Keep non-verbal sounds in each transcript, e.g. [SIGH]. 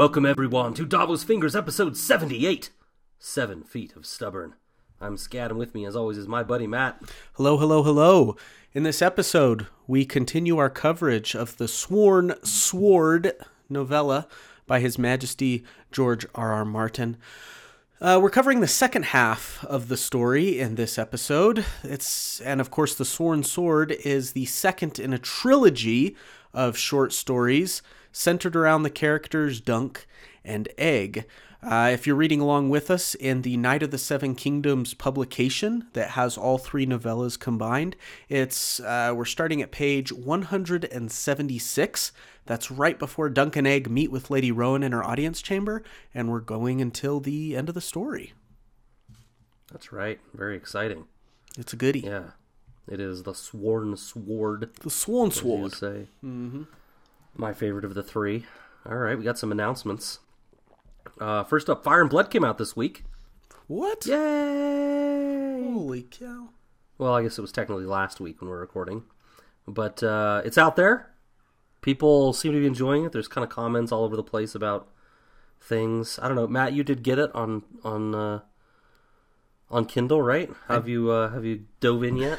Welcome everyone to Davos Fingers episode 78. Seven feet of stubborn. I'm Scad and with me as always is my buddy Matt. Hello, hello, hello. In this episode, we continue our coverage of the Sworn Sword novella by His Majesty George R. R. Martin. Uh, we're covering the second half of the story in this episode. It's and of course, the Sworn Sword is the second in a trilogy of short stories centered around the characters Dunk and Egg. Uh, if you're reading along with us in the Knight of the Seven Kingdoms publication that has all three novellas combined, it's uh, we're starting at page 176. That's right before Dunk and Egg meet with Lady Rowan in her audience chamber, and we're going until the end of the story. That's right. Very exciting. It's a goodie. Yeah. It is the Sworn Sword. The you Sword. say. Mm-hmm. My favorite of the three. All right, we got some announcements. Uh, first up, Fire and Blood came out this week. What? Yay! Holy cow. Well, I guess it was technically last week when we are recording, but uh, it's out there. People seem to be enjoying it. There's kind of comments all over the place about things. I don't know, Matt. You did get it on on uh, on Kindle, right? Have you uh, have you dove in yet?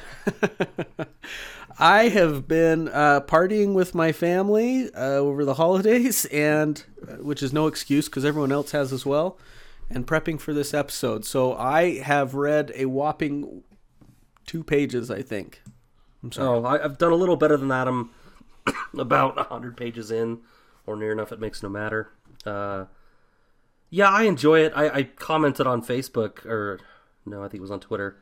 [LAUGHS] I have been uh, partying with my family uh, over the holidays, [LAUGHS] and uh, which is no excuse because everyone else has as well, and prepping for this episode. So I have read a whopping two pages, I think. I'm sorry. Oh, I, I've done a little better than that. I'm [COUGHS] about hundred pages in, or near enough. It makes no matter. Uh, yeah, I enjoy it. I, I commented on Facebook, or no, I think it was on Twitter,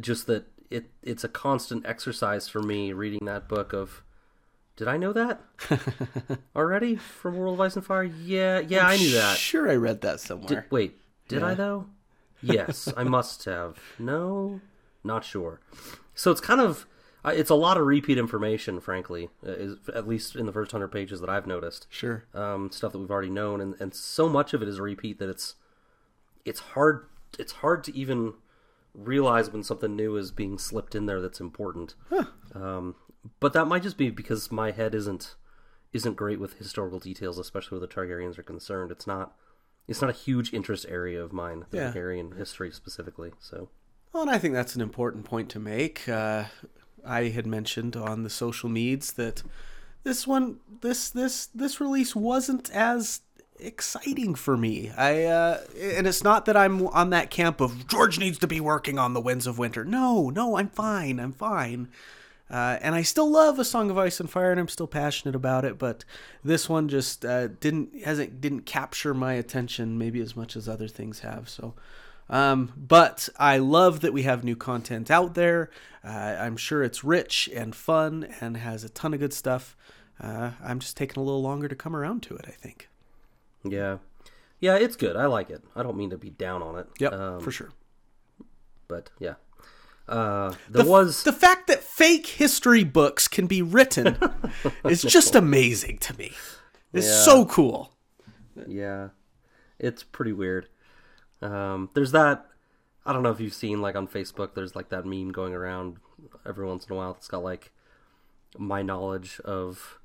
just that it it's a constant exercise for me reading that book. Of did I know that [LAUGHS] already from World of Ice and Fire? Yeah, yeah, I knew that. Sure, I read that Did, somewhere. wait, did I though? Yes, I [LAUGHS] must have. No, not sure. So it's kind of it's a lot of repeat information, frankly. uh, Is at least in the first hundred pages that I've noticed. Sure. Um, stuff that we've already known, and, and so much of it is a repeat that it's it's hard it's hard to even realize when something new is being slipped in there that's important. Um, but that might just be because my head isn't isn't great with historical details, especially where the Targaryens are concerned. It's not it's not a huge interest area of mine, the Yeah. Targaryen history specifically. So Well, and I think that's an important point to make. Uh, I had mentioned on the social meds that this one, this this this release wasn't as exciting for me. I uh, and it's not that I'm on that camp of George needs to be working on the Winds of Winter. No, no, I'm fine. I'm fine. Uh, and I still love A Song of Ice and Fire, and I'm still passionate about it. But this one just uh, didn't hasn't didn't capture my attention maybe as much as other things have. So, um, but I love that we have new content out there. Uh, I'm sure it's rich and fun and has a ton of good stuff. Uh, I'm just taking a little longer to come around to it. I think. Yeah, yeah, it's good. I like it. I don't mean to be down on it. Yep, um, for sure. But yeah, uh, there the, was the fact that fake history books can be written [LAUGHS] is just amazing to me. It's Yeah. so cool. Yeah, it's pretty weird. Um, there's that. I don't know if you've seen like on Facebook. There's like that meme going around every once in a while. It's got like my knowledge of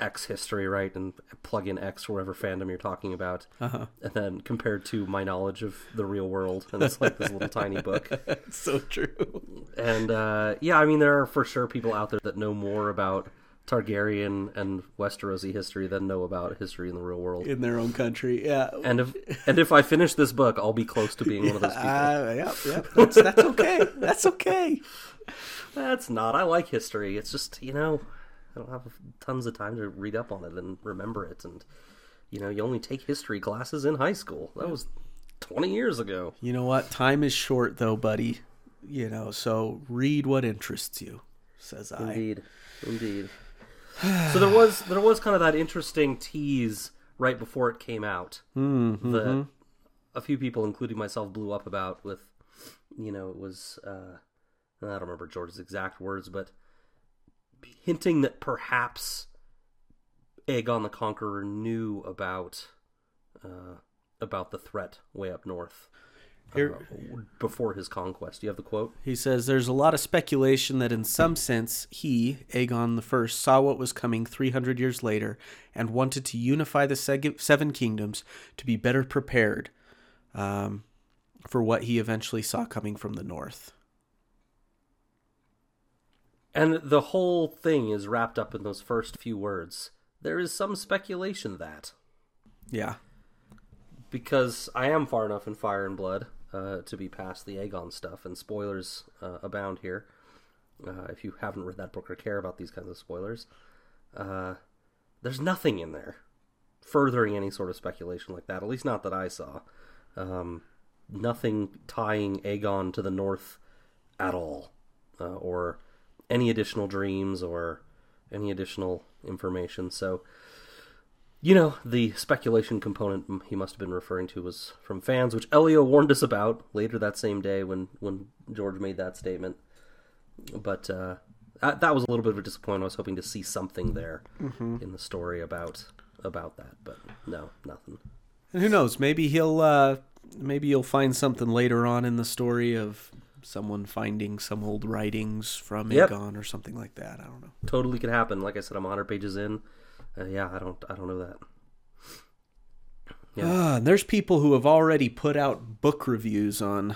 X history, right, and plug in X for whatever fandom you're talking about, Uh-huh. and then compared to my knowledge of the real world, and it's like this little tiny book. [LAUGHS] It's so true. And uh, yeah, I mean, there are for sure people out there that know more about Targaryen and Westerosi history than know about history in the real world. In their own country, yeah. And if and if I finish this book, I'll be close to being one of those people. Uh, yeah, yeah. That's, that's okay. That's okay. That's not. I like history. It's just you know, I don't have tons of time to read up on it and remember it. And you know, you only take history classes in high school. That was twenty years ago. You know what? Time is short, though, buddy. You know, so read what interests you, says I. Indeed, indeed. so there was there was kind of that interesting tease right before it came out Mm-hmm. that a few people, including myself, blew up about. With you know, it was uh, I don't remember George's exact words, but hinting that perhaps Aegon the Conqueror knew about uh, about the threat way up north. Here- uh, before his conquest. Do you have the quote? He says there's a lot of speculation that in some sense he, Aegon I, saw what was coming 300 years later and wanted to unify the seg- seven kingdoms to be better prepared um, for what he eventually saw coming from the north. And the whole thing is wrapped up in those first few words. There is some speculation that Yeah. because I am far enough in Fire and Blood uh, to be past the Aegon stuff, and spoilers uh, abound here. Uh, if you haven't read that book or care about these kinds of spoilers, uh, there's nothing in there furthering any sort of speculation like that. At least not that I saw. Um, nothing tying Aegon to the north at all, uh, or any additional dreams or any additional information. So you know, the speculation component he must have been referring to was from fans, which Elio warned us about later that same day when, when George made that statement. But uh, that, that was a little bit of a disappointment. I was hoping to see something there in the story about about that, but no, nothing. And who knows? Maybe he'll uh, maybe you'll find something later on in the story of someone finding some old writings from Yep. Aegon or something like that. I don't know. Totally could happen. Like I said, I'm 100 pages in. Uh, yeah, I don't I don't know that. Yeah. Ah, and there's people who have already put out book reviews on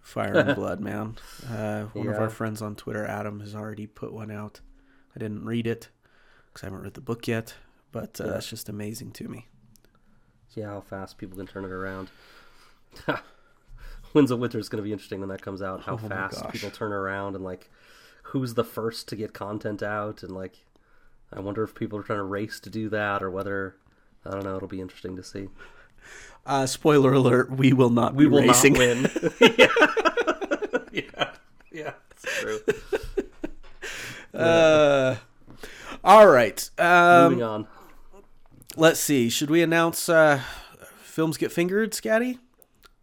Fire and [LAUGHS] Blood, man. Uh, one of our friends on Twitter, Adam, has already put one out. I didn't read it because I haven't read the book yet, but uh, Yeah. it's just amazing to me. See how fast people can turn it around. [LAUGHS] Winds of Winter is going to be interesting when that comes out. How Oh fast people turn around and like who's the first to get content out and like I wonder if people are trying to race to do that or whether I don't know. It'll be interesting to see. Uh, spoiler alert: We will not. We be will racing. not win. [LAUGHS] yeah, yeah, yeah. It's [LAUGHS] true. Uh, all right. Um, Moving on. let's see. Should we announce uh, films get fingered, Scatty?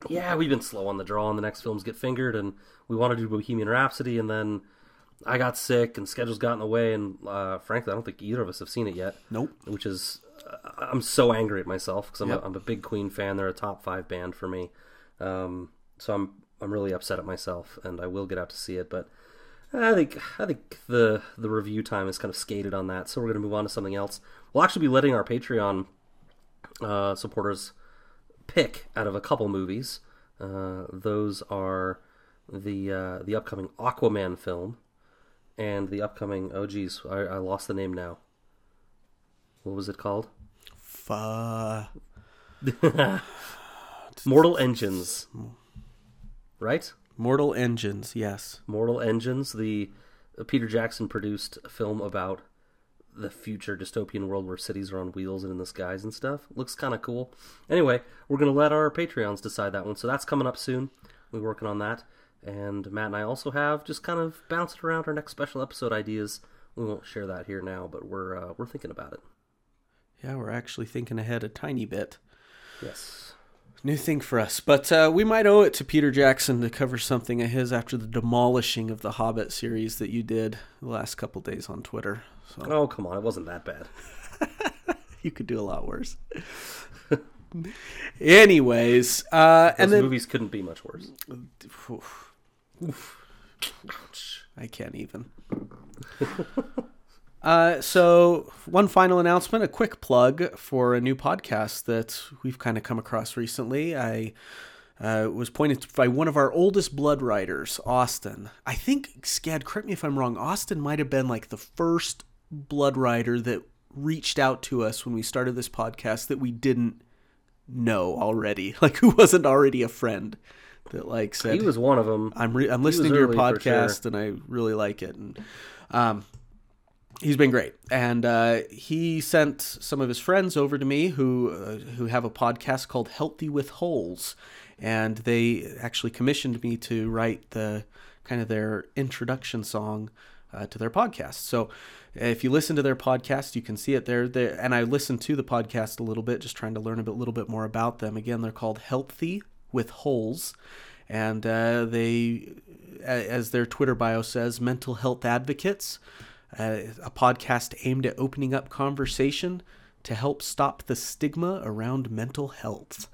Yeah, we've been slow on the draw, and the next films get fingered, and we want to do Bohemian Rhapsody, and then I got sick, and schedules got in the way, and uh, frankly, I don't think either of us have seen it yet. Nope. Which is, uh, I'm so angry at myself because I'm, Yep. a, I'm a big Queen fan. They're a top five band for me, um, so I'm I'm really upset at myself, and I will get out to see it, but. I think I think the the review time is kind of skated on that, so we're going to move on to something else. We'll actually be letting our Patreon uh, supporters pick out of a couple movies. Uh, those are the uh, the upcoming Aquaman film and the upcoming oh geez, I, I lost the name now. What was it called? Fuh. [LAUGHS] Mortal Engines. Right? Mortal Engines. Yes. Mortal Engines, the uh, Peter Jackson produced film about the future dystopian world where cities are on wheels and in the skies and stuff. Looks kind of cool. Anyway, we're going to let our Patreons decide that one. So that's coming up soon. We're working on that. And Matt and I also have just kind of bounced around our next special episode ideas. We won't share that here now, but we're uh, we're thinking about it. Yeah, we're actually thinking ahead a tiny bit. Yes. New thing for us, but uh, we might owe it to Peter Jackson to cover something of his after the demolishing of the Hobbit series that you did the last couple days on Twitter. So Oh, come on. It wasn't that bad. [LAUGHS] you could do a lot worse. [LAUGHS] Anyways, uh, and then movies couldn't be much worse. Oof. Oof. I can't even. [LAUGHS] uh, so, one final announcement, a quick plug for a new podcast that we've kind of come across recently. I uh, was pointed to by one of our oldest bloodriders, Austin. I think, Scad, correct me if I'm wrong, Austin might have been like the first bloodrider that reached out to us when we started this podcast that we didn't know already, [LAUGHS] like who wasn't already a friend that like said He was one of them. I'm re- I'm listening to your for sure. podcast and I really like it and um he's been great and uh, he sent some of his friends over to me who uh, who have a podcast called Healthy with Holes and they actually commissioned me to write the kind of their introduction song uh, to their podcast. So if you listen to their podcast, you can see it there. And I listened to the podcast a little bit, just trying to learn a bit, little bit more about them. Again, they're called Healthy with Holes, and uh, they, as their Twitter bio says, mental health advocates. Uh, a podcast aimed at opening up conversation to help stop the stigma around mental health.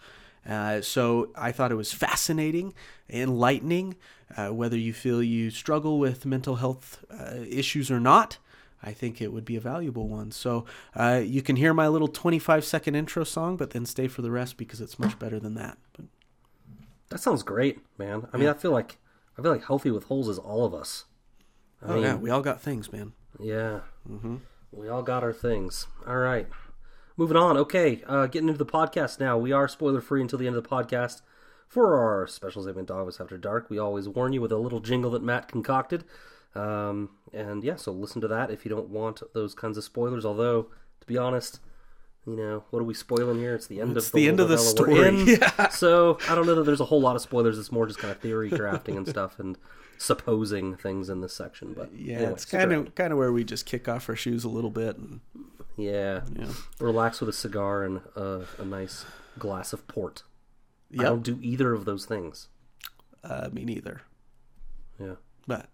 Uh, so I thought it was fascinating, enlightening. Uh, whether you feel you struggle with mental health uh, issues or not, I think it would be a valuable one. So uh, you can hear my little 25 second intro song, but then stay for the rest because it's much better than that. But That sounds great, man. I mean, I feel like I feel like healthy with holes is all of us. I oh mean, yeah, we all got things, man. Yeah. Mm-hmm. We all got our things. All right. Moving on. Okay. Uh, getting into the podcast now. We are spoiler free until the end of the podcast. For our special segment, Dogmas After Dark, we always warn you with a little jingle that Matt concocted. Um, and yeah, so listen to that if you don't want those kinds of spoilers. Although, to be honest, you know, what are we spoiling here? It's the end It's of the, the end of the story. [LAUGHS] Yeah. So I don't know that there's a whole lot of spoilers. It's more just kind of theory [LAUGHS] crafting and stuff and supposing things in this section. But Yeah, anyway, it's kind of kind of where we just kick off our shoes a little bit. And, Yeah. Yeah. Relax with a cigar and uh, a nice glass of port. Yeah, I don't do either of those things. uh, me neither. Yeah. But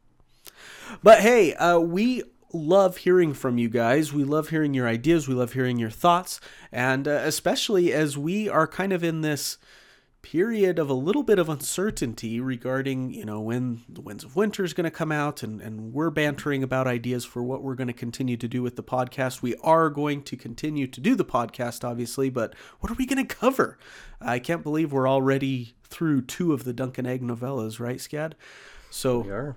but hey, uh, we love hearing from you guys. We love hearing your ideas. We love hearing your thoughts, and uh, especially as we are kind of in this period of a little bit of uncertainty regarding you know when the winds of winter is going to come out and, and we're bantering about ideas for what we're going to continue to do with the podcast we are going to continue to do the podcast obviously but what are we going to cover i can't believe we're already through two of the Dunk and Egg novellas right scad so We are.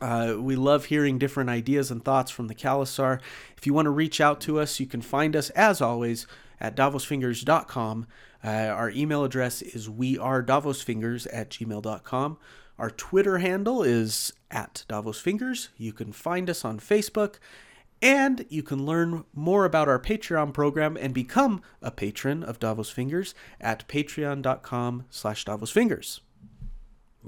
uh, we love hearing different ideas and thoughts from the khalasar. If you want to reach out to us, you can find us, as always, at davosfingers.com. Uh, our email address is wearedavosfingers at gmail.com. Our Twitter handle is at davosfingers. You can find us on Facebook. And you can learn more about our Patreon program and become a patron of Davos Fingers at patreon.com slash davosfingers.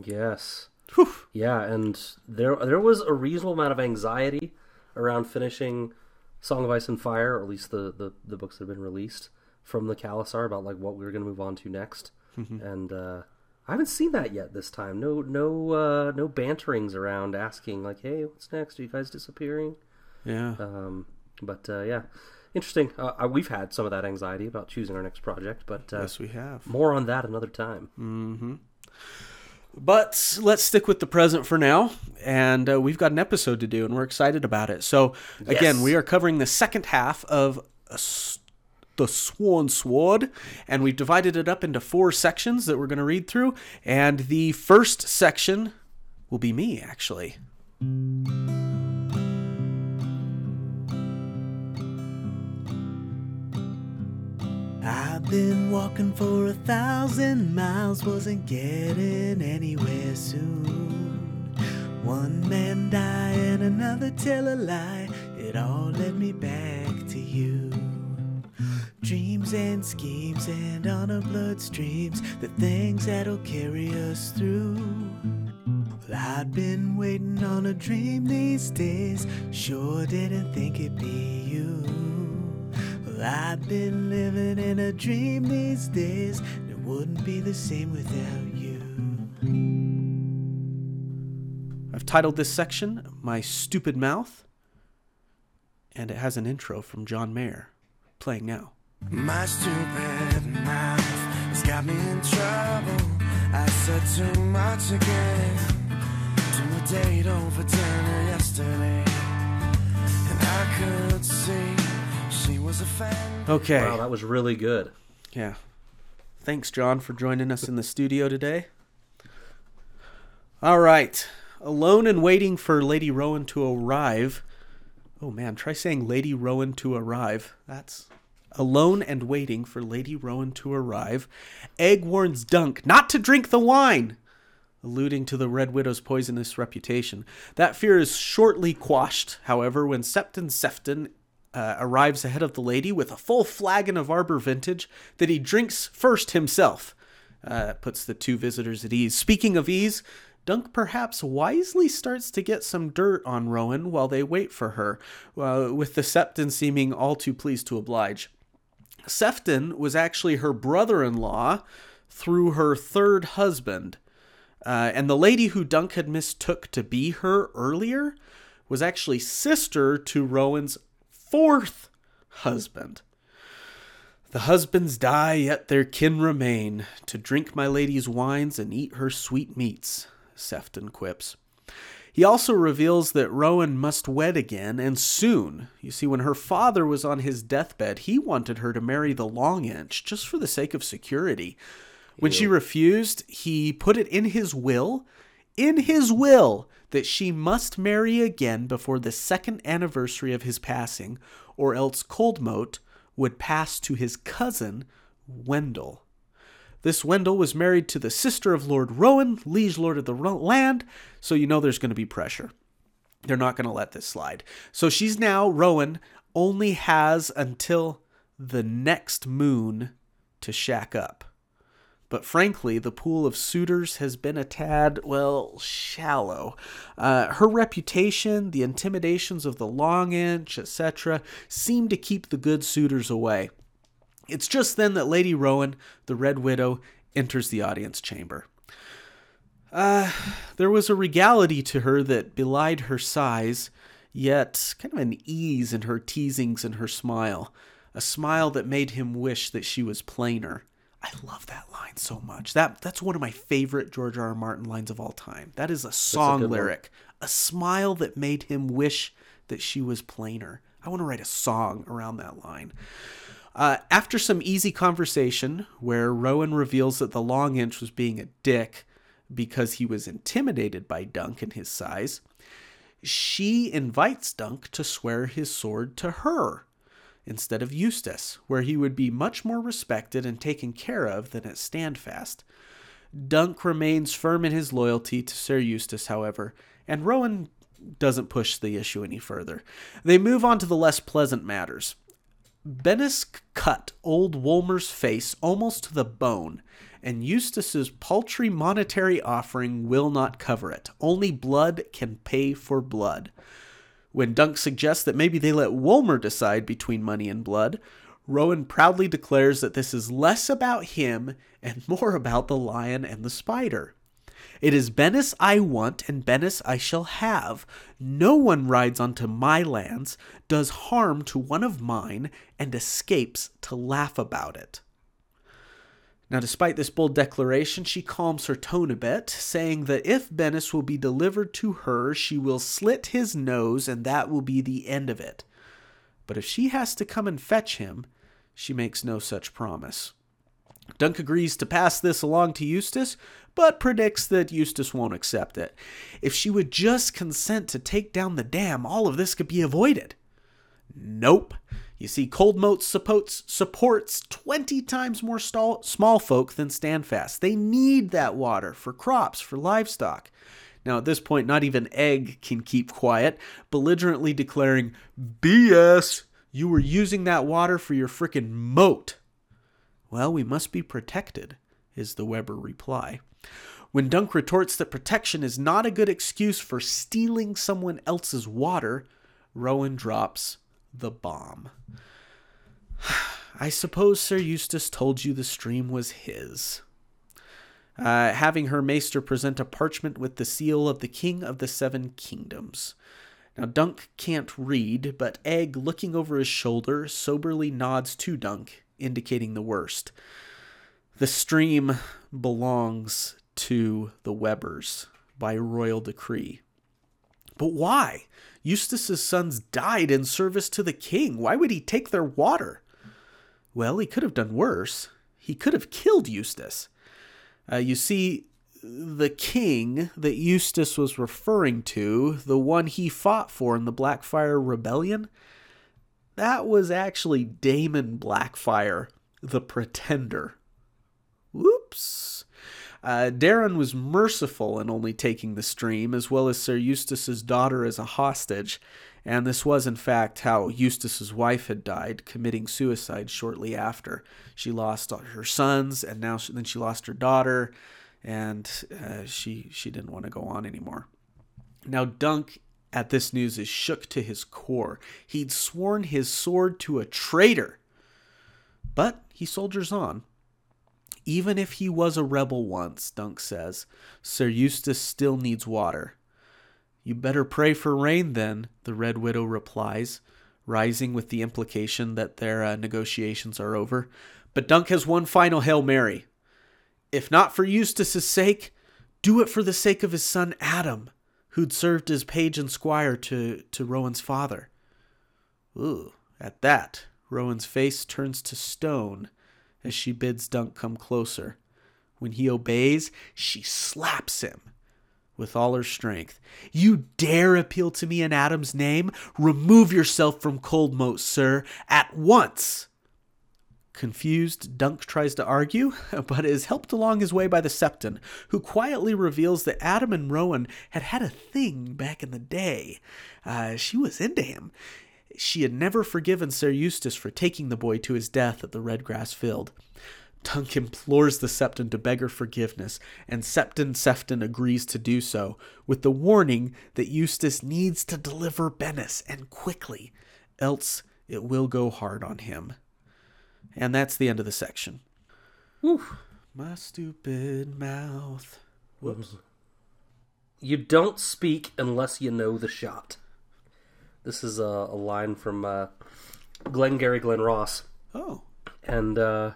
Yes. Whew. Yeah, and there there was a reasonable amount of anxiety around finishing Song of Ice and Fire, or at least the, the, the books that have been released from the khalasar about like what we were going to move on to next. And uh, I haven't seen that yet this time. No no uh, no banterings around asking like, "Hey, what's next? Are you guys disappearing?" Yeah. Um, but uh, yeah, interesting. Uh, we've had some of that anxiety about choosing our next project, but uh, yes, we have. more on that another time. But let's stick with the present for now. And uh, we've got an episode to do, and we're excited about it. So, again, Yes. we are covering the second half of s- The Sworn Sword, and we've divided it up into four sections that we're going to read through. And the first section will be me, actually. I've been walking for a thousand miles, wasn't getting anywhere soon. One man die and another tell a lie, it all led me back to you. Dreams and schemes and on our bloodstreams, the things that'll carry us through. Well, I'd been waiting on a dream these days, sure didn't think it'd be you. Well, I've been living in a dream these days, and it wouldn't be the same without you. I've titled this section My Stupid Mouth, and it has an intro from John Mayer, playing now. My stupid mouth has got me in trouble. I said too much again. To a date over dinner yesterday. And I could see she was offended. Okay. Wow, that was really good. Yeah. Thanks, John, for joining us in the studio today. All right. Alone and waiting for Lady Rowan to arrive. Oh man, try saying Lady Rowan to arrive. That's alone and waiting for Lady Rowan to arrive. Egg warns Dunk not to drink the wine, alluding to the Red Widow's poisonous reputation. That fear is shortly quashed, however, when Septon Sefton uh, arrives ahead of the lady with a full flagon of Arbor Vintage that he drinks first himself. Uh, puts the two visitors at ease. Speaking of ease, Dunk perhaps wisely starts to get some dirt on Rowan while they wait for her, uh, with the Septon seeming all too pleased to oblige. Sefton was actually her brother in law through her third husband. Uh, and the lady who Dunk had mistook to be her earlier was actually sister to Rowan's fourth husband. The husbands die, yet their kin remain, to drink my lady's wines and eat her sweet meats, Sefton quips. He also reveals that Rowan must wed again, and soon. You see, when her father was on his deathbed, he wanted her to marry the Long Inch, just for the sake of security. When she refused, he put it in his will, in his will, that she must marry again before the second anniversary of his passing, or else Coldmoat would pass to his cousin, Wendell. This Wendell was married to the sister of Lord Rowan, liege lord of the land, so you know there's going to be pressure. They're not going to let this slide. So she's now, Rowan, only has until the next moon to shack up. But frankly, the pool of suitors has been a tad, well, shallow. Uh, her reputation, the intimidations of the long inch, etc., seem to keep the good suitors away. It's just then that Lady Rowan, the Red Widow, enters the audience chamber. Uh, there was a regality to her that belied her size, yet kind of an ease in her teasings and her smile, a smile that made him wish that she was plainer. I love that line so much. That that's one of my favorite George R. R. Martin lines of all time. That is a song one. lyric. A smile that made him wish that she was plainer. I want to write a song around that line. Uh, after some easy conversation, where Rowan reveals that the long inch was being a dick because he was intimidated by Dunk and his size, she invites Dunk to swear his sword to her instead of Eustace, where he would be much more respected and taken care of than at Standfast. Dunk remains firm in his loyalty to Sir Eustace, however, and Rowan doesn't push the issue any further. They move on to the less pleasant matters. Bennis cut old Wolmer's face almost to the bone, and Eustace's paltry monetary offering will not cover it. Only blood can pay for blood. When Dunk suggests that maybe they let Wolmer decide between money and blood, Rowan proudly declares that this is less about him and more about the lion and the spider. It is Bennis I want, and Bennis I shall have. No one rides onto my lands, does harm to one of mine, and escapes to laugh about it. Now, despite this bold declaration, she calms her tone a bit, saying that if Bennis will be delivered to her, she will slit his nose, and that will be the end of it. But if she has to come and fetch him, she makes no such promise. Dunk agrees to pass this along to Eustace, but predicts that Eustace won't accept it. If she would just consent to take down the dam, all of this could be avoided. Nope. You see, Coldmoat supports, supports 20 times more stall, small folk than Standfast. They need that water for crops, for livestock. Now, at this point, not even Egg can keep quiet, belligerently declaring, BS! You were using that water for your frickin' moat. Well, we must be protected, is the Webber reply. When Dunk retorts that protection is not a good excuse for stealing someone else's water, Rowan drops the bomb. [SIGHS] I suppose Sir Eustace told you the stream was his. Uh, having her maester present a parchment with the seal of the King of the Seven Kingdoms. Now, Dunk can't read, but Egg, looking over his shoulder, soberly nods to Dunk, indicating the worst. The stream belongs to the Webbers by royal decree. But why? Eustace's sons died in service to the king. Why would he take their water? Well, he could have done worse. He could have killed Eustace. Uh, you see, the king that Eustace was referring to, the one he fought for in the Blackfyre Rebellion, that was actually Daemon Blackfyre, the Pretender. Whoops. Uh, Daeron was merciful in only taking the stream, as well as Sir Eustace's daughter as a hostage, and this was in fact how Eustace's wife had died, committing suicide shortly after. She lost her sons, and now she, then she lost her daughter, and uh, she she didn't want to go on anymore. Now Dunk at this news is shook to his core. He'd sworn his sword to a traitor, but he soldiers on. Even if he was a rebel once, Dunk says, Sir Eustace still needs water. You better pray for rain then, the Red Widow replies. rising with the implication that their uh, negotiations are over. But Dunk has one final Hail Mary. If not for Eustace's sake, do it for the sake of his son Adam, who'd served as page and squire to, to Rowan's father. Ooh, at that, Rowan's face turns to stone as she bids Dunk come closer. When he obeys, she slaps him with all her strength. You dare appeal to me in Adam's name? Remove yourself from Cold Moat, sir, at once. Confused, Dunk tries to argue, [LAUGHS] but is helped along his way by the Septon, who quietly reveals that Adam and Rowan had had a thing back in the day. Uh, she was into him. She had never forgiven Sir Eustace for taking the boy to his death at the Redgrass Field. Dunk implores the Septon to beg her forgiveness, and Septon Sefton agrees to do so, with the warning that Eustace needs to deliver Bennis, and quickly, else it will go hard on him. And that's the end of the section. Whew. My stupid mouth. Whoops. You don't speak unless you know the shot. This is a, a line from uh, Glengarry Glen Ross. Oh. And uh,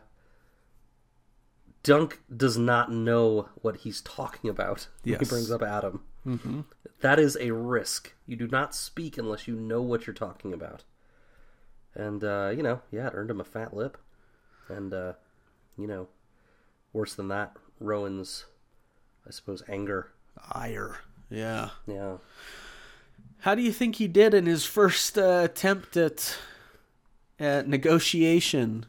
Dunk does not know what he's talking about. when He brings up Adam. Mm-hmm. That is a risk. You do not speak unless you know what you're talking about. And, uh, you know, yeah, it earned him a fat lip. And, uh, you know, worse than that, Rowan's, I suppose, anger. Ire. Yeah. Yeah. How do you think he did in his first uh, attempt at at negotiation?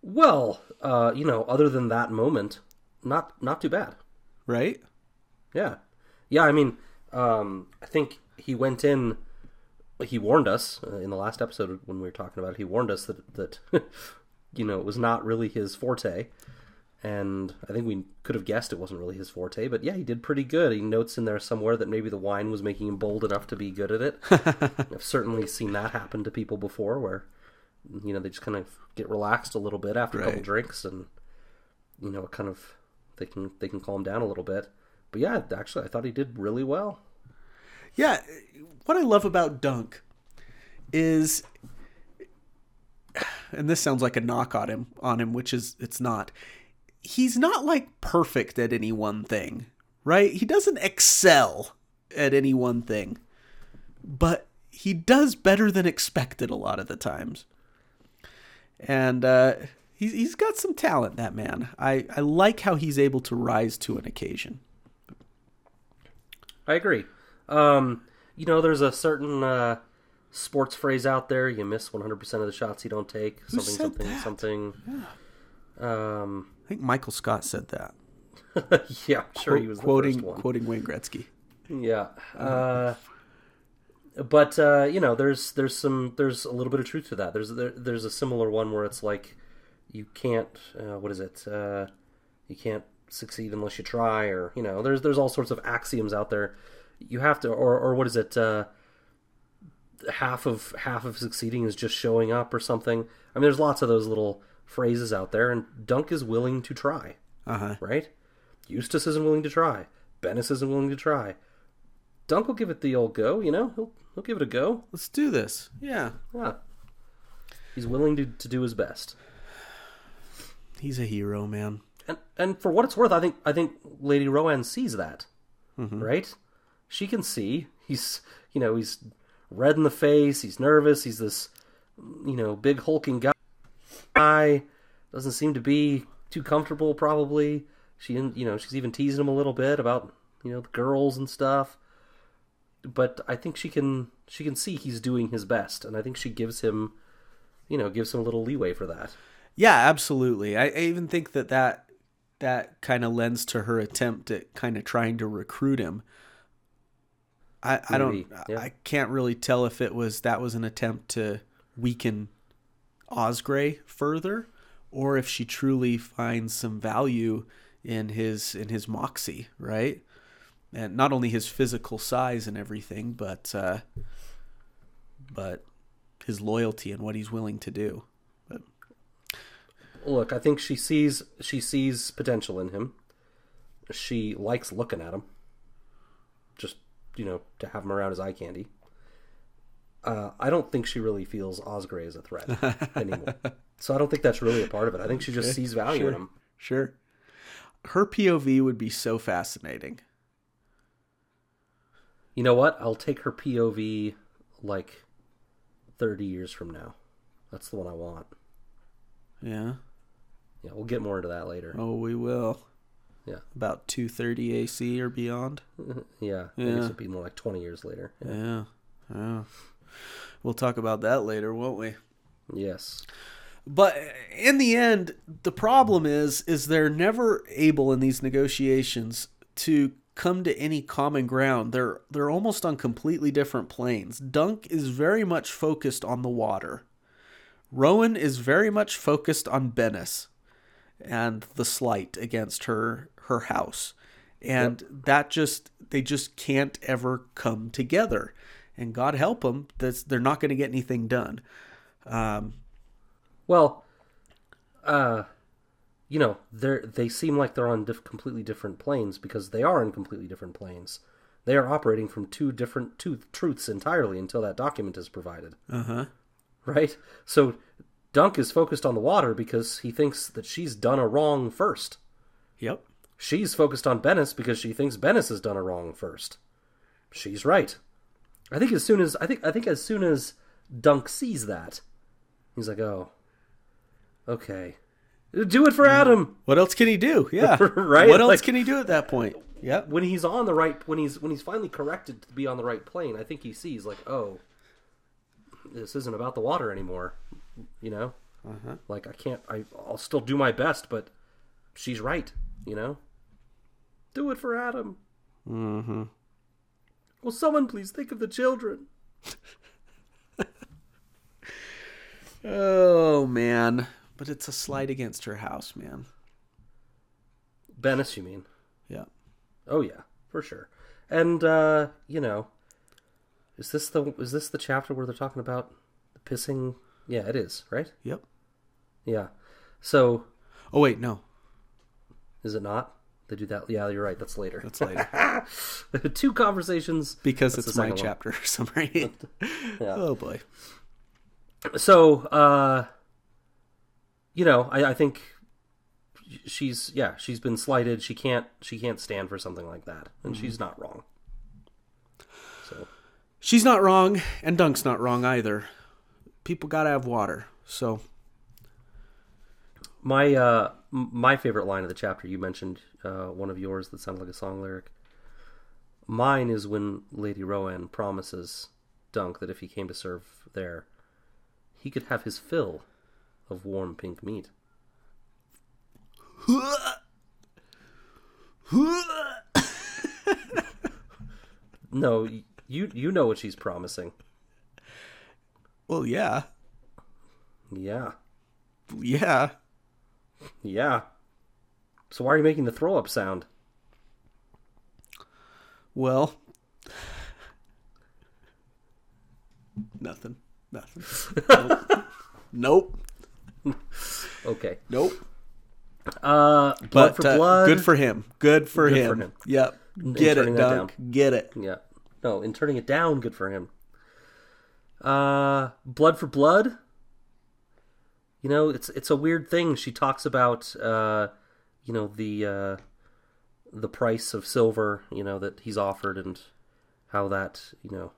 Well, uh, you know, other than that moment, not not too bad. Right? Yeah, yeah. I mean, um, I think he went in. He warned us uh, in the last episode when we were talking about it. He warned us that that [LAUGHS] you know it was not really his forte, and I think we could have guessed it wasn't really his forte. But yeah, he did pretty good. He notes in there somewhere that maybe the wine was making him bold enough to be good at it. [LAUGHS] I've certainly seen that happen to people before, where you know they just kind of get relaxed a little bit after a couple drinks, and you know, it kind of they can they can calm down a little bit. But yeah, actually, I thought he did really well. Yeah. What I love about Dunk is, and this sounds like a knock on him, on him, which is it's not. He's not like perfect at any one thing, right? He doesn't excel at any one thing, but he does better than expected a lot of the times. And uh, he's he's got some talent, that man. I I like how he's able to rise to an occasion. I agree. Um, you know, there's a certain uh, sports phrase out there: you miss 100 percent of the shots you don't take. Something, said something, that? something. Um, I think Michael Scott said that. [LAUGHS] yeah, I'm sure he was quoting the first one. quoting Wayne Gretzky. Yeah. Uh, but uh, you know, there's there's some there's a little bit of truth to that. There's there, there's a similar one where it's like you can't uh, what is it? Uh, you can't succeed unless you try, or you know, there's there's all sorts of axioms out there. You have to, or or what is it? Uh, half of half of succeeding is just showing up, or something. I mean, there's lots of those little phrases out there, and Dunk is willing to try Uh huh. right? Eustace isn't willing to try. Bennis isn't willing to try. Dunk will give it the old go, you know? He'll he'll give it a go. Let's do this. Yeah, Yeah. He's willing to, to do his best. he's a hero, man. And and for what it's worth, I think I think Lady Rowan sees that. Right? She can see. He's you know, he's red in the face, he's nervous, he's this you know, big hulking guy. I doesn't seem to be too comfortable probably. She you know, she's even teasing him a little bit about, you know, the girls and stuff. But I think she can she can see he's doing his best and I think she gives him you know, gives him a little leeway for that. Yeah, absolutely. I, I even think that that that kind of lends to her attempt at kind of trying to recruit him. I, I don't yeah. I can't really tell if it was that was an attempt to weaken Osgray further or if she truly finds some value in his in his moxie, right? And not only his physical size and everything, but uh but his loyalty and what he's willing to do. But Look, I think she sees she sees potential in him. She likes looking at him. Just you know, to have him around as eye candy. Uh, I don't think she really feels Osgray as a threat anymore. [LAUGHS] so I don't think that's really a part of it. I think she just sees value sure. in him. Sure. Her POV would be so fascinating. You know what? I'll take her POV like 30 years from now. That's the one I want. Yeah. Yeah, we'll get more into that later. Oh, we will. Yeah. About 230 AC or beyond. [LAUGHS] Yeah, I Yeah. guess it'd be more like 20 years later. Yeah. Yeah. Yeah. We'll talk about that later, won't we? Yes. But in the end, the problem is is they're never able in these negotiations to come to any common ground. They're they're almost on completely different planes. Dunk is very much focused on the water. Rowan is very much focused on Bennis and the slight against her her house. And that just they just can't ever come together. And God help them, that's they're not going to get anything done. Um, Well, uh, you know, they they seem like they're on diff- completely different planes because they are on completely different planes. They are operating from two different two truths entirely until that document is provided. uh huh. Right? So Dunk is focused on the water because he thinks that she's done a wrong first. Yep. She's focused on Bennis because she thinks Bennis has done a wrong first. She's right. I think as soon as I think I think as soon as Dunk sees that, he's like, "Oh, okay, do it for Adam." What else can he do? [LAUGHS] Yeah. Right? What else Like- can he do at that point? Yeah. When he's on the right, when he's when he's finally corrected to be on the right plane, I think he sees like, "Oh, this isn't about the water anymore." You know, Uh-huh. like I can't. I I'll still do my best, but she's right. You know, do it for Adam. Mm-hmm. Will someone please think of the children? Oh man. But it's a slight against her house, man. Bennis, you mean? Yeah. Oh yeah, for sure. And uh, you know, is this the is this the chapter where they're talking about the pissing? Yeah, it is, right? Yep. Yeah. So Oh wait, no. is it not? They do that. Yeah, you're right. That's later. That's later. [LAUGHS] Two conversations Because That's it's my second one. chapter [LAUGHS] summary. [LAUGHS] Yeah. Oh boy. So, uh, you know, I, I think she's yeah she's been slighted. She can't she can't stand for something like that, and she's not wrong. So She's not wrong, and Dunk's not wrong either. People gotta have water. So My uh my favorite line of the chapter you mentioned uh one of yours that sounded like a song lyric. Mine is when Lady Rowan promises Dunk that if he came to serve there, he could have his fill of warm pink meat. No, you you know what she's promising. Well yeah. Yeah. Yeah. Yeah. So why are you making the throw up sound? Well Nothing. Nothing. Nope. nope. Okay. Nope. Uh blood But for uh, blood. good for him. Good for Good him. for him. Yep. Get it, Dunk. Get it. Yeah. No, in turning it down, good for him. Uh Blood for Blood. You know, it's it's a weird thing. She talks about uh you know, the uh the price of silver, you know, that he's offered and how that, you know,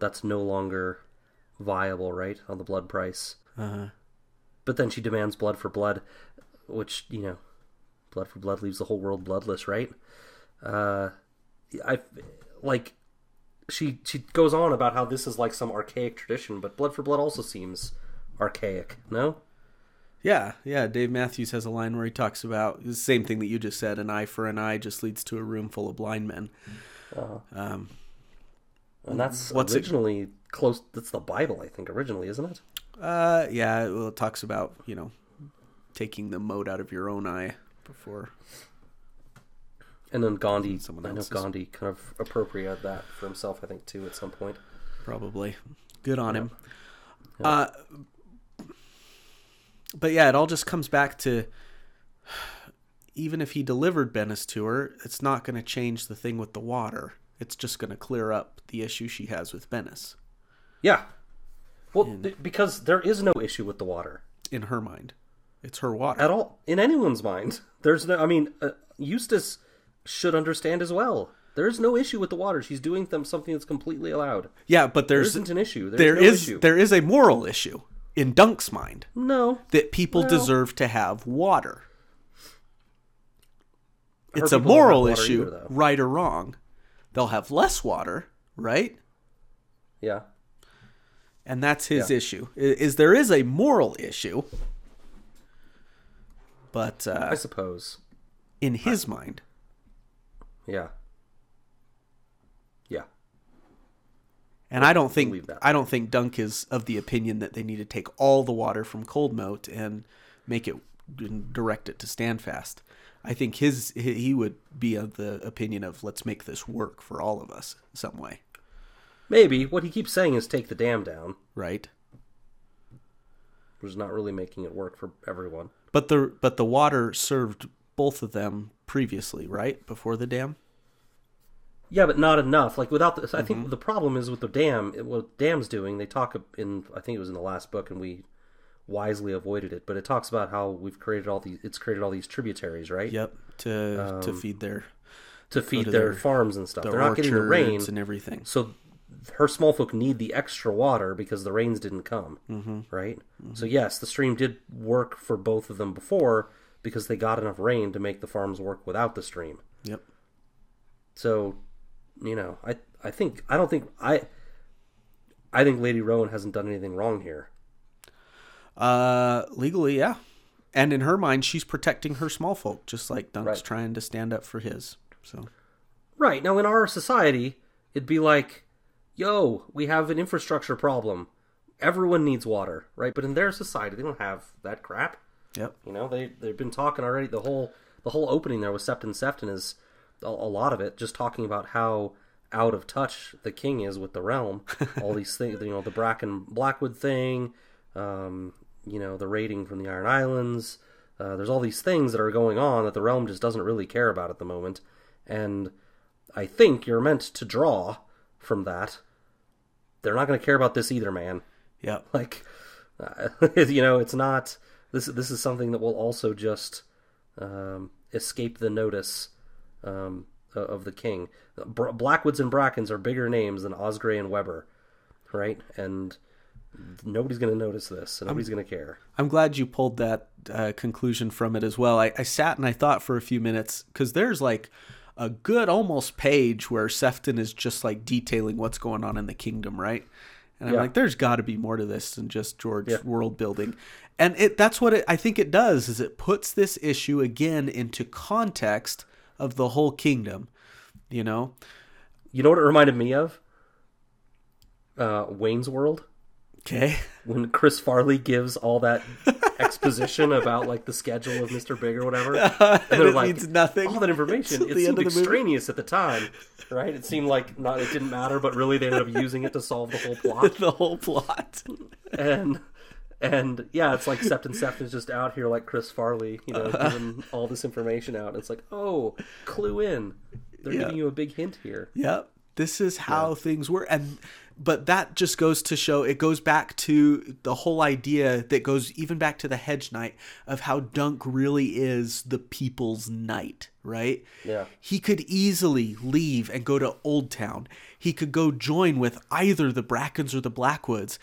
that's no longer viable, right? On the blood price. Uh-huh. But then she demands blood for blood, which, you know, blood for blood leaves the whole world bloodless, right? Uh, I like she she goes on about how this is like some archaic tradition, but blood for blood also seems archaic, no? Yeah, yeah. Dave Matthews has a line where he talks about the same thing that you just said: an eye for an eye just leads to a room full of blind men. Um, And that's What's it- originally close. That's the Bible, I think, originally, isn't it? uh, yeah, well, it talks about you know taking the mote out of your own eye before. And then Gandhi, Someone I know. Gandhi kind of appropriated that for himself, I think, too, at some point. Probably, good on him. Uh, but yeah, it all just comes back to [SIGHS] even if he delivered Bennis to her, it's not going to change the thing with the water. It's just going to clear up the issue she has with Bennis. Yeah. Well, th- because there is no issue with the water in her mind. It's her water. at all in anyone's mind. There's no. I mean, uh, Eustace should understand as well. There's no issue with the water. She's doing them something that's completely allowed. yeah, but There there's isn't an issue. There's there no is issue. there is a moral issue in Dunk's mind No, that people Well- deserve to have water. It's a people don't have moral issue, either, right or wrong. They'll have less water, right? Yeah. And that's his Yeah. issue. Is there is a moral issue, but uh, I suppose. in his mind, Yeah. Yeah. And I don't think that. I don't think Dunk is of the opinion that they need to take all the water from Coldmoat and make it and direct it to Standfast. I think his he he would be of the opinion of let's make this work for all of us some way, Maybe what he keeps saying is take the dam down, right? which is not really making it work for everyone. But the but the water served both of them previously, right? Before the dam. Yeah, but not enough. Like without the, I Mm-hmm. think the problem is with the dam. What dam's doing, they talk in. I think it was in the last book, and we wisely avoided it. But it talks about how we've created all these. It's created all these tributaries, right? Yep, to to feed their To feed to their, their- farms and stuff. their They're not getting the rain, and everything. so her small folk need the extra water because the rains didn't come, mm-hmm. right? So yes, the stream did work for both of them before because they got enough rain to make the farms work without the stream. Yep. So, you know, I I think I don't think I I think Lady Rowan hasn't done anything wrong here. Uh, legally, yeah. And in her mind, she's protecting her small folk, just like Dunk's Right. trying to stand up for his. So Right. Now in our society, it'd be like, "Yo, we have an infrastructure problem. Everyone needs water." Right? But in their society, they don't have that crap. yep. You know, they they've been talking already. The whole the whole opening there with Septon Sefton is a, a lot of it just talking about how out of touch the king is with the realm. [LAUGHS] All these things, you know, the Bracken Blackwood thing, um, you know, the raiding from the Iron Islands. Uh, there's all these things that are going on that the realm just doesn't really care about at the moment, and I think you're meant to draw from that. They're not going to care about this either, man Yeah, [LAUGHS] like uh, [LAUGHS] you know it's not this this is something that will also just um, escape the notice um, of the king blackwoods and brackens are bigger names than osgray and Webber right and nobody's going to notice this and nobody's going to care I'm glad you pulled that uh, conclusion from it as well. I, I sat and I thought for a few minutes because there's like a good almost page where Sefton is just like detailing what's going on in the kingdom, right? And I'm Yeah. like, there's got to be more to this than just George Yeah. world building, and it that's what it, I think it does is it puts this issue again into context of the whole kingdom, you know. you know what it reminded me of uh, wayne's world Okay. when Chris Farley gives all that exposition about like the schedule of Mr. Big or whatever, and [LAUGHS] And they're it like, means nothing All that information, it seemed the movie. extraneous at the time, right? It seemed like not it didn't matter, but really they ended up using it to solve the whole [LAUGHS] plot. the whole plot. And and yeah, it's like Septon Sefton's just out here like Chris Farley, you know, Uh-huh. giving all this information out. It's like, oh, clue in. They're Yeah. giving you a big hint here. Yep. This is how things work. And but that just goes to show it goes back to the whole idea that goes even back to the hedge knight of how Dunk really is the people's knight, right? Yeah. He could easily leave and go to Oldtown. He could go join with either the Brackens or the Blackwoods.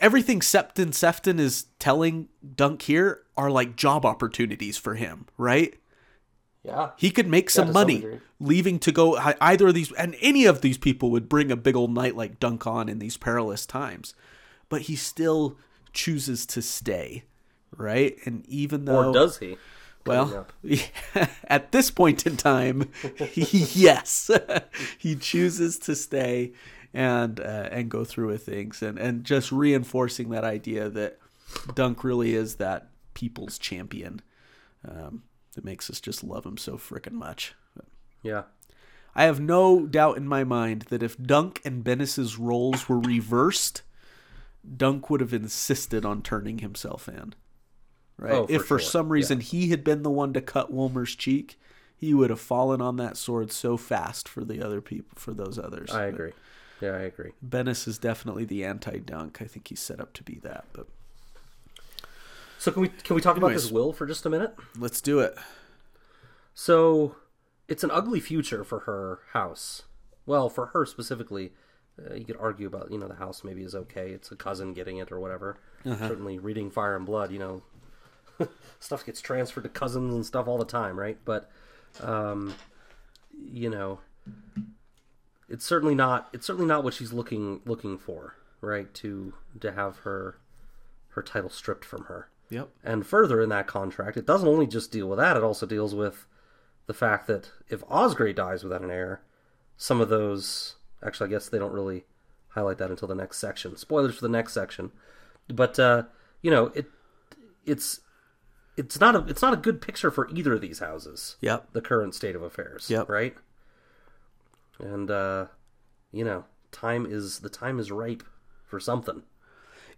Everything Septon Sefton is telling Dunk here are like job opportunities for him, right? Yeah. He could make some some money degree. leaving to go either of these, and any of these people would bring a big old knight like Dunk on in these perilous times. But he still chooses to stay, right? And even though, Or does he? Well, [LAUGHS] at this point in time, [LAUGHS] yes, [LAUGHS] he chooses to stay and uh, and go through with things, and and just reinforcing that idea that Dunk really is that people's champion. Um, that makes us just love him so frickin' much. Yeah. I have no doubt in my mind that if Dunk and Bennis's roles were reversed, Dunk would have insisted on turning himself in. Right? Oh, for if for sure. some reason he had been the one to cut Wilmer's cheek, he would have fallen on that sword so fast for the other people, for those others. I agree. Yeah, I agree. Bennis is definitely the anti-dunk. I think he's set up to be that. But So can we can we talk about Anyways. this will for just a minute? let's do it. So it's an ugly future for her house. Well, for her specifically, uh, you could argue about you know the house maybe is okay. It's a cousin getting it or whatever. Certainly, reading Fire and Blood, you know, [LAUGHS] stuff gets transferred to cousins and stuff all the time, right? But um, you know, it's certainly not it's certainly not what she's looking looking for, right? To to have her her title stripped from her. Yep. And further in that contract, it doesn't only just deal with that, it also deals with the fact that if Osgray dies without an heir, some of those actually I guess they don't really highlight that until the next section. Spoilers for the next section. But uh, you know, it it's it's not a it's not a good picture for either of these houses. Yep. The current state of affairs. Yep. Right? And uh you know, time is the time is ripe for something.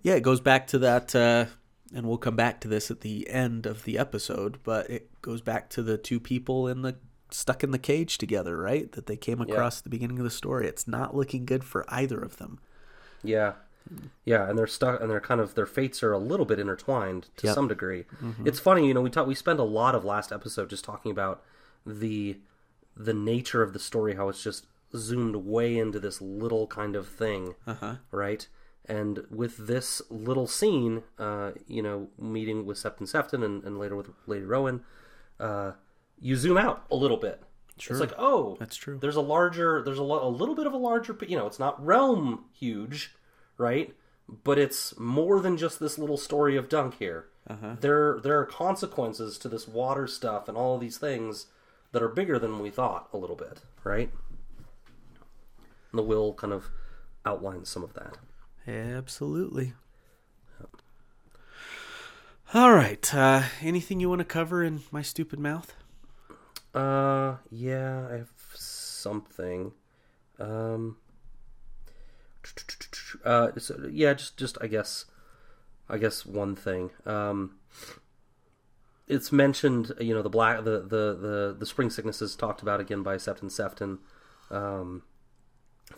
Yeah, it goes back to that, uh, and we'll come back to this at the end of the episode. But it goes back to the two people in the stuck in the cage together, right? That they came across at the beginning of the story. It's not looking good for either of them. Yeah. Yeah, and they're stuck and they're kind of their fates are a little bit intertwined to Yep. some degree. It's funny, you know, we talk we spent a lot of last episode just talking about the the nature of the story, how it's just zoomed way into this little kind of thing. Uh-huh. Right? And with this little scene, uh, you know, meeting with Septon Sefton and, and later with Lady Rowan, uh, you zoom out a little bit. Sure. It's like, oh, That's true. There's a larger, there's a, lo- a little bit of a larger, you know, it's not realm huge, right? But it's more than just this little story of Dunk here. Uh-huh. There, there are consequences to this water stuff and all of these things that are bigger than we thought a little bit, right? And the will kind of outlines some of that. Absolutely. All right. Uh, anything you want to cover in my stupid mouth? Uh, yeah, I have something. Um, uh, so, yeah, just, just I guess, I guess one thing. Um, it's mentioned, you know, the black, the the the, the spring sickness is talked about again by Septon Sefton. Um,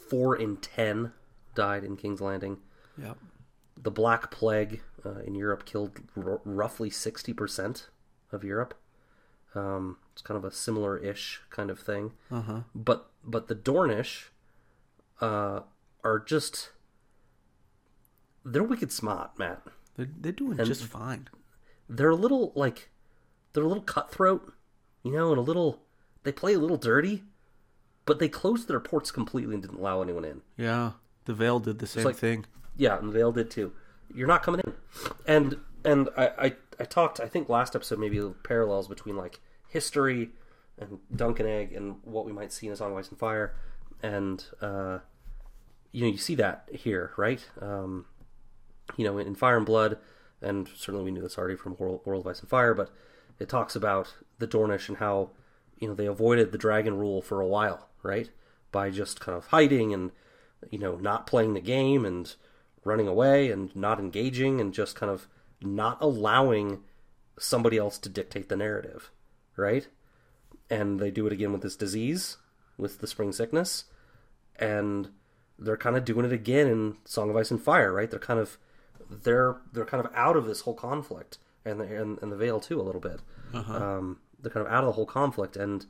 four in ten died in King's Landing. Yep. The Black Plague uh, in Europe killed r- roughly sixty percent of Europe. Um, it's kind of a similar-ish kind of thing. Uh huh. But but the Dornish uh, are just they're wicked smart, Matt. They're, they're doing just fine. They're a little like they're a little cutthroat, you know, and a little they play a little dirty, but they closed their ports completely and didn't allow anyone in. Yeah. The Vale did the same like- thing. Yeah, and the Vale did too. You're not coming in, and and I, I I talked I think last episode maybe parallels between like history and Dunk and Egg and what we might see in A Song of Ice and Fire, and uh, you know you see that here, right? Um, you know, in Fire and Blood, and certainly we knew this already from World, World of Ice and Fire, but it talks about the Dornish and how you know they avoided the dragon rule for a while, right? By just kind of hiding and you know not playing the game and running away and not engaging and just kind of not allowing somebody else to dictate the narrative, right? And they do it again with this disease, with the spring sickness, and they're kind of doing it again in Song of Ice and Fire, right? They're kind of they're they're kind of out of this whole conflict, and the and, and the Vale too a little bit. Um, they're kind of out of the whole conflict, and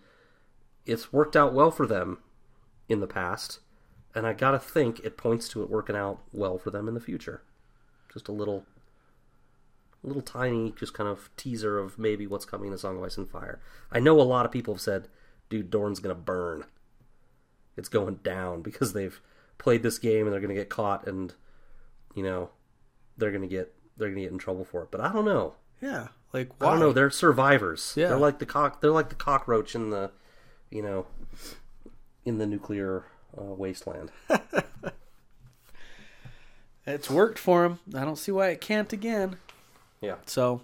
it's worked out well for them in the past, and I gotta think it points to it working out well for them in the future. Just a little, little tiny, just kind of teaser of maybe what's coming in the Song of Ice and Fire. I know a lot of people have said, "Dude, Dorne's gonna burn. It's going down [LAUGHS] because they've played this game and they're gonna get caught, and you know, they're gonna get they're gonna get in trouble for it." But I don't know. Yeah. Like, I why? don't know. They're survivors. Yeah. They're like the cock. They're like the cockroach in the, you know, in the nuclear uh, wasteland. [LAUGHS] It's worked for him. I don't see why it can't again. Yeah. So,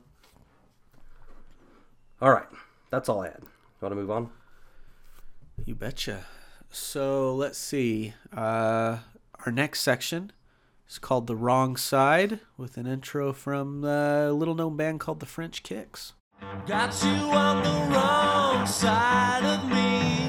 All right. That's all I had. You Want to move on? you betcha. So, let's see. Uh, our next section is called The Wrong Side with an intro from a little known band called The French Kicks. Got you on the wrong side of me.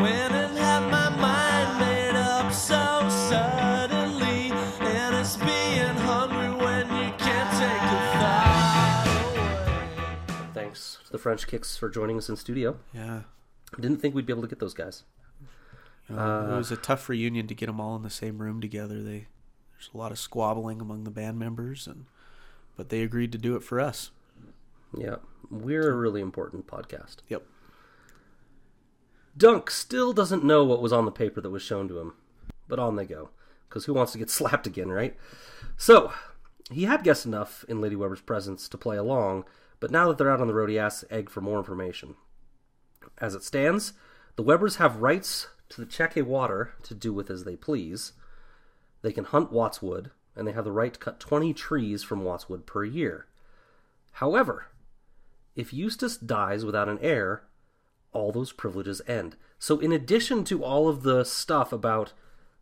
When I had my mind made up, so suddenly, and it's being hungry when you can't take a thought away. Thanks to the French Kicks for joining us in studio. Yeah. Didn't think we'd be able to get those guys. Know, it uh, was a tough reunion to get them all in the same room together. They there's a lot of squabbling among the band members, and but they agreed to do it for us. Yeah, we're a really important podcast. Yep. Dunk still doesn't know what was on the paper that was shown to him, but on they go. Because who wants to get [LAUGHS] slapped again, right? So, he had guessed enough in Lady Webber's presence to play along, but now that they're out on the road, he asks Egg for more information. As it stands, the Webbers have rights to the Chequy Water to do with as they please. They can hunt Wat's Wood, and they have the right to cut 20 trees from Wat's Wood per year. However, if Eustace dies without an heir, all those privileges end. So, in addition to all of the stuff about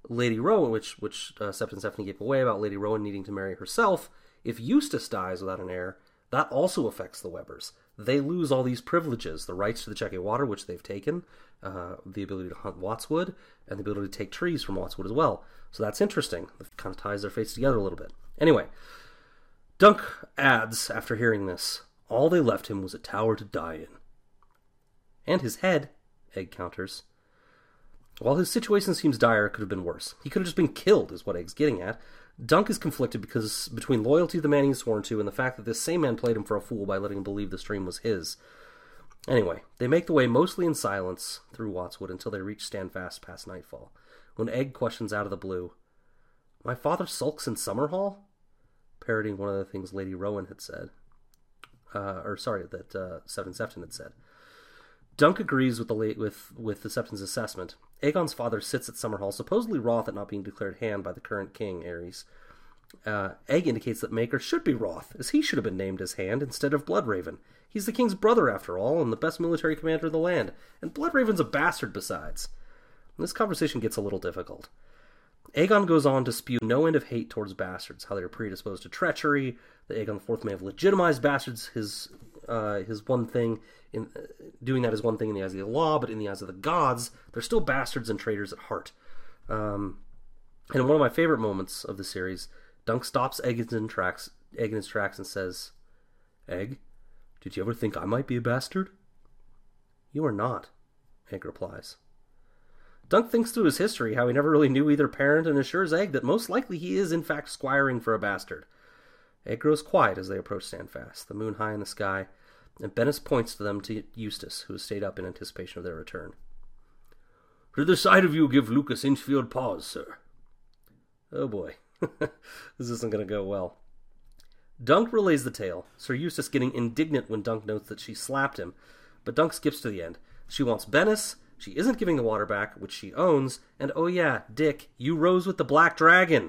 Lady Rowan, which which uh, Septon Sefton gave away about Lady Rowan needing to marry herself, if Eustace dies without an heir, that also affects the Webbers. They lose all these privileges: the rights to the Chequy Water, which they've taken, uh, the ability to hunt Wat's Wood, and the ability to take trees from Wat's Wood as well. So that's interesting. It kind of ties their fates together a little bit. Anyway, Dunk adds after hearing this, all they left him was a tower to die in. And his head, Egg counters. While his situation seems dire, it could have been worse. He could have just been killed, is what Egg's getting at. Dunk is conflicted because between loyalty to the man he's sworn to and the fact that this same man played him for a fool by letting him believe the stream was his. Anyway, they make the way mostly in silence through Wat's Wood until they reach Standfast past nightfall, when Egg questions out of the blue, My father sulks in Summerhall? Parodying one of the things Lady Rowan had said. Uh, or sorry, that uh, Septon Sefton had said. Dunk agrees with the late, with with the Septon's assessment. Aegon's father sits at Summerhall, supposedly wroth at not being declared hand by the current king, Aerys. Uh, Egg indicates that Maekar should be wroth, as he should have been named as hand instead of Bloodraven. He's the king's brother, after all, and the best military commander of the land, and Bloodraven's a bastard besides. This conversation gets a little difficult. Aegon goes on to spew no end of hate towards bastards, how they are predisposed to treachery, that Aegon IV may have legitimized bastards, his uh, his one thing in uh, doing that is one thing in the eyes of the law, but in the eyes of the gods, they're still bastards and traitors at heart. Um, and one of my favorite moments of the series, Dunk stops Egg in tracks, Egg in his tracks, and says, "Egg, did you ever think I might be a bastard?" You are not, Egg replies. Dunk thinks through his history how he never really knew either parent and assures Egg that most likely he is in fact squiring for a bastard. Egg grows quiet as they approach Standfast, the moon high in the sky, and Bennis points to them to Eustace, who has stayed up in anticipation of their return. Did the sight of you give Lucas Inchfield pause, sir? Oh boy, [LAUGHS] this isn't going to go well. Dunk relays the tale, Sir Eustace getting indignant when Dunk notes that she slapped him, but Dunk skips to the end. She wants Bennis, she isn't giving the water back, which she owns, and oh yeah, Dick, you rose with the Black Dragon!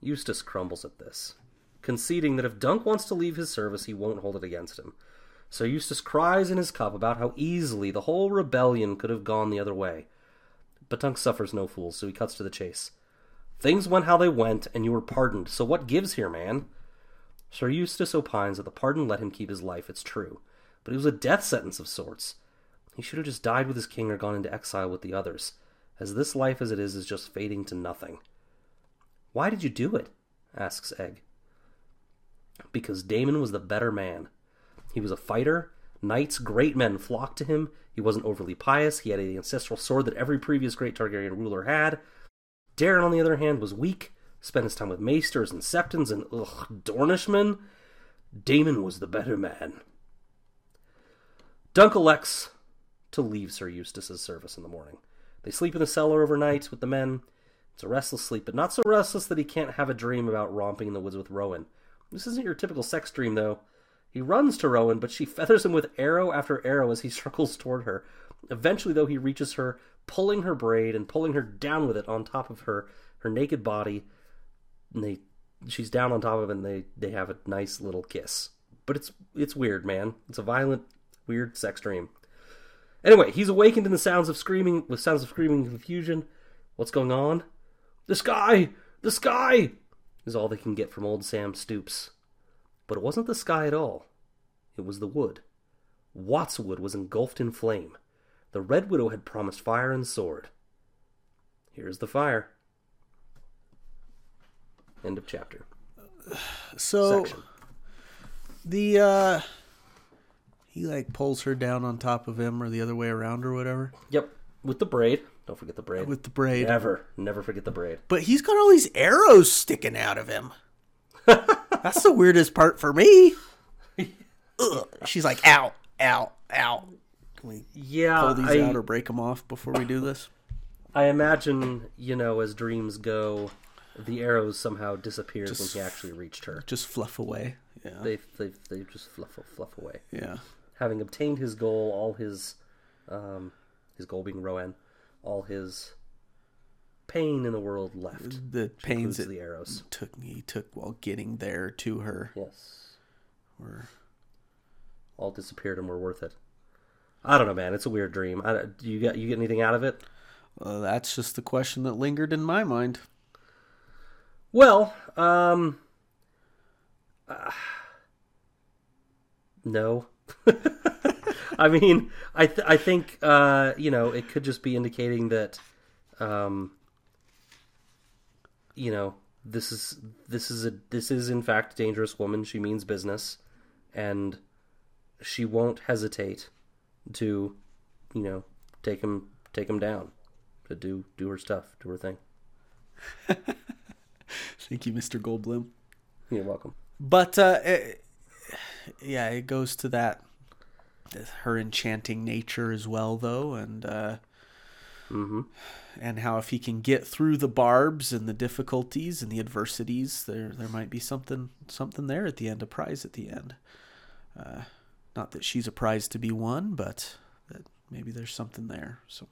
Eustace crumbles at this, conceding that if Dunk wants to leave his service, he won't hold it against him. So Eustace cries in his cup about how easily the whole rebellion could have gone the other way. But Dunk suffers no fools, so he cuts to the chase. Things went how they went, and you were pardoned, so what gives here, man? Sir Eustace opines that the pardon let him keep his life, it's true, but it was a death sentence of sorts. He should have just died with his king or gone into exile with the others, as this life as it is is just fading to nothing. Why did you do it? asks Egg. Because Daemon was the better man. He was a fighter. Knights, great men flocked to him. He wasn't overly pious. He had the ancestral sword that every previous great Targaryen ruler had. Daeron, on the other hand, was weak, spent his time with maesters and septons and, ugh, Dornishmen. Daemon was the better man. Dunk elects to leave Sir Eustace's service in the morning. They sleep in the cellar overnight with the men. It's a restless sleep, but not so restless that he can't have a dream about romping in the woods with Rowan. This isn't your typical sex dream, though. He runs to Rowan, but she [LAUGHS] feathers him with arrow after arrow as he [LAUGHS] struggles toward her. Eventually, though, he reaches her, pulling her braid and pulling her down with it on top of her her naked body. And they, she's down on top of it, and they they have a nice little kiss. But it's it's weird, man. It's a violent, weird sex dream. Anyway, he's awakened in the sounds of screaming, with sounds of screaming and confusion. What's going on? The sky! The sky! Is all they can get from old Sam Stoops. But it wasn't the sky at all. It was the wood. Wat's Wood was engulfed in flame. The Red Widow had promised fire and sword. Here's the fire. End of chapter. So Section. the uh he like pulls her down on top of him or the other way around or whatever Yep, with the braid. Don't forget the braid. with the braid. Never, never forget the braid. But he's got all these arrows sticking out of him. [LAUGHS] That's the weirdest part for me. [LAUGHS] Ugh. She's like, ow, ow, ow. Can we Yeah, pull these I, out or break them off before we do this? I imagine you know as dreams go, the arrows somehow disappeared when he actually reached her. Just fluff away. Yeah. They they they just fluff fluff away. yeah. Having obtained his goal, all his um, his goal being Rowan, all his pain in the world left. The pains that the arrows. took he took while getting there to her Yes, were all disappeared and were worth it. I don't know, man. It's a weird dream. I, do you get you get anything out of it? well, that's just the question that lingered in my mind. Well, um, uh, no. [LAUGHS] [LAUGHS] I mean, I th- I think uh, you know it could just be indicating that, um, you know, this is this is a this is in fact a dangerous woman. She means business, and she won't hesitate to, you know, take him take him down, to do do her stuff, do her thing. [LAUGHS] Thank you, Mr. Goldblum. You're welcome. But uh, it, yeah, it goes to that her enchanting nature as well, though, and uh, Mm-hmm. and how if he can get through the barbs and the difficulties and the adversities, there there might be something something there at the end, a prize at the end. Uh, not that she's a prize to be won, but that maybe there's something there. So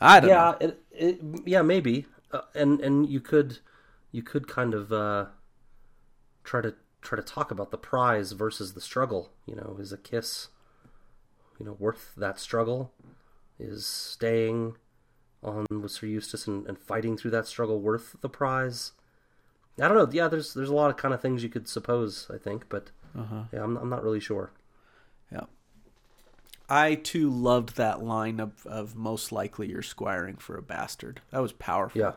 I don't yeah, it, it, yeah, maybe, uh, and and you could, you could kind of uh, try to try to talk about the prize versus the struggle. You know, is a kiss, you know, worth that struggle? Is staying on with Sir Eustace and, and fighting through that struggle worth the prize? I don't know. Yeah, there's there's a lot of kind of things you could suppose. I think, but uh-huh. yeah, I'm I'm not really sure. Yeah. I too loved that line of, of most likely you're squiring for a bastard. That was powerful. Yeah,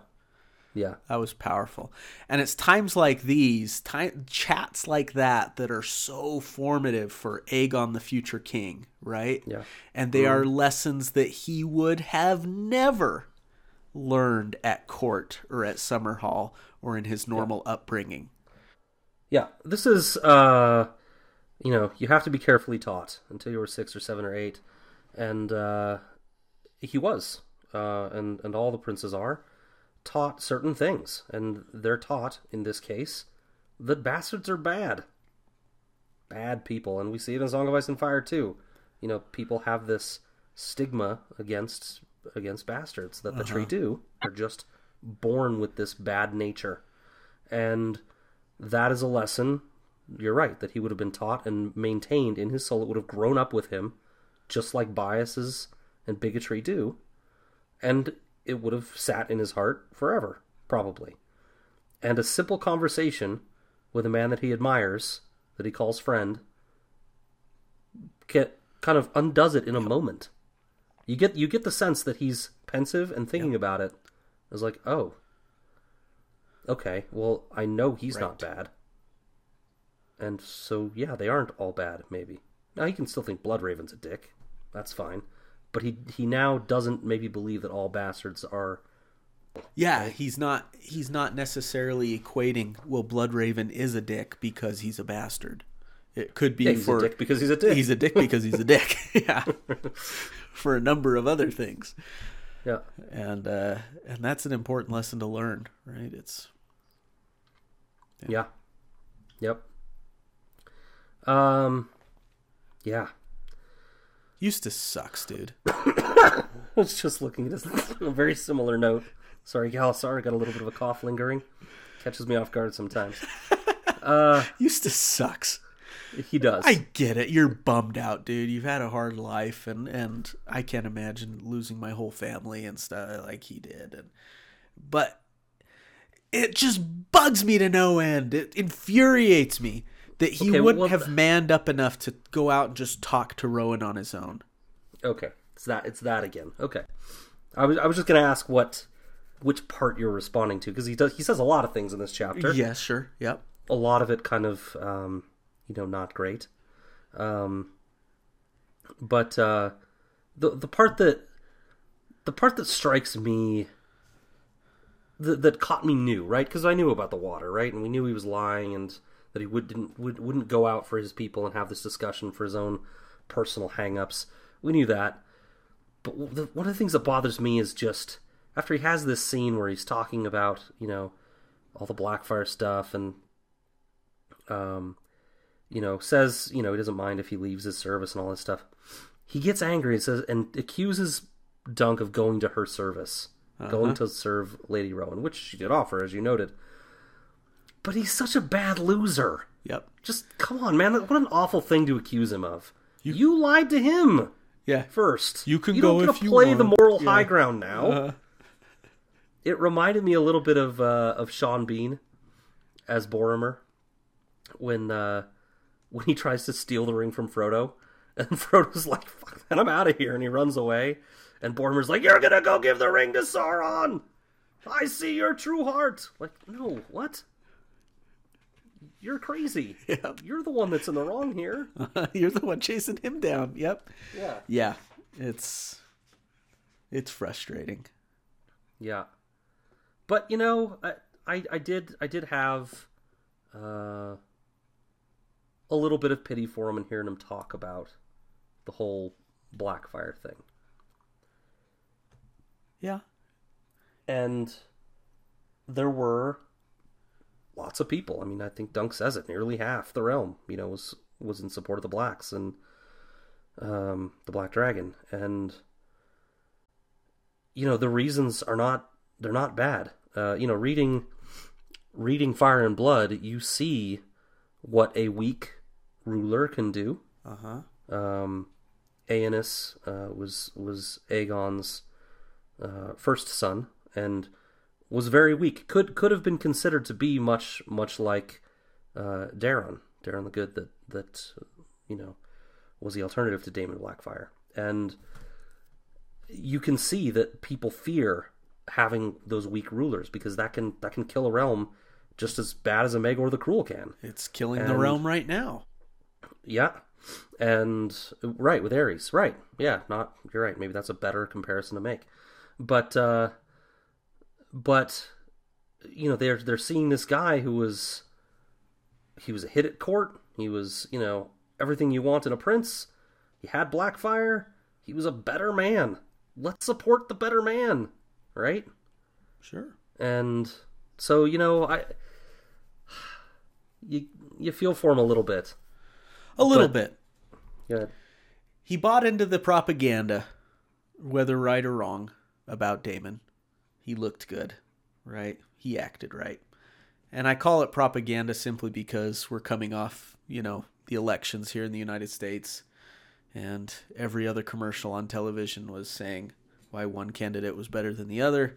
yeah, That was powerful. And it's times like these, time, chats like that, that are so formative for Aegon the future king, right? yeah. And they are lessons that he would have never learned at court or at Summerhall or in his normal upbringing. Yeah, this is uh you know, you have to be carefully taught until you were 6 or 7 or 8 and uh he was uh and and all the princes are taught certain things and they're taught in this case that bastards are bad. Bad people and we see it in Song of Ice and Fire too. You know, people have this stigma against against bastards that the tree uh-huh. do. They're just born with this bad nature. And that is a lesson you're right that he would have been taught and maintained in his soul it would have grown up with him just like biases and bigotry do and it would have sat in his heart forever probably and a simple conversation with a man that he admires that he calls friend get kind of undoes it in a moment you get you get the sense that he's pensive and thinking about it it's like oh okay, well, I know he's not bad. And so, yeah, they aren't all bad, maybe. Now, he can still think Bloodraven's a dick. That's fine. But he he now doesn't maybe believe that all bastards are. Yeah, he's not he's not necessarily equating well Bloodraven is a dick because he's a bastard. It could be Yeah, he's for a dick because he's a dick. he's a dick because he's a dick. [LAUGHS] [LAUGHS] yeah. For a number of other things. Yeah. And uh and that's an important lesson to learn, right? It's Yeah. Yep. Um. Yeah. Eustace sucks, dude. [COUGHS] I was just looking at this [LAUGHS] a very similar note. Sorry, gal. Sorry, got a little bit of a cough lingering. Catches me off guard sometimes. [LAUGHS] Uh, Eustace sucks. He does. I get it. You're bummed out, dude. You've had a hard life, and and I can't imagine losing my whole family and stuff like he did. And but it just bugs me to no end. It infuriates me that he Okay, wouldn't well, have manned up enough to go out and just talk to Rowan on his own. Okay, it's that. It's that again. Okay, I was I was just gonna ask what which part you're responding to because he does he says a lot of things in this chapter. Yeah, sure. Yep. A lot of it kind of um, you know not great. Um, but uh, the the part that the part that strikes me that, that caught me new right because I knew about the water right and we knew he was lying and that he would didn't would, wouldn't go out for his people and have this discussion for his own personal hangups. We knew that, but the, one of the things that bothers me is just after he has this scene where he's talking about you know all the Blackfyre stuff and um you know says you know he doesn't mind if he leaves his service and all this stuff. He gets angry and says and accuses Dunk of going to her service, going to serve Lady Rowan, which she did offer as you noted. But he's such a bad loser. Yep. Just come on, man! What an awful thing to accuse him of. You, lied to him Yeah. first. You can you go if to you play the moral Yeah. high ground now. Uh, It reminded me a little bit of uh, of Sean Bean as Boromir when uh, when he tries to steal the ring from Frodo, and [LAUGHS] Frodo's like, "Fuck, man, I'm out of here," and he runs away, and Boromir's like, "You're gonna go give the ring to Sauron. I see your true heart." Like, no, what? You're crazy. [LAUGHS] Yep. You're the one that's in the wrong here. [LAUGHS] You're the one chasing him down. Yep. Yeah. Yeah. It's it's frustrating. Yeah, but you know, I I, I did I did have uh, a little bit of pity for him and hearing him talk about the whole Blackfyre thing, Yeah. and there were lots of people. I mean, I think Dunk says it. Nearly half the realm, you know, was was in support of the blacks and um, the Black Dragon, and you know the reasons are not they're not bad. Uh, you know, reading reading Fire and Blood, you see what a weak ruler can do. Uh-huh. Um, Aenys uh, was was Aegon's uh, first son and was very weak. Could could have been considered to be much much like uh, Daeron, Daeron the Good, that that you know was the alternative to Daemon Blackfyre, and you can see that people fear having those weak rulers because that can that can kill a realm just as bad as a Maegor the Cruel can. It's killing the realm right now. Yeah. And right with Aerys, right? Yeah, not you're right. Maybe that's a better comparison to make. But uh but you know, they're they're seeing this guy who was he was a hit at court. He was, you know, everything you want in a prince. He had Blackfyre. He was a better man. Let's support the better man, right? Sure. And so, you know, I you you feel for him a little bit. A little But- bit. Yeah. He bought into the propaganda, whether right or wrong, about Daemon. He looked good, right? He acted right. And I call it propaganda simply because we're coming off, you know, the elections here in the United States. And every other commercial on television was saying why one candidate was better than the other.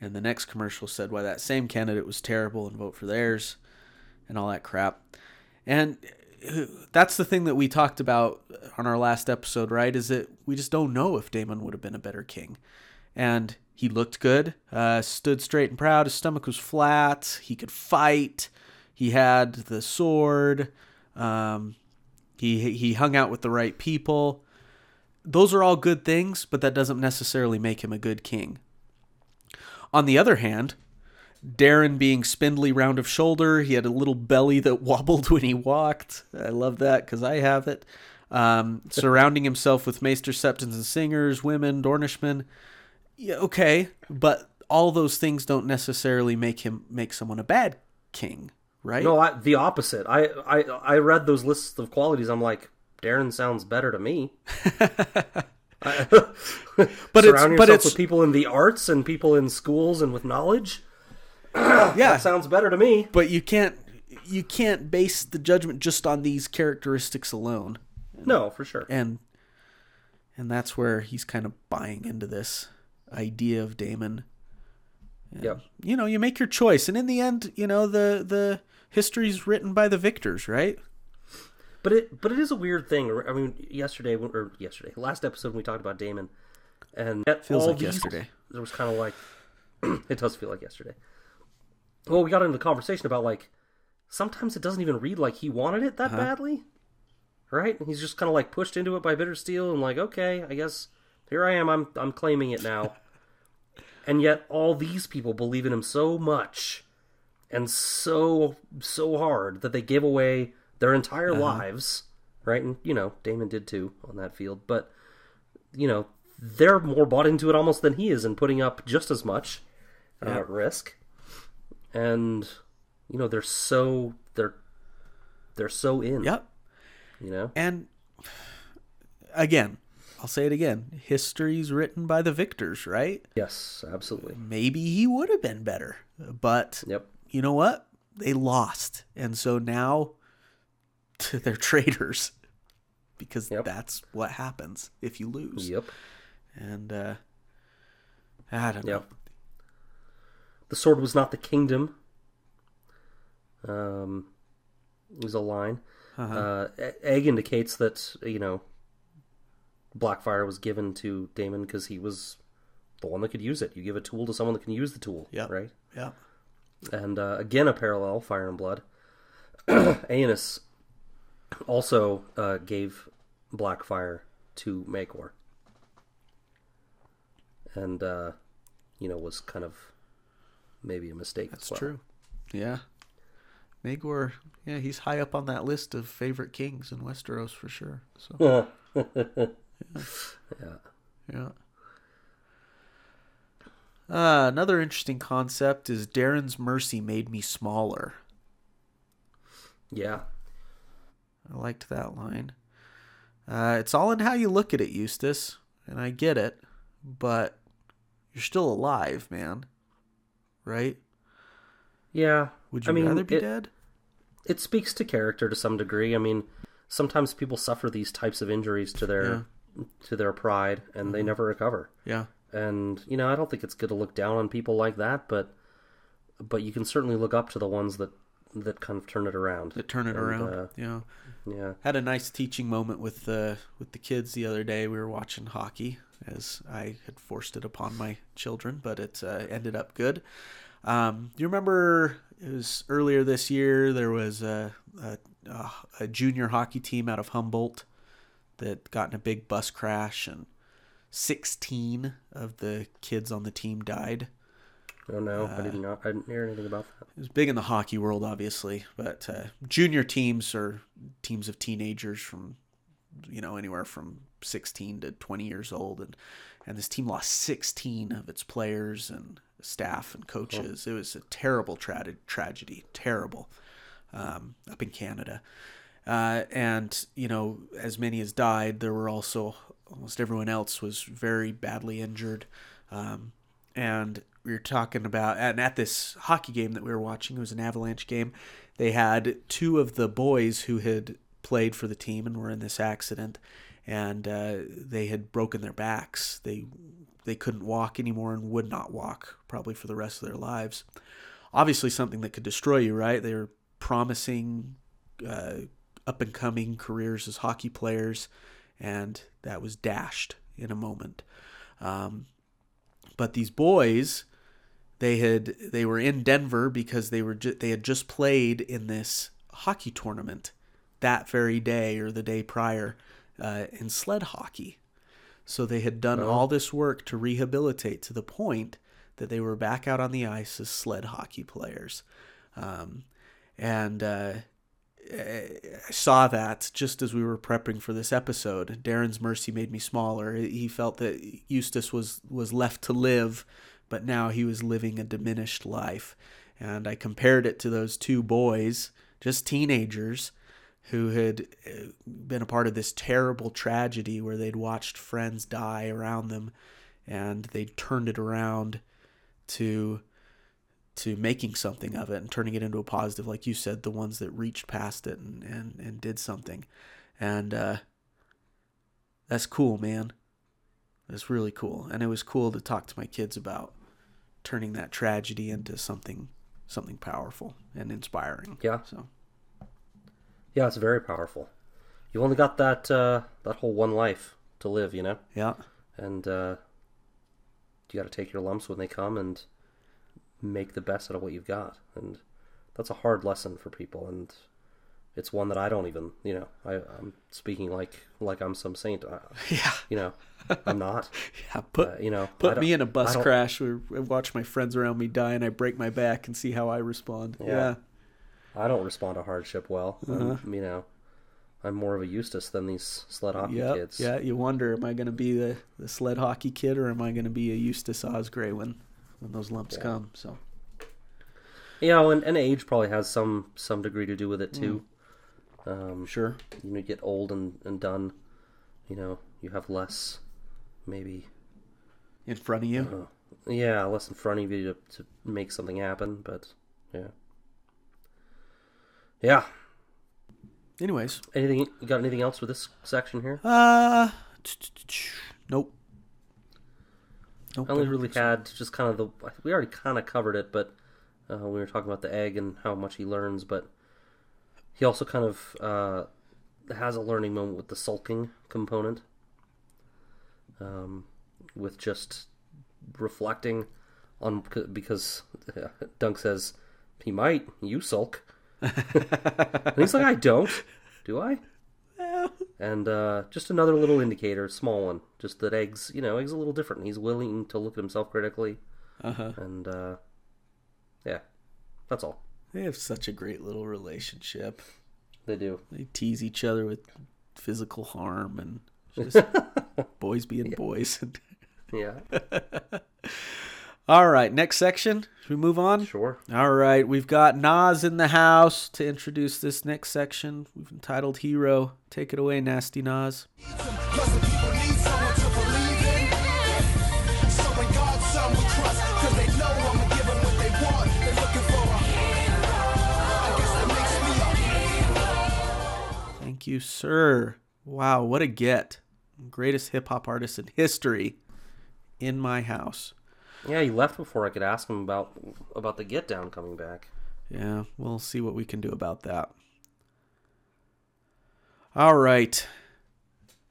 And the next commercial said why that same candidate was terrible and vote for theirs and all that crap. And uh, that's the thing that we talked about on our last episode, right? Is that we just don't know if Daemon would have been a better king. And he looked good, uh, stood straight and proud. His stomach was flat. He could fight. He had the sword. Um, he he hung out with the right people. Those are all good things, but that doesn't necessarily make him a good king. On the other hand, Daeron being spindly round of shoulder, he had a little belly that [LAUGHS] wobbled when he walked. I love that because I have it. Um, surrounding himself with maester septons and singers, women, Dornishmen. Yeah, okay, but all those things don't necessarily make him make someone a bad king, right? No, I, the opposite. I, I I read those lists of qualities. I'm like, Daeron sounds better to me. [LAUGHS] [LAUGHS] But it's- surround but yourself it's- with people in the arts and people in schools and with knowledge. [CLEARS THROAT] yeah, That sounds better to me. but you can't you can't base the judgment just on these characteristics alone. No, for sure. and and that's where he's kind of buying into this idea of Daemon. Yep. You know, you make your choice, and in the end, you know the the history's written by the victors, right? But it but it is a weird thing. I mean, yesterday or yesterday, last episode when we talked about Daemon, and at Feels all like these, yesterday. There was kind of like, [CLEARS THROAT] it does feel like yesterday. Well, we got into the conversation about like sometimes it doesn't even read like he wanted it that uh-huh. badly, right? He's just kind of like pushed into it by Bittersteel and like, okay, I guess here I am. I'm I'm claiming it now. [LAUGHS] and yet all these people believe in him so much and so so hard that they give away their entire lives, right? And you know, Daemon did too on that field, but you know, they're more bought into it almost than he is and putting up just as much uh, at risk. And you know, they're so they're they're so in. Yep. You know? And again, I'll say it again. History's written by the victors, right? Yes, absolutely. Maybe he would have been better. But Yep. you know what? They lost. And so now [LAUGHS] they're traitors [LAUGHS] because Yep. that's what happens if you lose. Yep. And uh I don't know. Yep. The sword was not the kingdom. Um, was a line. uh E- Egg indicates that you know Blackfyre was given to Daemon because he was the one that could use it. You give a tool to someone that can use the tool, Yep. right? Yeah. And uh, again, a parallel, Fire and Blood. [CLEARS THROAT] Aenys also uh, gave Blackfyre to Maegor. And, uh, you know, was kind of maybe a mistake. That's as well. true. Yeah. Maegor, yeah, he's high up on that list of favorite kings in Westeros for sure. So [LAUGHS] Yeah. Yeah. Uh, another interesting concept is Daeron's mercy made me smaller. Yeah. I liked that line. Uh, it's all in how you look at it, Eustace, and I get it, but you're still alive, man. Right? Yeah. Would you I mean, rather be it- dead? it speaks to character to some degree. I mean, sometimes people suffer these types of injuries to their to their pride and Mm-hmm. they never recover. Yeah. And you know, I don't think it's good to look down on people like that, but but you can certainly look up to the ones that that kind of turn it around. That turn it And, around. uh, yeah. yeah. Had a nice teaching moment with the with the kids the other day. We were watching hockey as I had forced it upon my children, but it uh, ended up good. Um, do you remember it was earlier this year? There was a a a junior hockey team out of Humboldt that got in a big bus crash, and sixteen of the kids on the team died. Oh no, I Uh, didn't know. I didn't hear anything about that. It was big in the hockey world, obviously, but uh, junior teams are teams of teenagers from, you know, anywhere from 16 to 20 years old, and and this team lost 16 of its players and staff and coaches. It was a terrible tra- tragedy, terrible, um, up in Canada. Uh, and you know, as many as died, there were also almost everyone else was very badly injured. Um, and we were talking about and at this hockey game that we were watching it was an avalanche game they had two of the boys who had played for the team and were in this accident and uh, they had broken their backs. They they couldn't walk anymore and would not walk probably for the rest of their lives. Obviously something that could destroy you right? They were promising uh, up and coming careers as hockey players and that was dashed in a moment. Um, but these boys they had they were in Denver because they were ju- they had just played in this hockey tournament that very day or the day prior uh, in sled hockey. So they had done all this work to rehabilitate to the point that they were back out on the ice as sled hockey players, um, and uh, I saw that just as we were prepping for this episode. Daeron's mercy made me smaller. He felt that Eustace was was left to live, but now he was living a diminished life. And I compared it to those two boys, just teenagers, who had uh, been a part of this terrible tragedy where they'd watched friends die around them, and they turned it around to to making something of it and turning it into a positive, like you said, the ones that reached past it and, and, and did something. And uh, that's cool, man. That's really cool. And it was cool to talk to my kids about turning that tragedy into something something powerful and inspiring. Yeah. So Yeah, it's very powerful. You only got that uh, that whole one life to live, you know, yeah. and uh, you got to take your lumps when they come, and make the best out of what you've got, and that's a hard lesson for people, and it's one that I don't even, you know, I, I'm speaking like like I'm some saint. I, [LAUGHS] Yeah. you know, I'm not. [LAUGHS] Yeah, put Uh, you know, put me in a bus crash where I watch my friends around me die and I break my back and see how I respond. Yeah. Yeah. I don't respond to hardship well. Uh-huh. You know, I'm more of a Eustace than these sled hockey Yep. kids. Yeah, you wonder, am I going to be the, the sled hockey kid or am I going to be a Eustace Osgray when, when those lumps Yeah. come? So, You know, and, and age probably has some some degree to do with it too. Um, sure. you know, you get old and, and done. You know, you have less, maybe, In front of you. yeah, less in front of you to, to make something happen. But yeah, yeah. Anyways, Anything you got? Anything else with this section here? uh, nope. Nope. I only really had just kind of the. We already kind of covered it, but uh, we were talking about the egg and how much he learns. But he also kind of uh, has a learning moment with the sulking component, um, with just reflecting on because Dunk says he might you sulk, [LAUGHS] and he's like I don't, do I? And uh, just another little indicator, small one, just that eggs, you know, eggs a little different. He's willing to look at himself critically, Uh-huh. and uh, yeah, that's all They have such a great little relationship. they do. They tease each other with physical harm and just [LAUGHS] boys being boys. [LAUGHS] Yeah, All right, next section. Should we move on? sure. All right, we've got Nas in the house to introduce this next section. We've entitled Hero. Take it away, Nasty Nas. Plus the people need someone to believe in. So in God's son we trust, cause they know I'ma give them what they want. They're looking for a I guess that makes me a Thank you, sir. Wow, what a get. Greatest hip hop artist in history in my house. Yeah, he left before I could ask him about about the get down coming back. Yeah, we'll see what we can do about that. All right.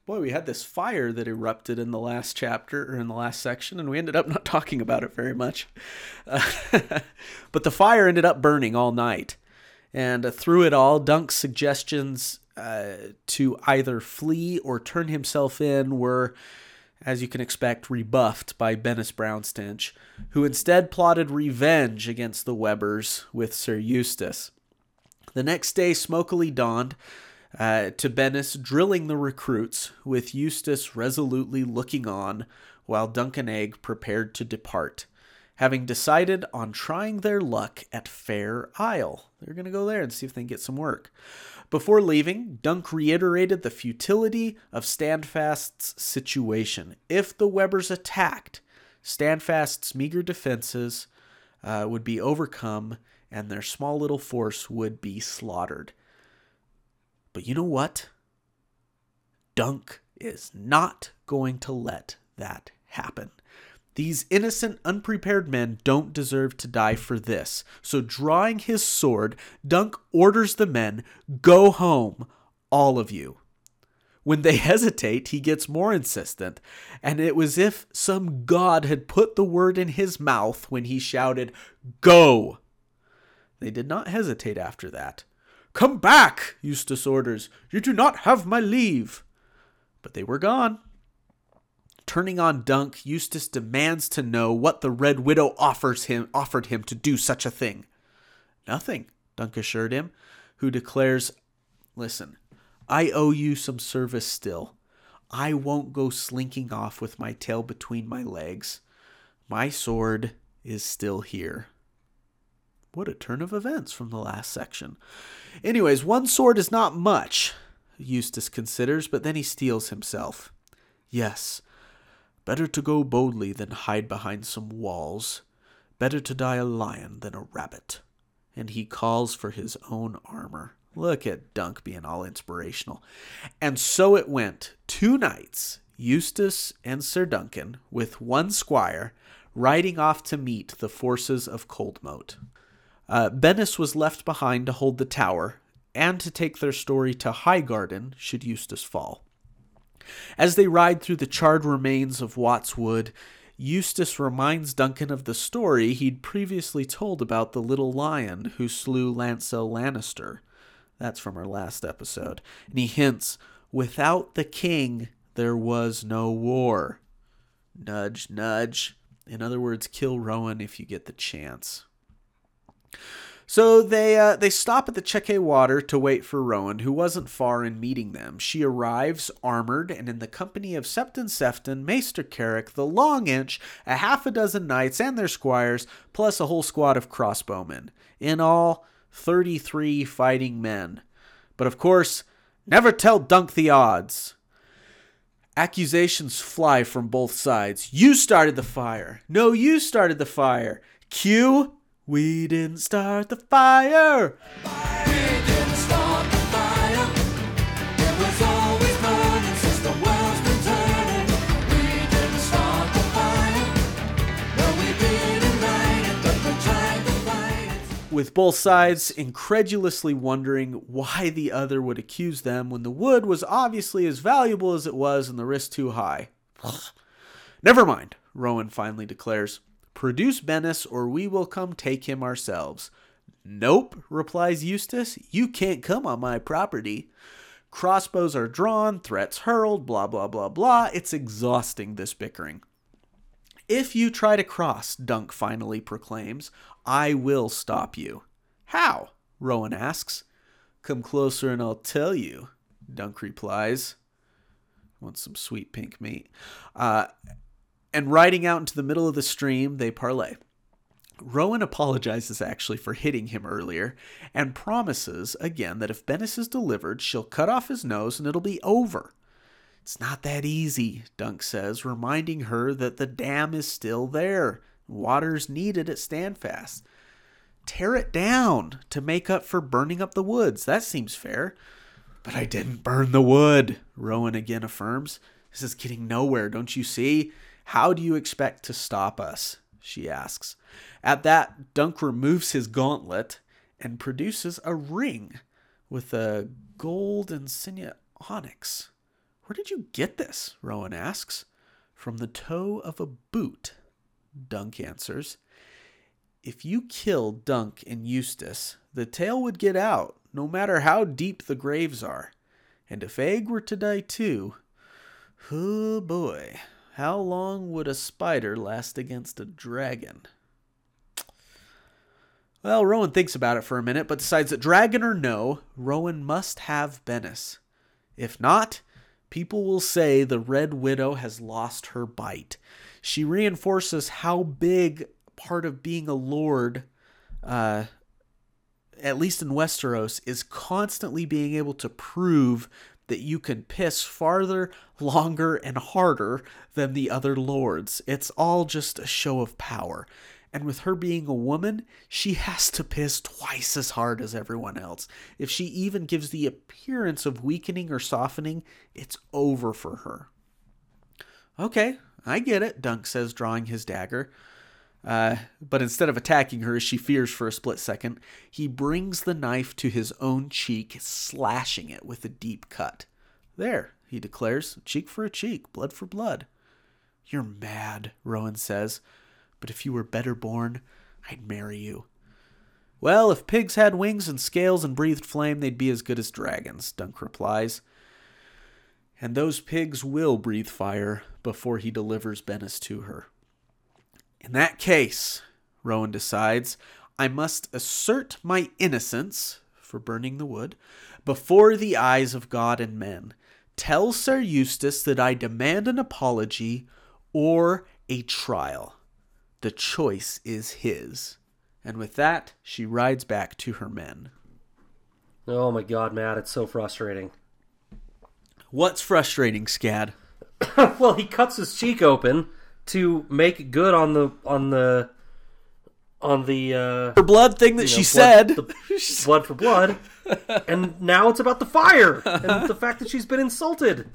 Boy, we had this fire that erupted in the last chapter or in the last section, and we ended up not [LAUGHS] talking about it very much. Uh, [LAUGHS] but the fire ended up burning all night. And uh, through it all, Dunk's suggestions uh, to either flee or turn himself in were, as you can expect, rebuffed by Bennis Brownstitch, who instead plotted revenge against the Webbers with Sir Eustace. The next day smokily dawned uh, to Bennis drilling the recruits, with Eustace resolutely looking on while Dunk and Egg prepared to depart, having decided on trying their luck at Fair Isle. They're going to go there and see if they can get some work. Before leaving, Dunk reiterated the futility of Standfast's situation. If the Webbers attacked, Standfast's meager defenses uh, would be overcome and their small little force would be slaughtered. But you know what? Dunk is not going to let that happen. These innocent, unprepared men don't deserve to die for this. So, drawing his sword, Dunk orders the men, Go home, all of you. When they [LAUGHS] hesitate, he gets more insistent, and it was as if some god had put the word in his mouth when he shouted, Go! They did not hesitate after that. Come back, Eustace orders. You do not have my leave. But they were gone. Turning on Dunk, Eustace demands to know what the Red Widow offers him offered him to do such a thing. Nothing, Dunk assured him, who declares, Listen, I owe you some service still. I won't go slinking off with my tail between my legs. My sword is still here. What a turn of events from the last section. Anyways, one sword is not much, Eustace considers, but then he steels himself. Yes, better to go boldly than hide behind some walls. Better to die a lion than a rabbit. And he calls for his own armor. Look at Dunk being all inspirational. And so it went. Two knights, Eustace and Sir Duncan, with one squire, riding off to meet the forces of Coldmoat. Uh, Bennis was left behind to hold the tower and to take their story to Highgarden should Eustace fall. As they ride through the charred remains of Wat's Wood, Eustace reminds Duncan of the story he'd previously told about the little lion who slew Lancel Lannister. That's from our last episode. And he hints, without the king, there was no war. Nudge, nudge. In other words, kill Rowan if you get the chance. So they uh, they stop at the Chequy Water to wait for Rowan, who wasn't far in meeting them. She arrives armored and in the company of Septon Sefton, Maester Carrick, the Long Inch, a half a dozen knights and their squires, plus a whole squad of crossbowmen. In all, 33 fighting men. But of course, never tell Dunk the odds. Accusations fly from both sides. You started the fire. No, you started the fire. Q, we didn't start the fire. We didn't start the fire. It was always burning since the world's been turning. We didn't start the fire. No, we didn't light it, but we tried to fight it. With both sides incredulously wondering why the other would accuse them when the wood was obviously as valuable as it was and the risk too high. [SIGHS] Never mind, Rowan finally declares. Produce Bennis or we will come take him ourselves. Nope, replies Eustace. You can't come on my property. Crossbows are drawn, threats hurled, blah, blah, blah, blah. It's exhausting, this bickering. If you try to cross, Dunk finally proclaims, I will stop you. How? Rowan asks. Come closer and I'll tell you, Dunk replies. Want some sweet pink meat. Uh, and riding out into the middle of the stream, they parley. Rowan apologizes actually for hitting him earlier and promises again that if Bennis is delivered, she'll cut off his nose and it'll be over. It's not that easy, Dunk says, reminding her that the dam is still there. Water's needed at Standfast. Tear it down to make up for burning up the woods. That seems fair. But I didn't burn the wood, Rowan again affirms. This is getting nowhere, don't you see? How do you expect to stop us? she asks. At that, Dunk removes his gauntlet and produces a ring with a gold and insignia onyx. Where did you get this? Rowan asks. From the toe of a boot, Dunk answers. If you kill Dunk and Eustace, the tale would get out, no matter how deep the graves are. And if Egg were to die too, oh boy, how long would a spider last against a dragon? Well, Rowan thinks about it for a minute, but decides that dragon or no, Rowan must have Bennis. If not, people will say the Red Widow has lost her bite. She reinforces how big part of being a lord, uh, at least in Westeros, is constantly being able to prove that you can piss farther, longer, and harder than the other lords. It's all just a show of power. And with her being a woman, she [LAUGHS] has to piss twice as hard as everyone else. If she even gives the appearance of weakening or softening, it's over for her. Okay, I get it, Dunk says, drawing his dagger. Uh, but instead of attacking her as she fears for a split second, he brings the knife to his own cheek, slashing it with a deep cut. There, he declares, cheek for a cheek, blood for blood. You're mad, Rowan says, but if you were better born, I'd marry you. Well, if pigs had wings and scales and breathed flame, they'd be as good as dragons, Dunk replies. And those pigs will breathe fire before he delivers Bennis to her. In that case, Rowan decides, I must assert my innocence for burning the wood before the eyes of God and men. Tell Sir Eustace that I demand an apology or a trial. The choice is his. And with that, she rides back to her men. Oh my god, Matt, it's so frustrating. What's frustrating, Scad? [COUGHS] well, he cuts his cheek open to make good on the on the on the uh Her blood thing that you she know, said. blood, the [LAUGHS] blood for blood, and now it's about the fire and the fact that she's been insulted.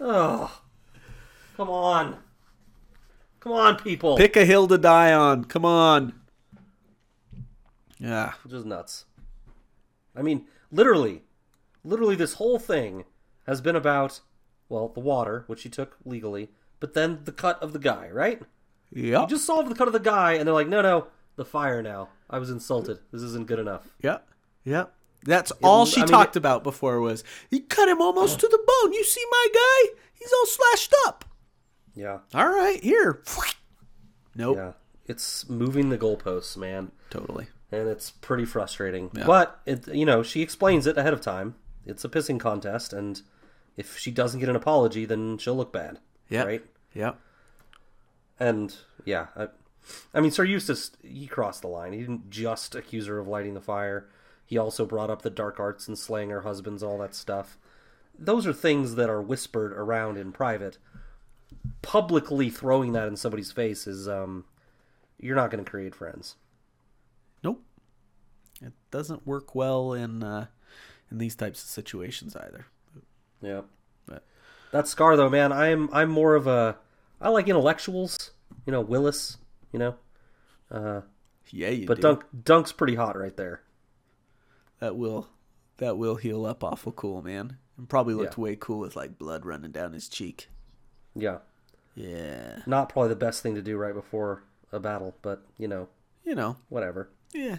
Oh, come on, come on, people! Pick a hill to die on. Come on. Yeah. Just nuts. I mean, literally, literally, this whole thing has been about well, the water, which she took legally, but then the cut of the guy, right? Yeah. You just solved the cut of the guy, and they're like, no, no, the fire now. I was insulted. This isn't good enough. Yeah. Yeah. That's all she I mean, talked it- about before was he cut him almost to the bone. You see my guy? He's all slashed up. Yeah, All right, here. Nope. yeah. It's moving the goalposts, man, Totally. and it's pretty frustrating. Yeah. But it, you know, she explains it ahead of time. It's a pissing contest, and if she doesn't get an apology, then she'll look bad. Yeah. Right. Yep. And yeah, I, I mean, Sir Eustace he crossed the line. He didn't just accuse her of lighting the fire. He also brought up the dark arts and slaying her husbands, all that stuff. Those are things that are whispered around in private. Publicly throwing that in somebody's face is, um, you're not going to create friends. Nope. It doesn't work well in uh, in these types of situations either. Yeah. That scar though, man, I'm I'm more of a I like intellectuals. You know, Willis. You know, uh, yeah, you but do. Dunk Dunk's pretty hot right there. that will that will heal up awful cool, man. And probably looked Yeah. way cool with like blood running down his cheek. Yeah, Yeah. not probably the best thing to do right before a battle, but you know, You know, whatever. yeah.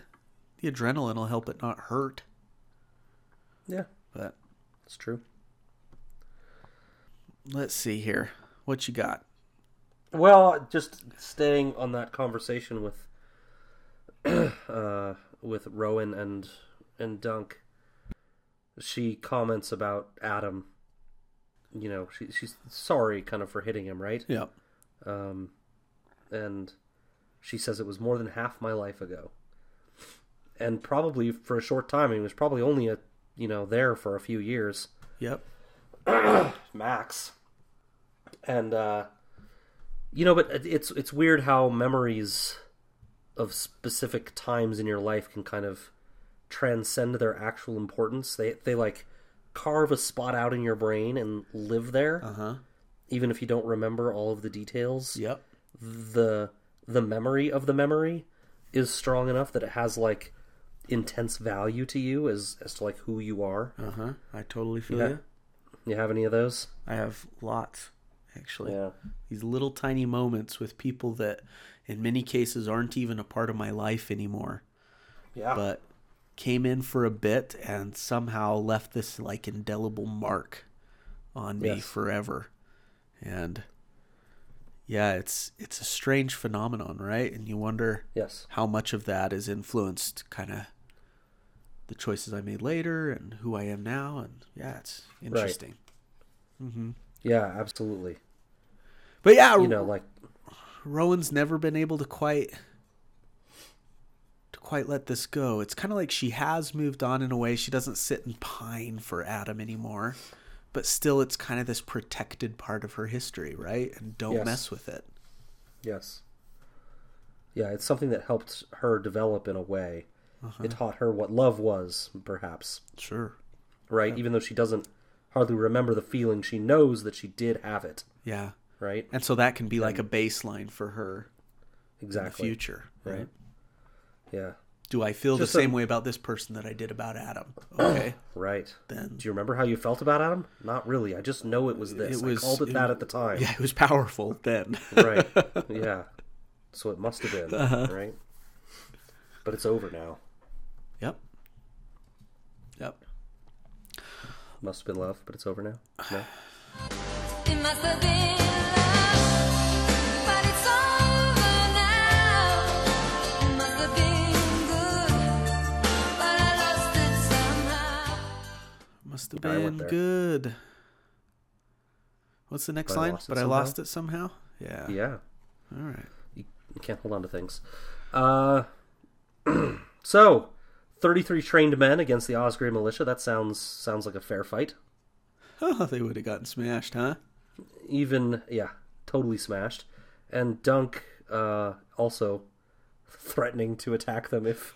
The adrenaline will help it not hurt. Yeah, But it's true. Let's see here. What you got? Well, just staying on that conversation with [CLEARS THROAT] uh, with Rowan and and Dunk, she comments about Adam. You know, she she's sorry kind of for hitting him, right? Yep. Um, and she says it was more than half my life ago, and probably for a short time. He was probably only a you know there for a few years Yep. [CLEARS THROAT] max. And uh you know, but it's it's weird how memories of specific times in your life can kind of transcend their actual importance. They they like carve a spot out in your brain and live there Uh huh. even if you don't remember all of the details. Yep. The the memory of the memory is strong enough that it has like intense value to you as as to like who you are. Uh huh. I totally feel Yeah. you. You have any of those? I have lots, actually. Yeah. These little tiny moments with people that, in many cases, aren't even a part of my life anymore, Yeah. but came in for a bit and somehow left this like indelible mark on me Yes. forever. And yeah, it's it's a strange phenomenon, right? And you wonder yes. how much of that is influenced kind of the choices I made later and who I am now and yeah, it's interesting. Right. Yeah, absolutely. But yeah, You know, like Rowan's never been able to quite to quite let this go. It's kind of like she has moved on in a way. She doesn't sit and pine for Adam anymore, but still it's kind of this protected part of her history, right? And don't Yes. mess with it. yes. Yeah, it's something that helped her develop in a way. It taught her what love was, perhaps. Sure. Right? Even though she doesn't hardly remember the feeling, she knows that she did have it, Yeah. right? And so that can be like a baseline for her in the Exactly. future, right? Yeah. Do I feel Just the a- same way about this person that I did about Adam? [CLEARS THROAT] Okay. Right. Then- Do you remember how you felt about Adam? Not really. I just know it was this. It was- I called it, it- that at the time. yeah, it was powerful then. right. [LAUGHS] Yeah. So it must have been, Uh-huh. right? But it's over now. yep. Yep. Must have been love, but it's over now. No? It must have been love, but it's over now. It must have been good, but I lost it somehow. Must have I went been there. good. What's the next But line? lost it but I lost it somehow. Yeah. Yeah. All right. You, you can't hold on to things. Uh, [CLEARS THROAT] so, 33 trained men against the Osgrey militia. That sounds sounds like a fair fight. Oh, they would have gotten smashed, huh? Even, yeah, totally smashed. And Dunk uh, also threatening to attack them if.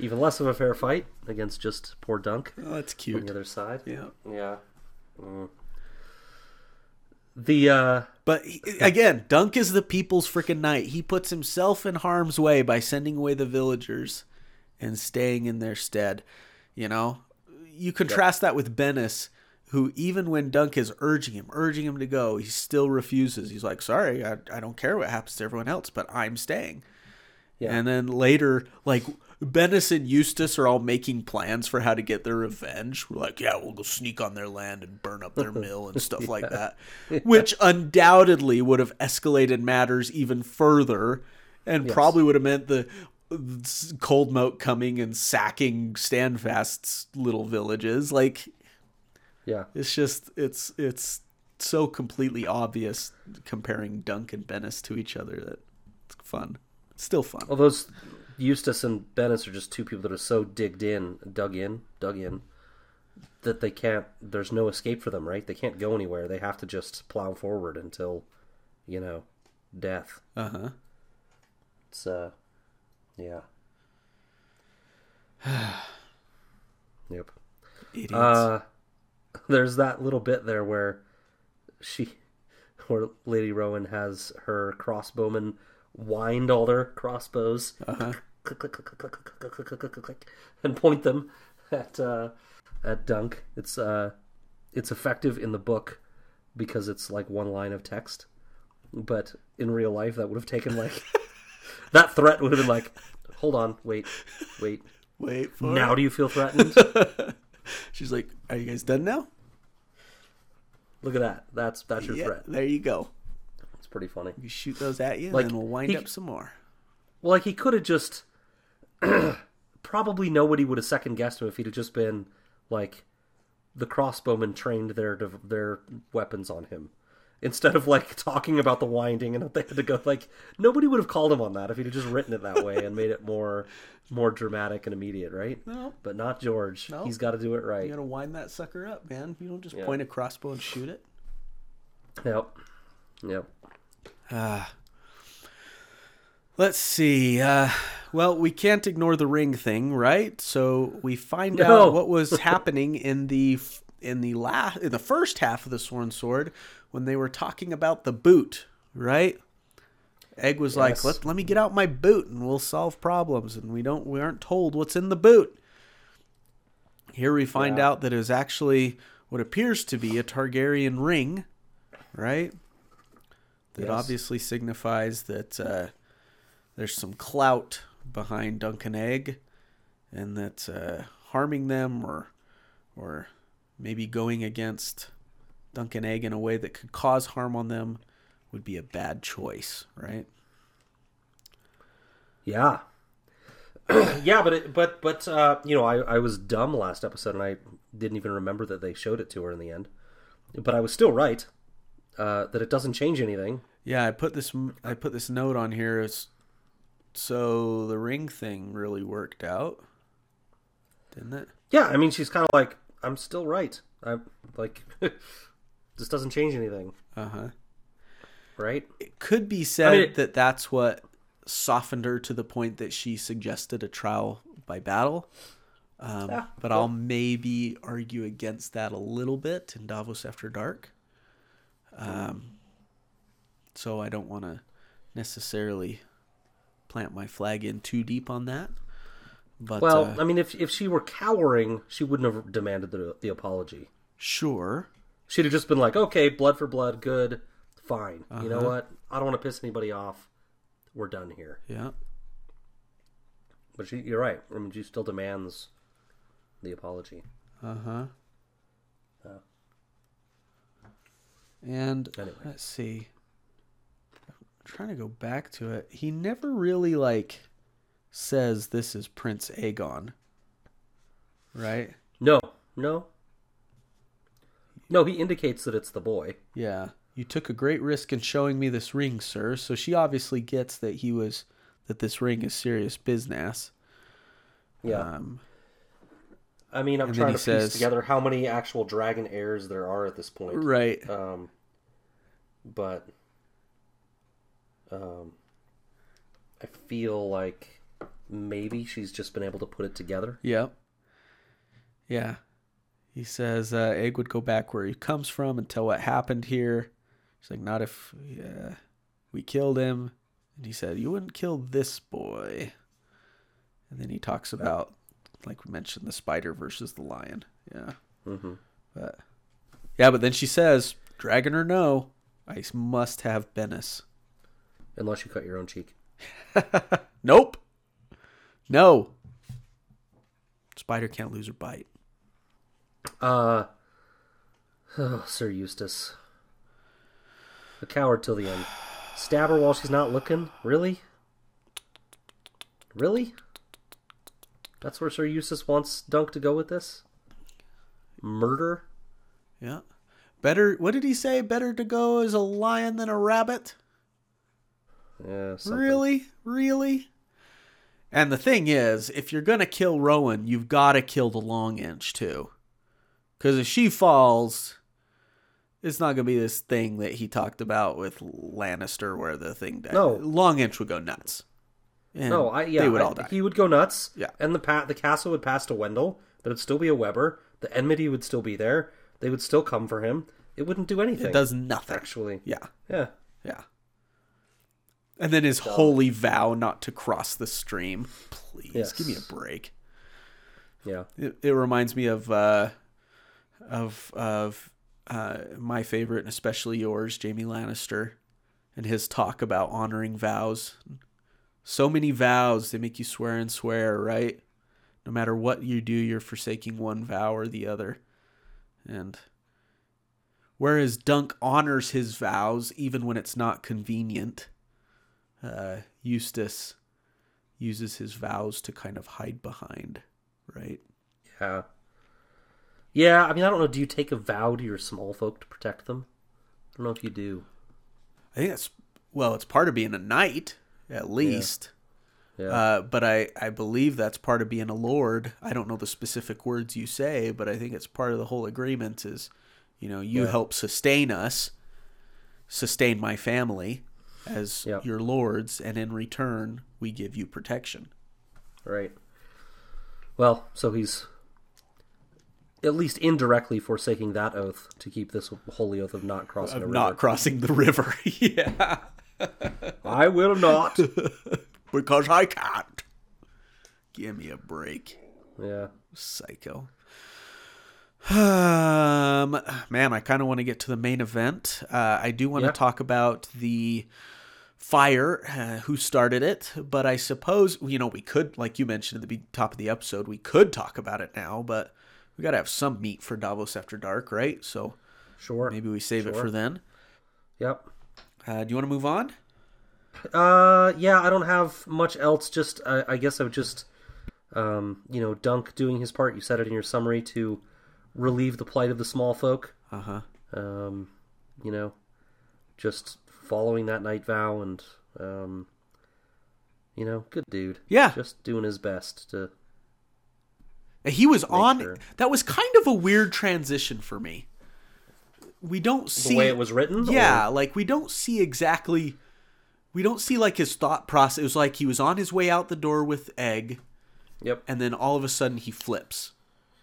Even less of a fair fight against just poor Dunk Oh, that's on cute. the other side. Yeah. Yeah. Mm. The uh But he- again, Dunk is the people's freaking knight. He puts himself in harm's way by sending away the villagers and staying in their stead. You know, you contrast that with Bennis, who even when Dunk is urging him, urging him to go, he still refuses. He's like, "Sorry, I, I don't care what happens to everyone else, but I'm staying." Yeah. And then later, like Bennis and Eustace are all making plans for how to get their revenge. We're like, yeah, we'll go sneak on their land and burn up their [LAUGHS] mill and stuff like that, which undoubtedly would have escalated matters even further, and probably would have meant the Coldmoat coming and sacking Standfast's little villages. Like, Yeah. it's just it's it's so completely obvious comparing Dunk and Bennis to each other that it's fun. It's still fun. Well, those Eustace and Bennis are just two people that are so digged in, dug in, dug in, that they can't. There's no escape for them, right? They can't go anywhere. They have to just plow forward until, you know, death. Uh huh. It's uh, yeah. yep. Idiots. Uh, there's that little bit there where she, where Lady Rowan has her crossbowmen wind all their crossbows, Uh-huh. click, click, click, click, click, click, click, click, click, click, click, and point them at uh, at Dunk. It's uh, it's effective in the book because it's like one line of text, but in real life that would have taken like that threat would have been like, hold on, wait, wait. [LAUGHS] Wait for Now it. do you feel threatened? [LAUGHS] She's like, "Are you guys done now?" Look at that. That's that's your Yeah, threat. there you go. It's pretty funny. You shoot those at you, Like, and then we'll wind he- up some more. Well, like he could have just [CLEARS THROAT] probably nobody would have second guessed him if he'd have just been like the crossbowmen trained their their weapons on him instead of like talking about the winding and they had to go like nobody would have called him on that if he'd have just written it that way and made it more more dramatic and immediate, right? No. But not George. No. He's got to do it right. You gotta wind that sucker up, man. You don't just Yeah. point a crossbow and shoot it. Yep. Yep. Let's see. Uh, well, we can't ignore the ring thing, right? So we find No. out what was happening in the in the last in the first half of the Sworn Sword when they were talking about the boot, right? Egg was like, "Let let me get out my boot and we'll solve problems." And we don't we aren't told what's in the boot. Here we find Yeah. out that it was actually what appears to be a Targaryen ring, right? That Yes. obviously signifies that uh, there's some clout behind Dunk and Egg, and that uh, harming them or or maybe going against Dunk and Egg in a way that could cause harm on them would be a bad choice, right? Yeah. [CLEARS THROAT] yeah, but it, but but uh, you know, I I was dumb last episode and I didn't even remember that they showed it to her in the end. But I was still right uh, that it doesn't change anything. Yeah, I put this I put this note on here so the ring thing really worked out, didn't it? Yeah, I mean, she's kind of like, I'm still right. I'm like, [LAUGHS] this doesn't change anything, Uh huh. right? It could be said I mean, it- that that's what softened her to the point that she suggested a trial by battle. Um, Yeah, but I'll maybe argue against that a little bit in Davos After Dark. Um, so I don't want to necessarily plant my flag in too deep on that. But Well, uh, I mean, if if she were cowering, she wouldn't have demanded the the apology. sure. She'd have just been like, okay, blood for blood, good, fine. You know Uh-huh. what? I don't want to piss anybody off. We're done here. Yeah. But she, you're right. I mean, she still demands the apology. Uh huh. Yeah. And Anyway. let's see. I'm trying to go back to it. He never really like says this is Prince Aegon. Right? No, no, no. He indicates that it's the boy. Yeah. You took a great risk in showing me this ring, sir. So she obviously gets that he was that this ring is serious business. Yeah. Um, I mean, I'm trying to says- piece together how many actual dragon heirs there are at this point. right. Um, but um, I feel like maybe she's just been able to put it together. Yep. Yeah. He says uh, Egg would go back where he comes from and tell what happened here. He's like, not if uh, we killed him. And he said, you wouldn't kill this boy. And then he talks about, like we mentioned, the spider versus the lion. Yeah. Mm-hmm. But Yeah, but then she says, dragon or no, I must have Bennis. Unless you cut your own cheek. [LAUGHS] Nope. No. Spider can't lose her bite. Uh, oh, Sir Eustace. A coward till the end. Stab her while she's not looking? Really? Really? That's where Sir Eustace wants Dunk to go with this? Murder? Yeah. Better, what did he say? Better to go as a lion than a rabbit? Yeah, something. Really? Really? And the thing is, if you're going to kill Rowan, you've got to kill the long inch too. Because if she falls, it's not going to be this thing that he talked about with Lannister where the thing died. No. Long inch would go nuts. And No, I yeah, they would I- all die. he would go nuts. Yeah. and the pa- the castle would pass to Wendell, but it'd still be a Webber. The enmity would still be there. They would still come for him. It wouldn't do anything. It does nothing. actually. Yeah. Yeah, Yeah. And then his holy vow not to cross the stream. Please Yes. give me a break. yeah. It, it reminds me of uh, of of uh, my favorite, and especially yours, Jaime Lannister, and his talk about honoring vows. So many vows they make you swear and swear, right? No matter what you do, you're forsaking one vow or the other. And whereas Dunk honors his vows even when it's not convenient, uh, Eustace uses his vows to kind of hide behind, right? Yeah. Yeah, I mean, I don't know. Do you take a vow to your small folk to protect them? I don't know if you do. I think that's well, it's part of being a knight, at least. Yeah. Uh, but I, I believe that's part of being a lord. I don't know the specific words you say, but I think it's part of the whole agreement is, you know, you Yeah. help sustain us, sustain my family as Yep. your lords, and in return we give you protection. Right. Well, so he's at least indirectly forsaking that oath to keep this holy oath of not crossing a Of river. not crossing the river. [LAUGHS] yeah. I will not. [LAUGHS] Because I can't. Give me a break. yeah. Psycho. Um, man, I kind of want to get to the main event. Uh, I do want to Yeah. talk about the fire, uh, who started it, but I suppose you know we could, like you mentioned at the top of the episode, we could talk about it now, but we got to have some meat for Davos after dark, right? So Sure. maybe we save it for then. Yep. Uh, do you want to move on? Uh, yeah, I don't have much else. Just, I, I guess I would just, um, you know, Dunk doing his part. You said it in your summary to relieve the plight of the small folk. Uh huh. Um, you know, just following that night vow and, um, you know, good dude. Yeah. Just doing his best to. He was on. sure. That was kind of a weird transition for me. We don't see The way it was written? Yeah, or- like we don't see exactly. We don't see like his thought process. It was like he was on his way out the door with Egg, Yep. and then all of a sudden he flips.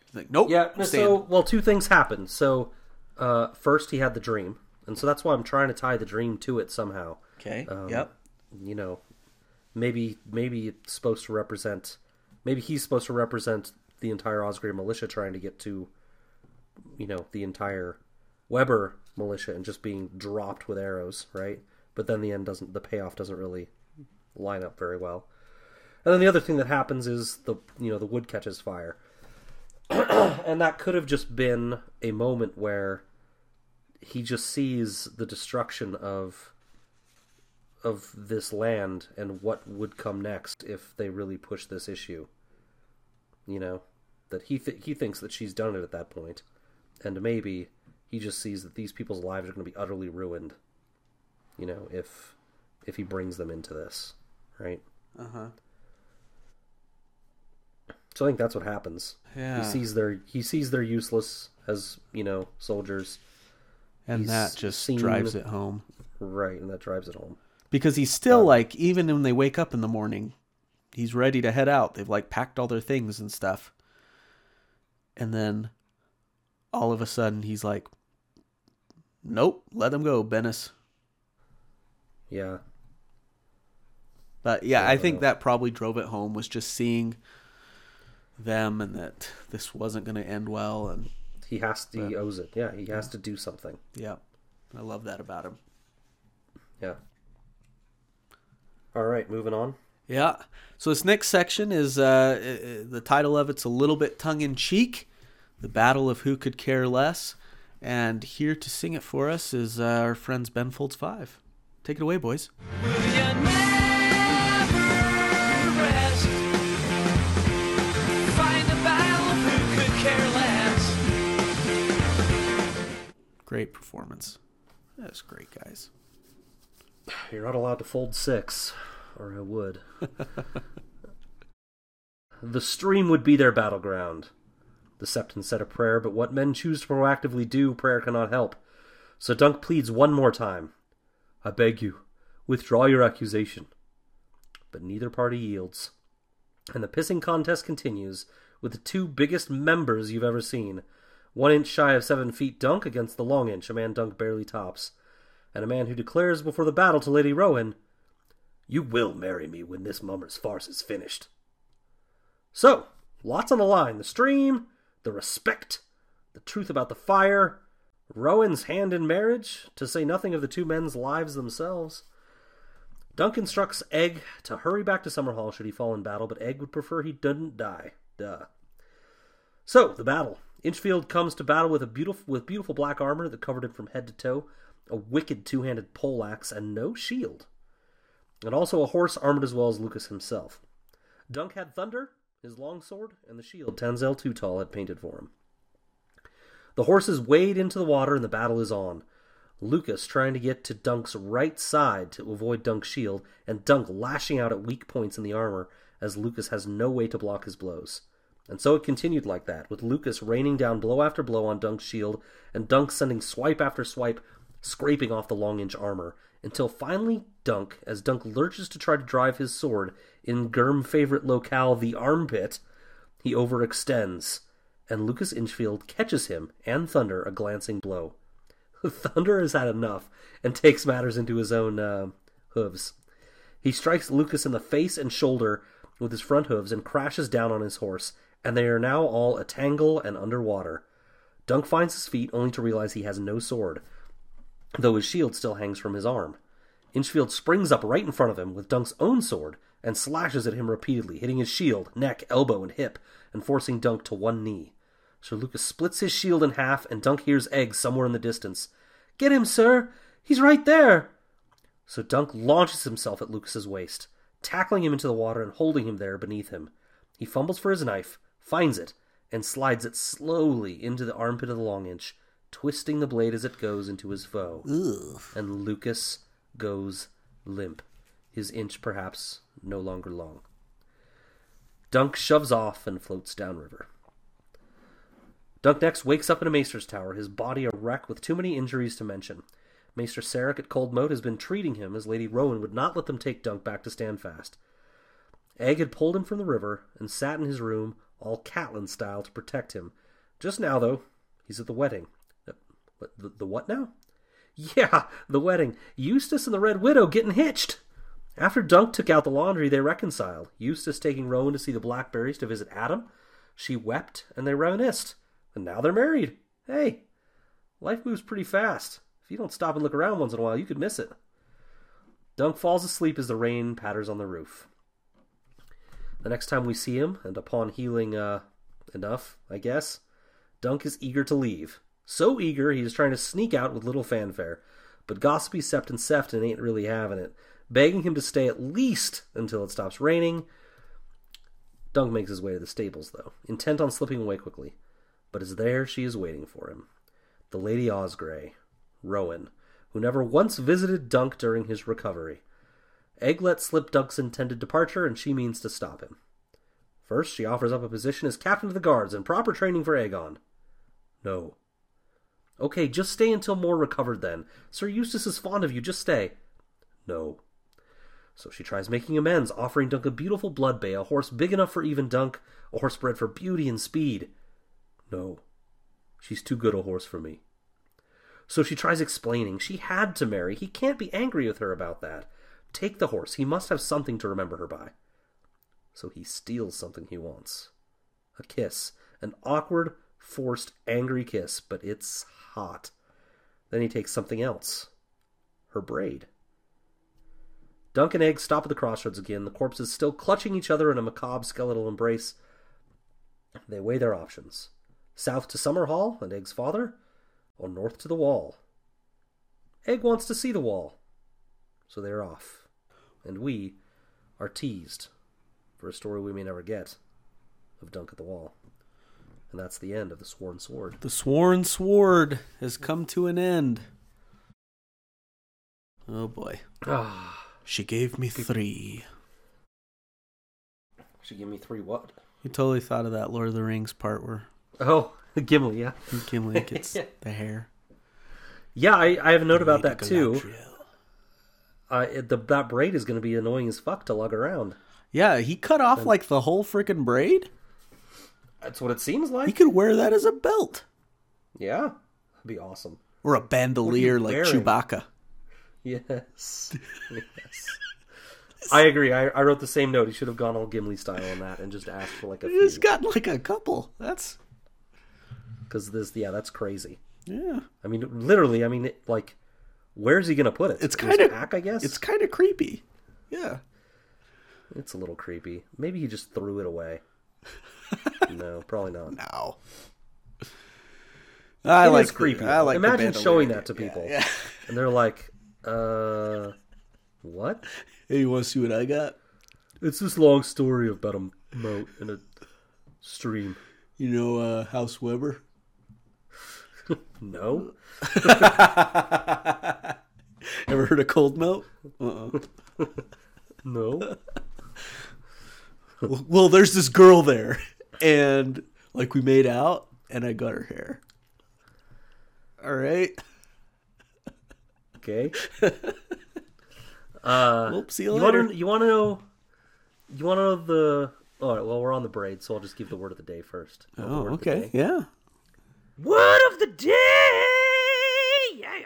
He's like, nope. Yeah. So, well, two things happened. So, uh, first he had the dream, and so that's why I'm trying to tie the dream to it somehow. okay. um, yep. you know, maybe maybe it's supposed to represent, maybe he's supposed to represent the entire Osgrey militia trying to get to, you know, the entire Webber militia and just being dropped with arrows, right? But then the end doesn't, the payoff doesn't really line up very well. And then the other thing that happens is the you know the wood catches fire, [CLEARS THROAT] and that could have just been a moment where he just sees the destruction of of this land and what would come next if they really push this issue. You know, that he th- he thinks that she's done it at that point, and maybe he just sees that these people's lives are going to be utterly ruined. You know, if if he brings them into this, right? Uh huh. So I think that's what happens. Yeah. He sees their he sees they're useless as you know soldiers, And he's that just seen- drives it home right? And that drives it home. because he's still like even when they wake up in the morning, he's ready to head out. They've like packed all their things and stuff, and then all of a sudden he's like, "Nope, let them go, Bennis." Yeah, But yeah, I think that probably drove it home was just seeing them and that this wasn't going to end well and He has to. He owes it. Yeah, he has to do something. Yeah, I love that about him. Yeah. All right, moving on. Yeah. So this next section is uh, uh, the title of it's a little bit tongue in cheek, the battle of who could care less, and here to sing it for us is uh, our friends Ben Folds Five. Take it away, boys. Great performance. That's great, guys. You're not allowed to fold six, or I would. [LAUGHS] the stream would be their battleground. The Septon said a prayer, but what men choose to proactively do, prayer cannot help. So Dunk pleads one more time. I beg you, withdraw your accusation. But neither party yields. And the pissing contest continues, with the two biggest members you've ever seen. One inch shy of seven feet Dunk against the long inch, a man Dunk barely tops. And a man who declares before the battle to Lady Rowan, You will marry me when this mummer's farce is finished. So, lots on the line. The stream, the respect, the truth about the fire, Rowan's hand in marriage, to say nothing of the two men's lives themselves. Dunk instructs Egg to hurry back to Summerhall should he fall in battle, but Egg would prefer he didn't die. Duh. So, the battle. Inchfield comes to battle with a beautiful with beautiful black armor that covered him from head to toe, a wicked two-handed poleaxe, and no shield. And also a horse armored as well as Lucas himself. Dunk had thunder, his longsword, and the shield Tanselle Too Tall had painted for him. The horses wade into the water and the battle is on. Lucas trying to get to Dunk's right side to avoid Dunk's shield, and Dunk lashing out at weak points in the armor as Lucas has no way to block his blows. And so it continued like that, with Lucas raining down blow after blow on Dunk's shield, and Dunk sending swipe after swipe, scraping off the long inch armor, until finally Dunk, as Dunk lurches to try to drive his sword in Gurm favorite locale, the armpit, he overextends, and Lucas Inchfield catches him and Thunder a glancing blow. [LAUGHS] Thunder has had enough and takes matters into his own uh, hooves. He strikes Lucas in the face and shoulder with his front hooves and crashes down on his horse, and they are now all a tangle and underwater. Dunk finds his feet only to realize he has no sword, though his shield still hangs from his arm. Inchfield springs up right in front of him with Dunk's own sword and slashes at him repeatedly, hitting his shield, neck, elbow, and hip, and forcing Dunk to one knee. Sir Lucas splits his shield in half, and Dunk hears Egg somewhere in the distance. Get him, sir! He's right there! So Dunk launches himself at Lucas's waist, tackling him into the water and holding him there beneath him. He fumbles for his knife, finds it, and slides it slowly into the armpit of the long inch, twisting the blade as it goes into his foe. And Lucas goes limp, his inch perhaps no longer long. Dunk shoves off and floats downriver. Dunk next wakes up in a maester's tower, his body a wreck with too many injuries to mention. Maester Cerrick at Coldmoat has been treating him as Lady Rowan would not let them take Dunk back to Standfast. Egg had pulled him from the river and sat in his room, all Catlin style, to protect him. Just now, though, he's at the wedding. What- The, the what now? Yeah, the wedding. Eustace and the Red Widow getting hitched. After Dunk took out the laundry, they reconciled. Eustace taking Rowan to see the Blackberries to visit Adam. She wept, and they reminisced. And now they're married. Hey, life moves pretty fast. If you don't stop and look around once in a while, you could miss it. Dunk falls asleep as the rain patters on the roof. The next time we see him, and upon healing uh, enough, I guess, Dunk is eager to leave. So eager he is trying to sneak out with little fanfare. But gossipy Septon Sefton ain't really having it, begging him to stay at least until it stops raining. Dunk makes his way to the stables, though, intent on slipping away quickly. But as there she is waiting for him. The Lady Osgrey, Rowan, who never once visited Dunk during his recovery. Egg lets slip Dunk's intended departure, and she means to stop him. First, she offers up a position as captain of the guards and proper training for Aegon. No. Okay, just stay until more recovered then. Sir Eustace is fond of you, just stay. No. So she tries making amends, offering Dunk a beautiful blood bay, a horse big enough for even Dunk, a horse bred for beauty and speed. No. She's too good a horse for me. So she tries explaining. She had to marry. He can't be angry with her about that. Take the horse. He must have something to remember her by. So he steals something he wants. A kiss. An awkward, forced, angry kiss, but it's hot. Then he takes something else her braid. Dunk and Egg stop at the crossroads again, the corpses still clutching each other in a macabre skeletal embrace. They weigh their options south to Summerhall and Egg's father, or north to the wall. Egg wants to see the wall, so they're off. And we are teased for a story we may never get of Dunk at the Wall. And that's the end of the Sworn Sword. The sworn sword has come to an end. Oh boy. Ah, She gave me three. She gave me three what? You totally thought of that Lord of the Rings part where Oh, [LAUGHS] Gimli, yeah. Gimli [LAUGHS] gets the hair. Yeah, I, I have a note about that too. Uh, the, that braid is going to be annoying as fuck to lug around. Yeah, he cut off like the whole freaking braid. That's what it seems like. He could wear that as a belt Yeah, that'd be awesome. or a bandolier like wearing? Chewbacca. Yes. [LAUGHS] yes. I agree. I, I wrote the same note. He should have gone all Gimli style on that and just asked for like a He's few. got like a couple. That's Because this, yeah, that's crazy. yeah. I mean, literally. I mean, it, like, where's he gonna put it? It's kinda- pack, I guess. It's kind of creepy. Yeah. It's a little creepy. Maybe he just threw it away. No, probably not. No. I It like is the- creepy. I like Imagine showing that to people, Yeah. [LAUGHS] and they're like, "Uh, what?" Hey, you want to see what I got? It's this long story about a moat and a stream. You know, uh, House Webber. No, [LAUGHS] Ever heard of Coldmoat? Uh-uh. no. [LAUGHS] well, there's this girl there, and like we made out, and I got her hair. All right. Okay. [LAUGHS] Uh, Well, see you you later. want to you want to know you want to know the all right well we're on the braid so i'll just give the word of the day first You want the Oh, word of the okay. day? Yeah. word of the day yeah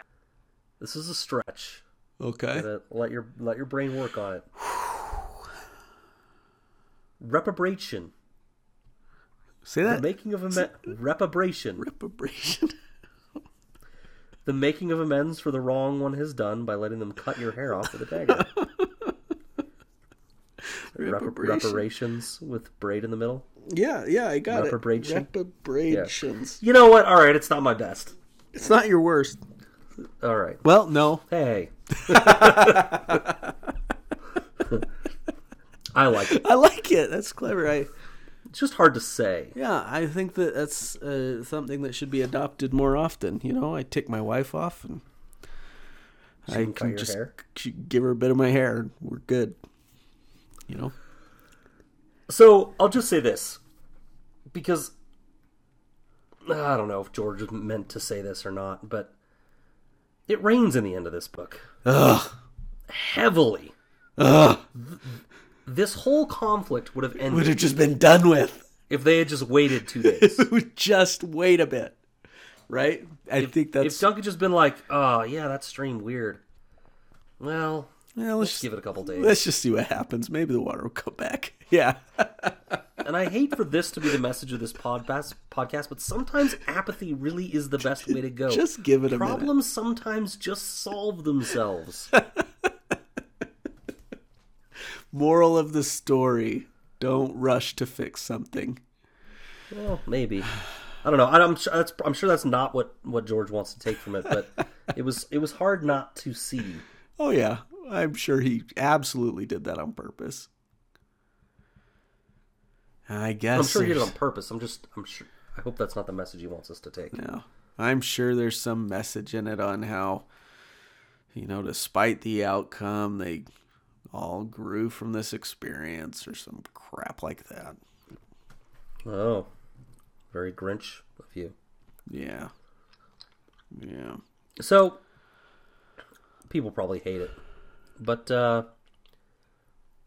this is a stretch Okay. Let your let your brain work on it [SIGHS] reparation Say that. the making of a reparation Reparation. [LAUGHS] the making of amends for the wrong one has done by letting them cut your hair off with a dagger [LAUGHS] Rep- Reparation. reparations with braid in the middle Yeah, yeah, I got Reparation? it. Reparations. You know what? All right, it's not my best. It's not your worst. All right. Well, no. Hey. [LAUGHS] I like it. I like it. That's clever. I It's just hard to say. yeah, I think that that's uh, something that should be adopted more often. You know, I take my wife off and She I can can just hair? give her a bit of my hair. and We're good. You know. So I'll just say this, because I don't know if George meant to say this or not, but it rains in the end of this book Ugh. heavily. Ugh. This whole conflict would have ended. Would have just been done with. if they had just waited two [LAUGHS] days. Just wait a bit. Right? I think that's If Dunk had just been like, "Oh yeah, that stream weird," well, well, let's let's give it a couple days. Let's just see what happens. Maybe the water will come back. [LAUGHS] Yeah. [LAUGHS] And I hate for this to be the message of this podcast, podcast, but sometimes apathy really is the best way to go. Just give it a minute. Problems sometimes just solve themselves. Moral of the story: Don't rush to fix something. well, maybe. I don't know. I'm sure that's I'm sure that's not what what George wants to take from it, but [LAUGHS] it was it was hard not to see. Oh yeah, I'm sure he absolutely did that on purpose. I guess. I'm sure he did it on purpose. I'm just I'm sure. I hope that's not the message he wants us to take. No, I'm sure there's some message in it on how, you know, despite the outcome, they all grew from this experience or some crap like that. Oh, very Grinch of you. Yeah. Yeah. So people probably hate it. But uh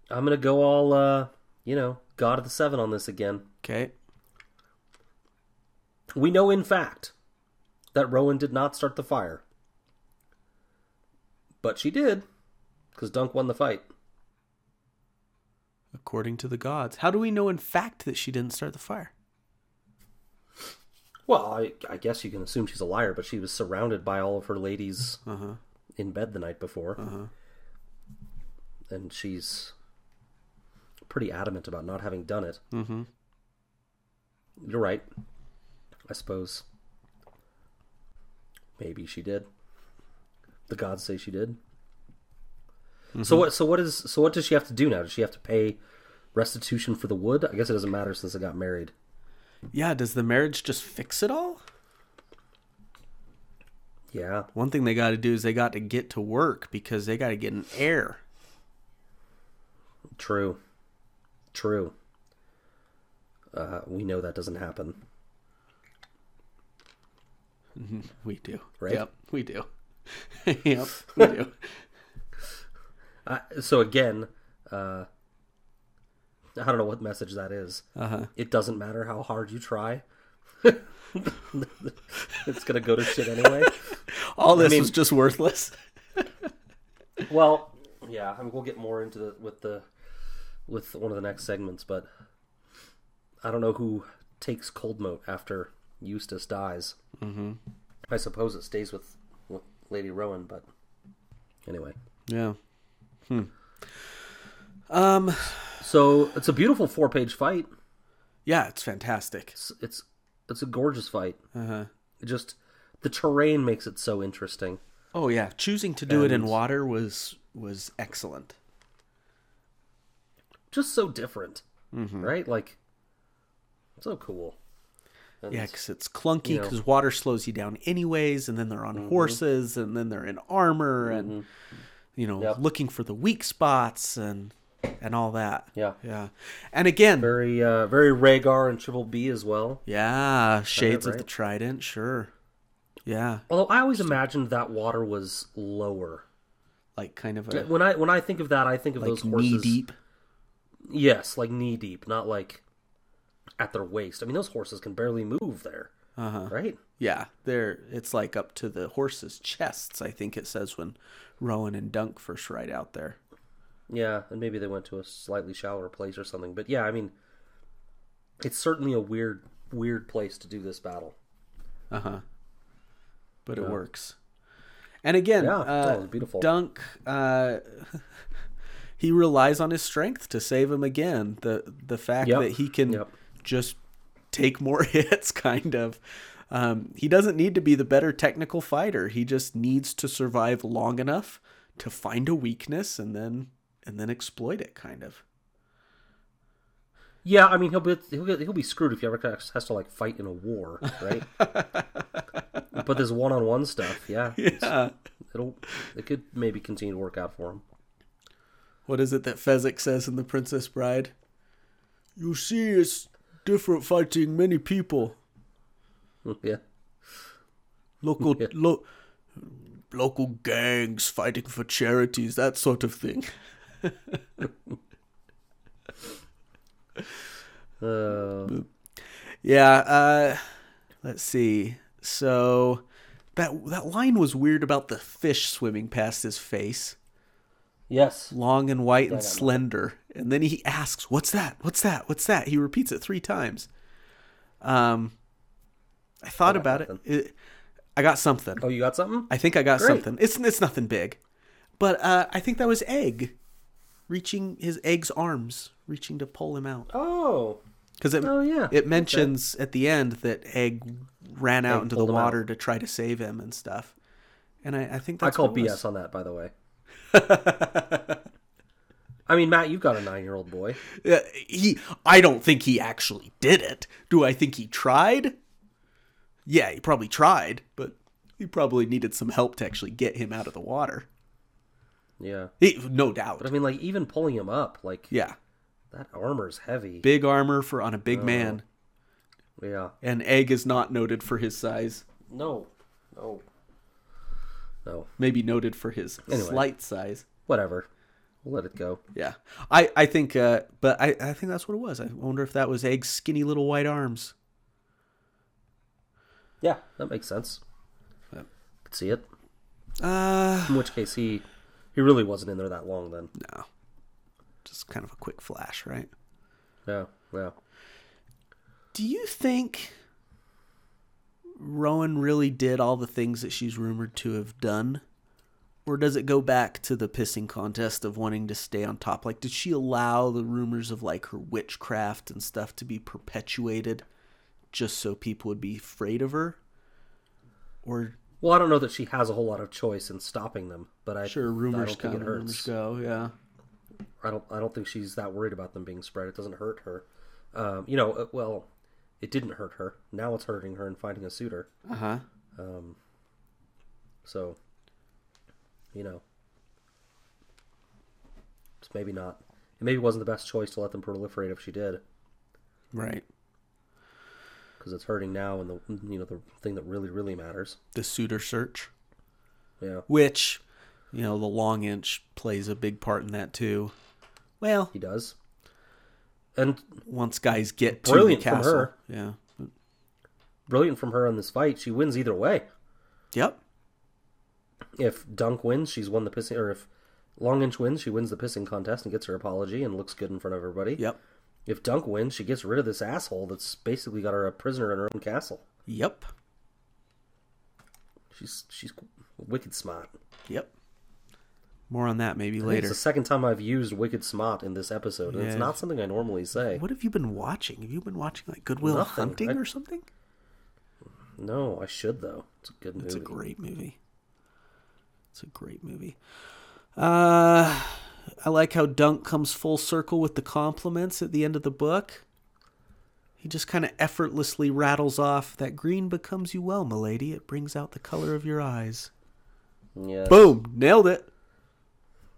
I'm gonna go all uh you know, God of the Seven on this again. Okay. We know in fact that Rowan did not start the fire. But she did, because Dunk won the fight. According to the gods. How do we know in fact that she didn't start the fire? Well, I, I guess you can assume she's a liar, but she was surrounded by all of her ladies Uh-huh. in bed the night before, and she's pretty adamant about not having done it. Mm-hmm. You're right. I suppose. Maybe she did. The gods say she did. So what? So what is? So what does she have to do now? Does she have to pay restitution for the wood? I guess it doesn't matter since they got married. Yeah, does the marriage just fix it all? Yeah. One thing they got to do is they got to get to work because they got to get an heir. True. True. Uh, we know that doesn't happen. [LAUGHS] We do. Right? Yep, we do. [LAUGHS] yep, we do. Uh, so again, uh, I don't know what message that is. Uh-huh. It doesn't matter how hard you try. [LAUGHS] it's gonna go to shit anyway. [LAUGHS] All this mean- was just worthless. [LAUGHS] Well, yeah, I mean, we'll get more into the with the with one of the next segments, but I don't know who takes Coldmoat after Eustace dies. Mm-hmm. I suppose it stays with, with Lady Rowan, but anyway. Yeah. Hmm. Um. So it's a beautiful four-page fight. Yeah, it's fantastic. It's it's, it's a gorgeous fight. Uh-huh. It just the terrain makes it so interesting. Oh yeah, choosing to do it in water was was excellent. Just so different, right? Like so cool. And Yeah, because it's clunky you know- because water slows you down anyways, and then they're on horses, and then they're in armor, and you know, Yep. looking for the weak spots and and all that. yeah, Yeah, and again, very uh, very Rhaegar and Triple B as well. yeah, shades of the trident, sure. Yeah, Although I always imagined that water was lower. like kind of a When I when I think of that, I think of like those horses. knee deep. Yes, like knee deep, not like at their waist. I mean, those horses can barely move there, Uh-huh. right? Yeah, they're it's like up to the horses' chests. I think it says when Rowan and Dunk first ride out there. Yeah, and maybe they went to a slightly shallower place or something. But yeah, I mean, it's certainly a weird, weird place to do this battle. Uh huh. But it works. And again, Yeah, uh, no, beautiful. Dunk, uh, [LAUGHS] he relies on his strength to save him again. The the fact Yep, that he can yep. just take more [LAUGHS] hits, kind of. Um, he doesn't need to be the better technical fighter. He just needs to survive long enough to find a weakness and then and then exploit it, kind of. Yeah, I mean, he'll be he'll, get, he'll be screwed if he ever has to like fight in a war, right? [LAUGHS] but this one-on-one stuff, yeah, [LAUGHS] Yeah. it'll it could maybe continue to work out for him. What is it that Fezzik says in The Princess Bride? You see, it's different fighting many people. [LAUGHS] yeah, Local, Yeah. lo- local gangs fighting for charities, that sort of thing. [LAUGHS] uh, Yeah. Uh, let's see. So that that line was weird about the fish swimming past his face, yes, long and white and slender. And then he asks, "What's that? What's that? What's that?" He repeats it three times. Um, I thought got about it. it. I got something. Oh, you got something? I think I got Great. something. It's it's nothing big, but uh, I think that was Egg, reaching his Egg's arms, reaching to pull him out. Oh, Because it Oh, yeah. it mentions at the end that Egg ran out Egg into the him out. water to try to save him and stuff. And I, I think I call BS on that, by the way. [LAUGHS] I mean, Matt, you've got a nine-year-old boy. Uh, he, I don't think he actually did it. Do I think he tried? Yeah, he probably tried, but he probably needed some help to actually get him out of the water. Yeah, He, no doubt. but I mean, like even pulling him up, like yeah, that armor's heavy. big armor for on a Oh. big man. Yeah. And Egg is not noted for his size. No. No. No. Maybe noted for his Anyway. slight size. Whatever. We'll let it go. Yeah, I I think, uh, but I I think that's what it was. I wonder if that was Egg's skinny little white arms. Yeah, that makes sense. Could see it. Uh, In which case, he he really wasn't in there that long then. no, just kind of a quick flash, right? Yeah. Yeah. Do you think Rowan really did all the things that she's rumored to have done? Or does it go back to the pissing contest of wanting to stay on top? Like, did she allow the rumors of like her witchcraft and stuff to be perpetuated just so people would be afraid of her? Or Well, I don't know that she has a whole lot of choice in stopping them, but I sure, I rumors don't come, think it hurts. rumors go. Yeah, I don't. I don't think she's that worried about them being spread. It doesn't hurt her. Um, you know, uh, well, it didn't hurt her. Now it's hurting her in finding a suitor. uh huh. Um, So, you know, it's maybe not. It maybe wasn't the best choice to let them proliferate if she did, Right. Because it's hurting now, and the you know the thing that really really matters. The suitor search, Yeah, which you know the Longinch plays a big part in that too. Well, he does. And once guys get to Brilliant the from castle, her. yeah. brilliant from her in this fight. She wins either way. Yep. If Dunk wins, she's won the pissing, or if Longinch wins, she wins the pissing contest and gets her apology and looks good in front of everybody. Yep. If Dunk wins, she gets rid of this asshole that's basically got her a prisoner in her own castle. Yep. She's she's wicked smart. Yep. More on that maybe later. It's the second time I've used wicked smart in this episode, and it's not something I normally say. What have you been watching? Have you been watching like Goodwill Nothing. Hunting I- or something? No, I should though. It's a good movie. It's a great movie. It's a great movie. Uh, I like how Dunk comes full circle with the compliments at the end of the book. He just kind of effortlessly rattles off that green becomes you well, milady. It brings out the color of your eyes. Yeah, Boom, nailed it.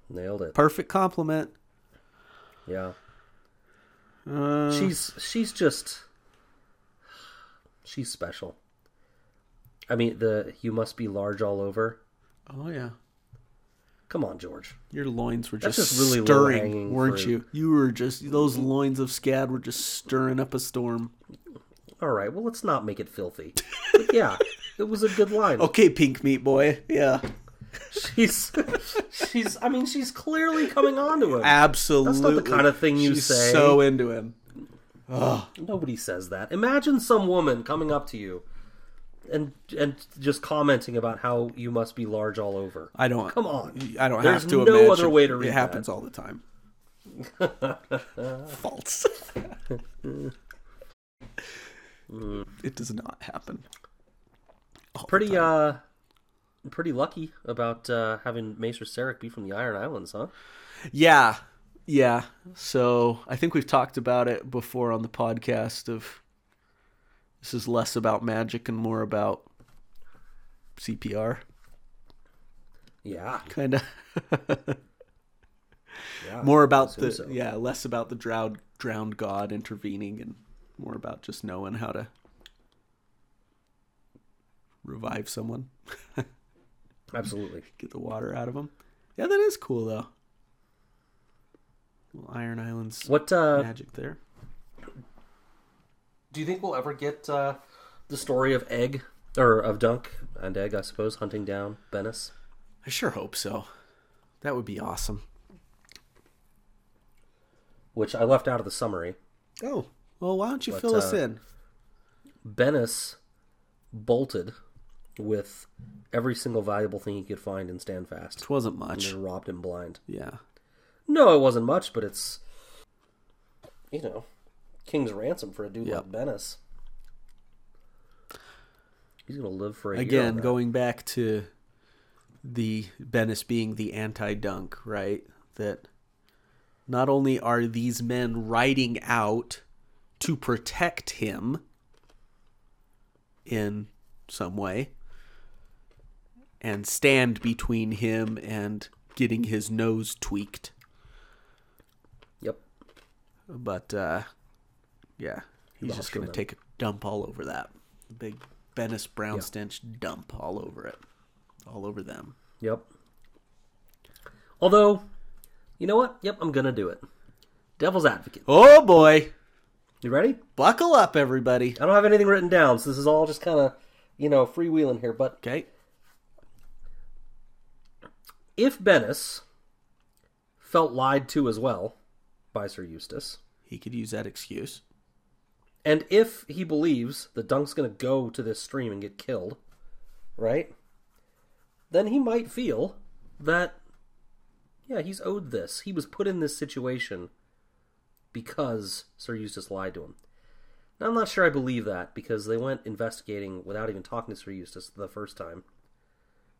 nailed it. Perfect compliment. Yeah, Uh, she's she's just she's special. I mean, the you must be large all over. oh yeah. Come on, George. Your loins were just, just really stirring, weren't fruit. you? You were just those loins of scad were just stirring up a storm. All right, well, let's not make it filthy. But yeah, it was a good line. Okay, pink meat boy. Yeah, She's she's. I mean, she's clearly coming on to him. absolutely. That's not the kind of thing you She's say. So into him. Nobody says that. Imagine some woman coming up to you and and just commenting about how you must be large all over. I don't. Come on. I don't There's have to no imagine. other way to read It happens that. all the time. [LAUGHS] False. it does not happen. Pretty uh, pretty lucky about uh, having Maester Cerrick be from the Iron Islands, huh? Yeah, yeah. So I think we've talked about it before on the podcast. Of this is less about magic and more about CPR, Yeah. kind of. yeah more about the so. yeah, less about the drowned drowned god intervening, and more about just knowing how to revive someone, [LAUGHS] Absolutely. get the water out of them. Yeah, that is cool though. Well, Iron Islands What uh, magic there. Do you think we'll ever get uh, the story of Egg or of Dunk and Egg, I suppose, hunting down Bennis? I sure hope so. That would be awesome. Which I left out of the summary. Oh, well, why don't you But, fill us uh, in? Bennis bolted with every single valuable thing he could find in Standfast. It wasn't much. robbed him blind. Yeah. No, it wasn't much, but it's you know, King's ransom for a dude Yep. like Bennis. He's gonna live for a Again, going back to the Bennis being the anti-dunk, right? That not only are these men riding out to protect him in some way and stand between him and getting his nose tweaked, Yep. but uh yeah, he's just going to take a dump all over that. Big Bennis brown Yeah. stench dump all over it. All over them. Yep. Although, you know what? Yep, I'm gonna do it. Devil's advocate. Oh boy. You ready? Buckle up everybody. I don't have anything written down, so this is all just kind of, you know, freewheeling here. But Okay. if Bennis felt lied to as well by Sir Eustace, He could use that excuse. And if he believes that Dunk's going to go to this stream and get killed, right? Then he might feel that, yeah, he's owed this. He was put in this situation because Sir Eustace lied to him. Now, I'm not sure I believe that because they went investigating without even talking to Sir Eustace the first time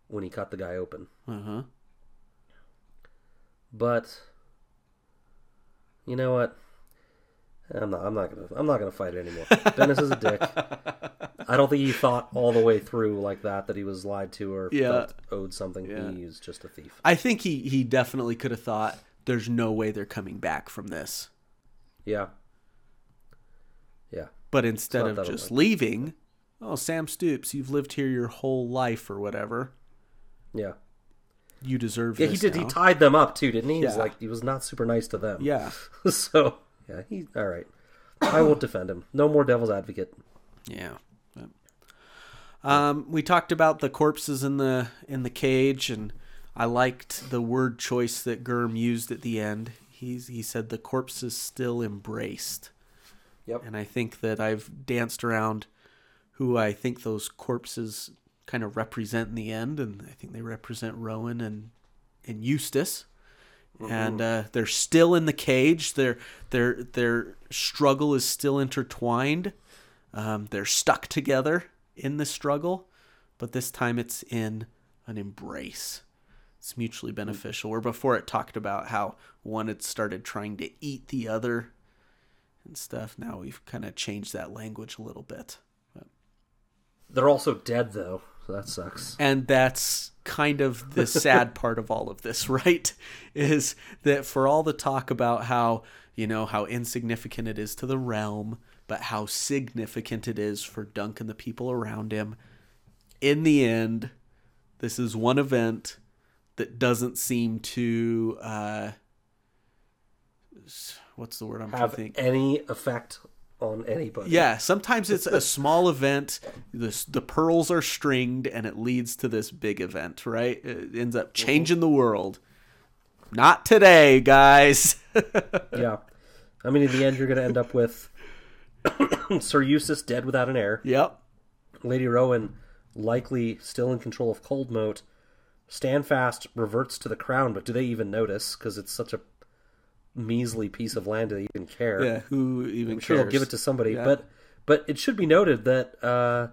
when he cut the guy open. Uh huh. But you know what? I'm not. I'm not gonna. I'm not gonna fight it anymore. Bennis is a dick. I don't think he thought all the way through like that that he was lied to or Yeah. felt owed something. Yeah. He's just a thief. I think he he definitely could have thought there's no way they're coming back from this. Yeah. Yeah. But instead of just leaving, oh Sam Stoops, you've lived here your whole life or whatever. Yeah. You deserve Yeah. He did. He tied them up too, didn't he? He's Yeah. like he was not super nice to them. yeah. [LAUGHS] so yeah. He all right. I won't defend him. No more devil's advocate. Yeah. Um, we talked about the corpses in the in the cage, and I liked the word choice that Germ used at the end. He's he said the corpses still embraced, Yep. and I think that I've danced around who I think those corpses kind of represent in the end, and I think they represent Rowan and and Eustace. And uh, they're still in the cage. Their their their struggle is still intertwined. Um, they're stuck together in the struggle, but this time it's in an embrace. It's mutually beneficial. Where before it talked about how one had started trying to eat the other and stuff. Now we've kind of changed that language a little bit. They're also dead though, so that sucks. And that's kind of the sad [LAUGHS] part of all of this, right? Is that for all the talk about how, you know, how insignificant it is to the realm, but how significant it is for Dunk and the people around him, in the end, this is one event that doesn't seem to, uh, what's the word I'm trying Have to think? any effect on anybody? Yeah, sometimes it's a [LAUGHS] small event. The the pearls are stringed, and it leads to this big event. Right? It ends up mm-hmm. changing the world. Not today, guys. [LAUGHS] Yeah. I mean, in the end, you're going to end up with [COUGHS] Sir Eustace dead without an heir, yep. Lady Rowan likely still in control of Coldmoat. Standfast reverts to the crown, but do they even notice? Because it's such a measly piece of land, they even care? Yeah. Who even I'm sure cares? they'll give it to somebody. Yeah. But but it should be noted that uh,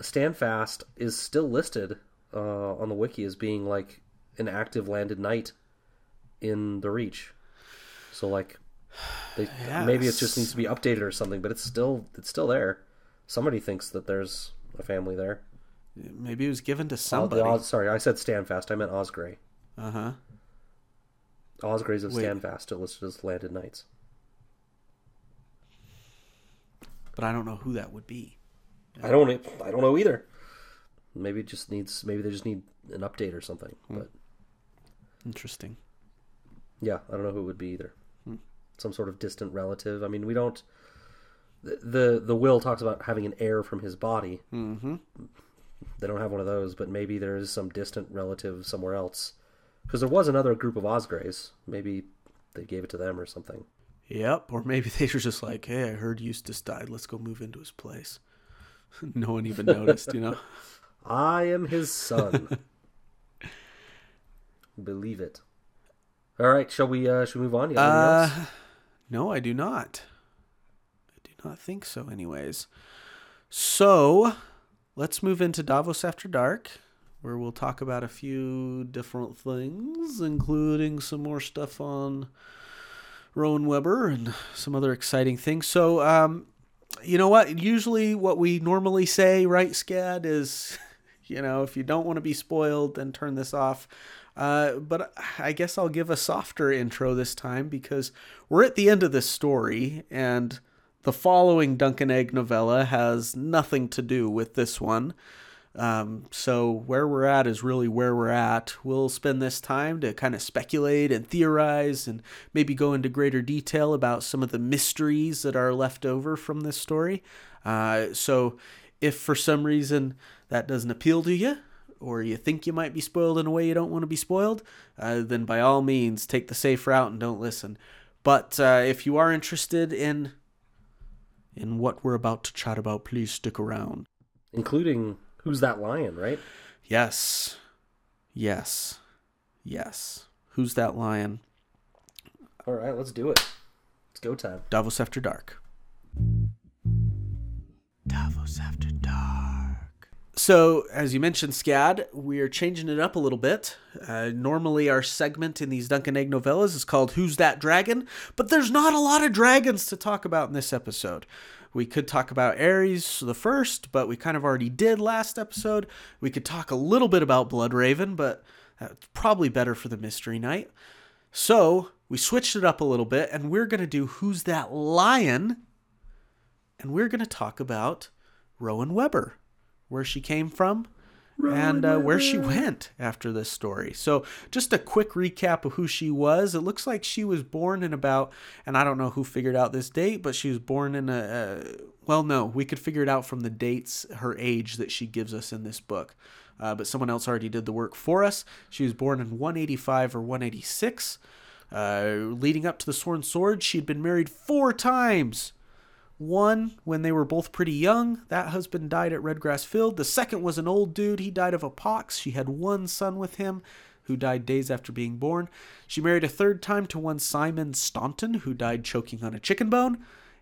Standfast is still listed uh, on the wiki as being like an active landed knight in the Reach. So like, they, [SIGHS] maybe it just needs to be updated or something. But it's still it's still there. Somebody thinks that there's a family there. Maybe it was given to Oh, the somebody. Oz, sorry, I said Standfast. I meant Osgrey. Uh huh. Osgreys of Wait. Standfast are listed as landed knights. But I don't know who that would be. I don't. I don't know either. Maybe it just needs. Maybe they just need an update or something. Hmm. But Interesting. yeah, I don't know who it would be either. Some sort of distant relative. I mean, we don't. The the, the will talks about having an heir from his body. Mm-hmm. They don't have one of those, but maybe there is some distant relative somewhere else. Because there was another group of Osgreys. Maybe they gave it to them or something. Yep. Or maybe [LAUGHS] they were just like, "Hey, I heard Eustace died. Let's go move into his place." [LAUGHS] no one even noticed, you know. [LAUGHS] I am his son. Believe it. All right, shall we? Uh, shall we move on? You got anything else? Uh, no, I do not. I do not think so, anyways. So, let's move into Davos After Dark, where we'll talk about a few different things, including some more stuff on Rowan Webber and some other exciting things. So, um, you know what? Usually, what we normally say, right, Scad, is, [LAUGHS] you know, if you don't want to be spoiled, then turn this off. Uh, but I guess I'll give a softer intro this time because we're at the end of this story, and the following Dunk and Egg novella has nothing to do with this one. Um, so where we're at is really where we're at. We'll spend this time to kind of speculate and theorize and maybe go into greater detail about some of the mysteries that are left over from this story. Uh, so if for some reason that doesn't appeal to you, or you think you might be spoiled in a way you don't want to be spoiled, uh, then by all means take the safe route and don't listen. But uh, if you are interested in in what we're about to chat about. Please stick around. including who's that lion, right? Yes. Yes. Yes. Who's that lion? All right, let's do it. It's go time. Davos After Dark. Davos After Dark. So, as you mentioned, Scad, we are changing it up a little bit. Uh, normally, our segment in these Dunk and Egg novellas is called Who's That Dragon? But there's not a lot of dragons to talk about in this episode. We could talk about Aerys the first, but we kind of already did last episode. We could talk a little bit about Bloodraven, but that's probably better for the Mystery Knight. So, we switched it up a little bit, and we're going to do Who's That Lion? And we're going to talk about Rowan Webber, where she came from, and uh, where she went after this story. So, just a quick recap of who she was. It looks like she was born in about, and I don't know who figured out this date, but she was born in a, a well, no, we could figure it out from the dates, her age that she gives us in this book. Uh, but someone else already did the work for us. She was born in 185 or 186. Uh, leading up to the Sworn Sword, she had been married four times. One when they were both pretty young. That husband died at Redgrass Field. The second was an old dude. He died of a pox. She had one son with him who died days after being born. She married a third time to one Simon Staunton who died choking on a chicken bone.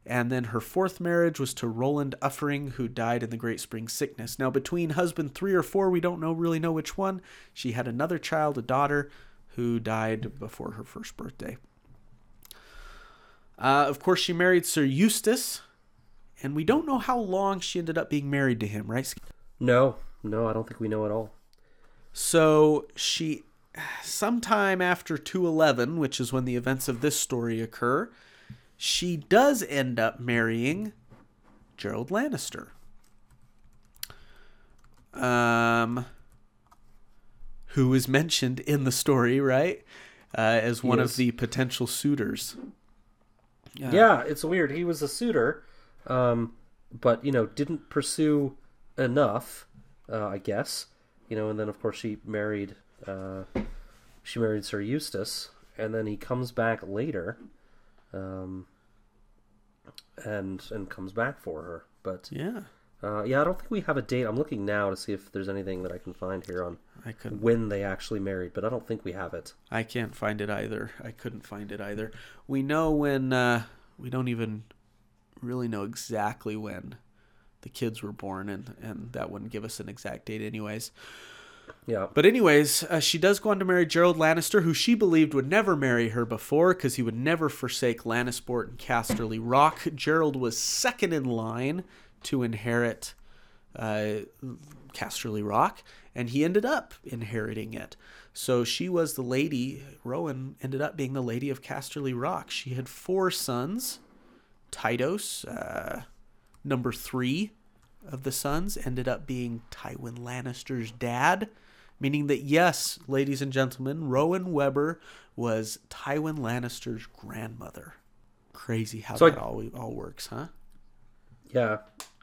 And then her fourth marriage was to Roland Uffering, who died in the Great Spring Sickness. Now, between husband three or four, we don't know really know which one. She had another child, a daughter, who died before her first birthday. Uh, of course, she married Sir Eustace, and we don't know how long she ended up being married to him, right? No, no, I don't think we know at all. So she, sometime after 211, which is when the events of this story occur, she does end up marrying Gerold Lannister. Um, who is mentioned in the story, right? Uh, as one of the potential suitors. Yeah, it's weird. He was a suitor, um, but you know, didn't pursue enough, uh, I guess. You know, and then of course she married, uh, she married Sir Eustace, and then he comes back later, um, and and comes back for her. But Yeah, uh, yeah, I don't think we have a date. I'm looking now to see if there's anything that I can find here on I when they actually married, but I don't think we have it. I can't find it either. I couldn't find it either. We know when uh, we don't even really know exactly when the kids were born, and and that wouldn't give us an exact date, anyways. Yeah, But anyways, uh, she does go on to marry Gerold Lannister, who she believed would never marry her before because he would never forsake Lannisport and Casterly Rock. Gerold was second in line to inherit uh, Casterly Rock, and he ended up inheriting it. So she was the lady. Rowan ended up being the lady of Casterly Rock. She had four sons. Tytos, uh, number three of the sons, ended up being Tywin Lannister's dad. Meaning that, yes, ladies and gentlemen, Rowan Webber was Tywin Lannister's grandmother. Crazy how So I- that all, all works, huh? Yeah,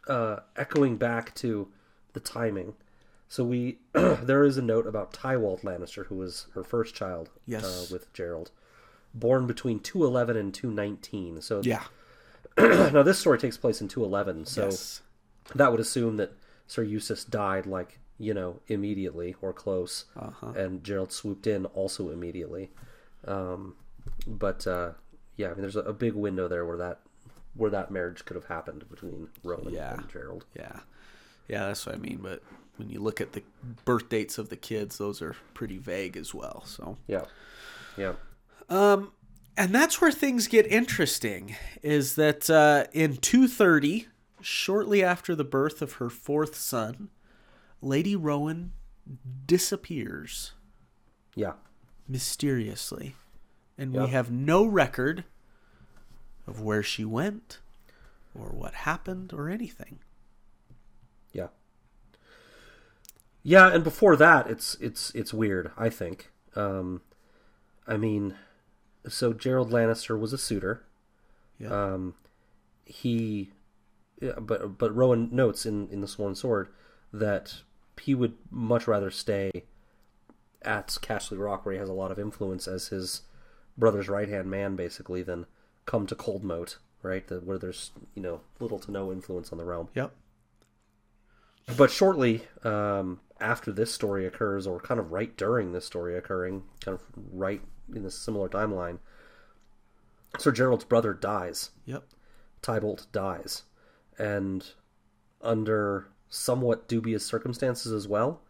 uh, echoing back to the timing. So we [CLEARS THROAT] there is a note about Tywald Lannister, who was her first child Yes. uh, with Gerold, born between two eleven and two nineteen. So Yeah. [CLEARS THROAT] now this story takes place in two eleven. So yes. that would assume that Sir Eustace died like you know immediately or close, Uh-huh. and Gerold swooped in also immediately. Um, but uh, yeah, I mean, there's a, a big window there where that where that marriage could have happened between Rowan Yeah. and Gerold. Yeah. Yeah, that's what I mean. But when you look at the birth dates of the kids, those are pretty vague as well. So. Yeah, yeah, and that's where things get interesting is that uh, in 230 shortly after the birth of her fourth son lady rowan disappears yeah. mysteriously and we have no record of where she went or what happened or anything Yeah. Yeah, and before that, it's it's it's weird. I think. Um, I mean, so Gerold Lannister was a suitor. yeah Um, he, but but Rowan notes in in the Sworn Sword that he would much rather stay at Castle Rock, where he has a lot of influence as his brother's right hand man, basically, than come to Coldmoat, right? The, where there's you know little to no influence on the realm. Yep. But shortly um, after this story occurs, or kind of right during this story occurring, kind of right in this similar timeline, Sir Gerold's brother dies. Yep. Tybolt dies, and under somewhat dubious circumstances as well,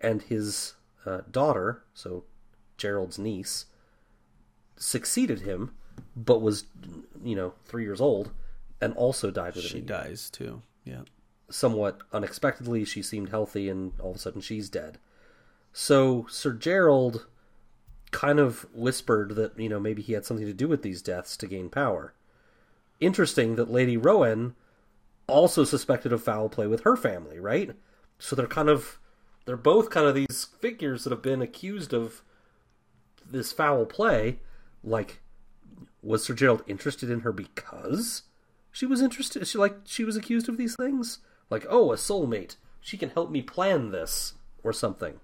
and his uh, daughter, so Gerold's niece, succeeded him, but was, you know, three years old, and also died with She dies too. Yeah. Somewhat unexpectedly, she seemed healthy, and all of a sudden she's dead. So Sir Gerold kind of whispered that you know maybe he had something to do with these deaths to gain power. Interesting that Lady Rowan also suspected of foul play with her family, right? So they're kind of they're both kind of these figures that have been accused of this foul play. Like, was Sir Gerold interested in her because she was interested? She like she was accused of these things. Like, oh, a soulmate. She can help me plan this or something.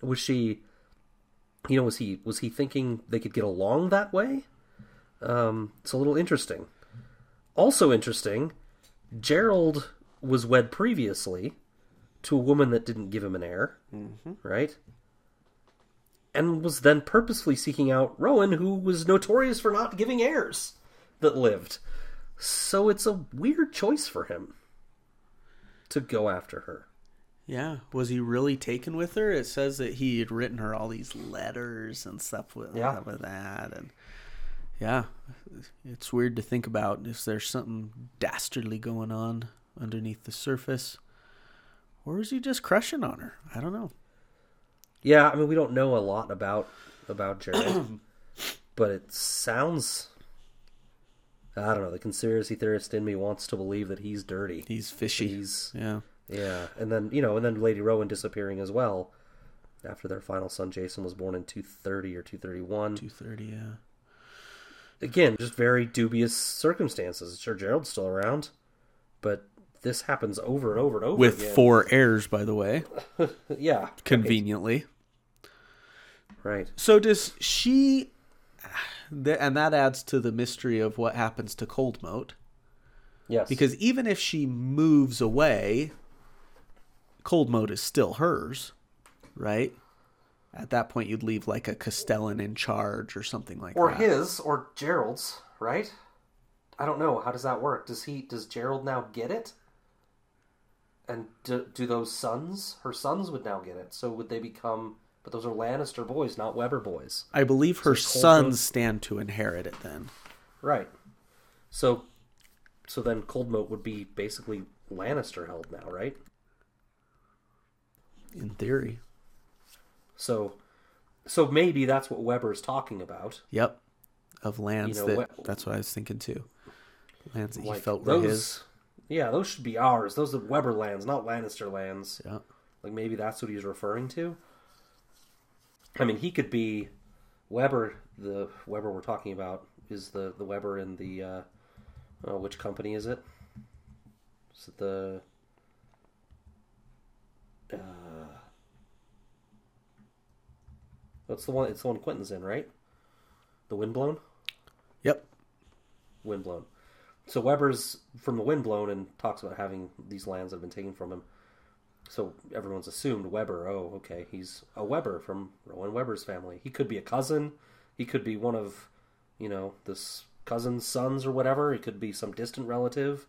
Was she? You know, was he was he thinking they could get along that way? Um, it's a little interesting. Also interesting, Gerold was wed previously to a woman that didn't give him an heir, right? And was then purposefully seeking out Rowan, who was notorious for not giving heirs that lived. So it's a weird choice for him to go after her. Yeah. Was he really taken with her? It says that he had written her all these letters and stuff with, Yeah. Uh, with that. And yeah, it's weird to think about. Is there something dastardly going on underneath the surface? Or is he just crushing on her? I don't know. Yeah, I mean we don't know a lot about about Gerold, [CLEARS THROAT] but it sounds I don't know, the conspiracy theorist in me wants to believe that he's dirty. He's fishy. He's yeah. Yeah, and then you know, and then Lady Rowan disappearing as well after their final son Jason was born in 230 or 231. 230, yeah. Again, just very dubious circumstances. Sure Gerold's still around, but this happens over and over and over With again. four heirs, by the way, [LAUGHS] yeah, conveniently. right. So does she and that adds to the mystery of what happens to Coldmoat. Yes, Because even if she moves away, Coldmoat is still hers, right? At that point, you'd leave like a Castellan in charge or something like or that. Or his or Gerold's, right? I don't know. How does that work? Does he? Does Gerold now get it? And do, do those sons? Her sons would now get it. So would they become? But those are Lannister boys, not Webber boys, I believe her So sons stand to inherit it then. right? So, so then Coldmoat would be basically Lannister held now, right? In theory. So, so maybe that's what Webber's talking about. Yep. Of lands know, that what- that's what I was thinking too. Lands that he Like felt were his. yeah, those should be ours. Those are Webber lands, not Lannister lands. Yeah. Like maybe that's what he's referring to. I mean, he could be Webber. The Webber we're talking about is the the Webber in the uh, uh, which company is it? Is it the? Uh, what's the one? It's the one Quentyn's in, right? The Windblown. Yep. Windblown. So Webber's from the Windblown and talks about having these lands that have been taken from him. So everyone's assumed Webber. Oh, okay, he's a Webber from Rowan Webber's family. He could be a cousin. He could be one of, you know, this cousin's sons or whatever. He could be some distant relative.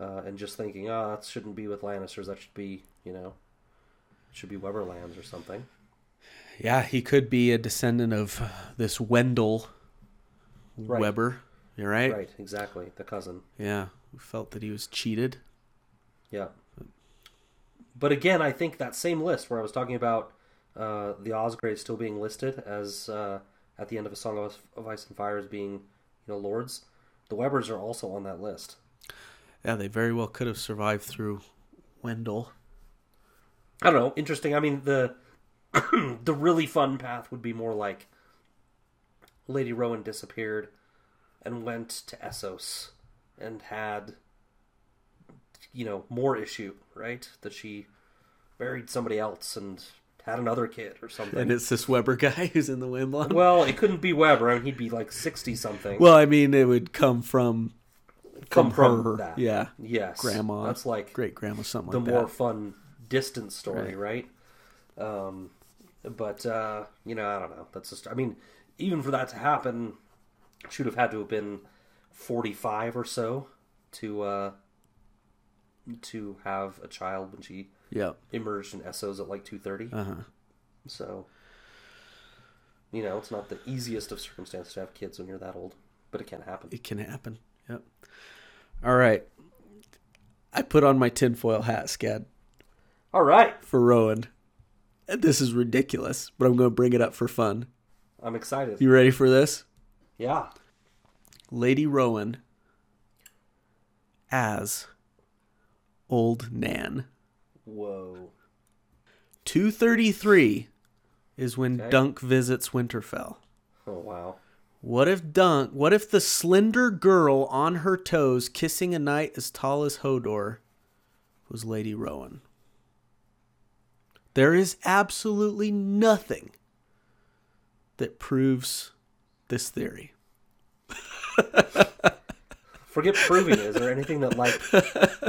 Uh, and just thinking, oh, that shouldn't be with Lannisters. That should be, you know, should be Webber lands or something. Yeah, he could be a descendant of this Wendell Right. Webber. You're right. Right, exactly. The cousin. Yeah. Who felt that he was cheated. Yeah. But again, I think that same list where I was talking about uh, the Osgreys still being listed as uh, at the end of A Song of, Ice and Fire as being, you know, lords. The Webbers are also on that list. Yeah, they very well could have survived through Wendell. I don't know. Interesting. I mean, the [COUGHS] the really fun path would be more like Lady Rowan disappeared and went to Essos and had, you know, more issue, right? That she married somebody else and had another kid or something. And it's this Webber guy [LAUGHS] who's in the Windblown. Well, it couldn't be Webber. I mean, he'd be like sixty something. Well, I mean, it would come from come from from, her, that. yeah, Yes. grandma. That's like great grandma, something the like more that. fun distant story, right? Um, but uh, you know, I don't know. That's just. I mean, even for that to happen, she would have had to have been forty-five or so to uh, to have a child when she Yeah, emerged in Essos at like two thirty. uh huh. So, you know, it's not the easiest of circumstances to have kids when you're that old, but it can happen. It can happen. Yep. All right. I put on my tinfoil hat, Scad, All right, for Rowan. This is ridiculous, but I'm going to bring it up for fun. I'm excited. You ready for this? Yeah. Lady Rowan as Old Nan. Whoa. 233 is when Okay. Dunk visits Winterfell. Oh wow. What if Dunk, what if the slender girl on her toes kissing a knight as tall as Hodor was Lady Rowan? There is absolutely nothing that proves this theory. [LAUGHS] Forget proving it. Is there anything that like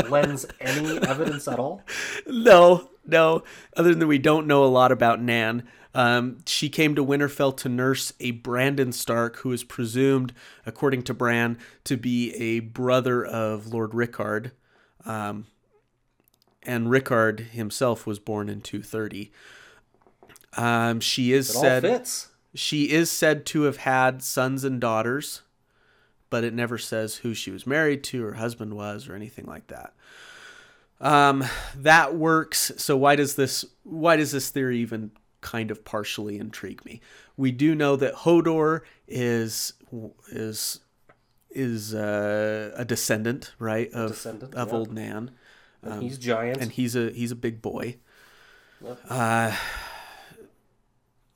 lends any evidence at all? No, no. Other than we don't know a lot about Nan. Um, she came to Winterfell to nurse a Brandon Stark, who is presumed, according to Bran, to be a brother of Lord Rickard. Um, and Rickard himself was born in 230. Um, she is said she is said to have had sons and daughters, but it never says who she was married to, her husband was, or anything like that. Um, that works. So why does this why does this theory even kind of partially intrigue me? We do know that Hodor is is is uh, a descendant, right, of descendant, of yeah. old Nan, And he's giant. and he's a he's a big boy. Yep. Uh,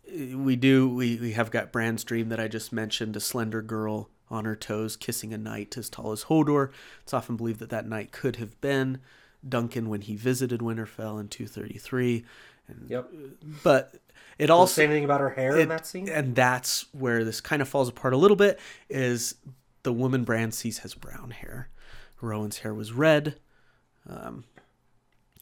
we do we, we have got Bran's dream that I just mentioned, a slender girl on her toes kissing a knight as tall as Hodor. It's often believed that that knight could have been Duncan when he visited Winterfell in 233. yep. But it it also say anything about her hair in that scene? and that's where this kind of falls apart a little bit is the woman Bran sees has brown hair. Rowan's hair was red. Um,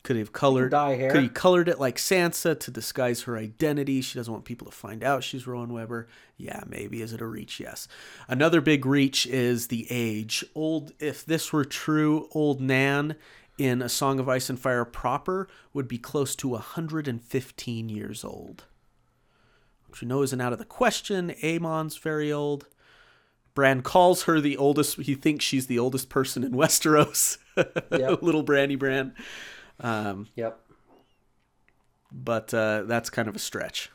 could he have colored dye hair. Could he colored it like Sansa to disguise her identity? She doesn't want people to find out she's Rowan Webber. Yeah, maybe. Is it a reach? Yes. Another big reach is the age. Old if this were true, old Nan in A Song of Ice and Fire proper would be close to 115 years old which we know isn't out of the question. Amon's very old. Bran calls her the oldest. He thinks she's the oldest person in Westeros. [LAUGHS] Yep. Little Brandy Bran. Um, Yep. but uh, that's kind of a stretch.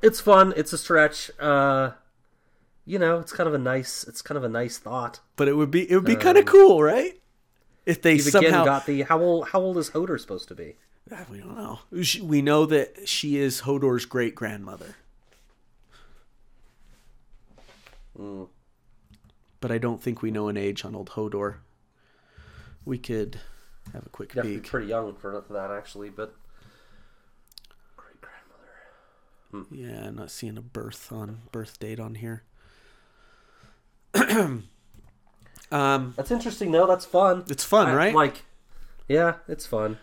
It's fun. It's a stretch. Uh, you know, it's kind of a nice. It's kind of a nice thought. But it would be it would be kind of cool, right? If they somehow got the how old? How old is Hodor supposed to be? Ah, we don't know. We know that she is Hodor's great grandmother. But I don't think we know an age on old Hodor. We could have a quick You peek. pretty young for that, actually. But great grandmother. Yeah, I'm not seeing a birth on birth date on here. [CLEARS THROAT] um, That's interesting, though. That's fun. it's fun, I- right? Like, yeah, it's fun.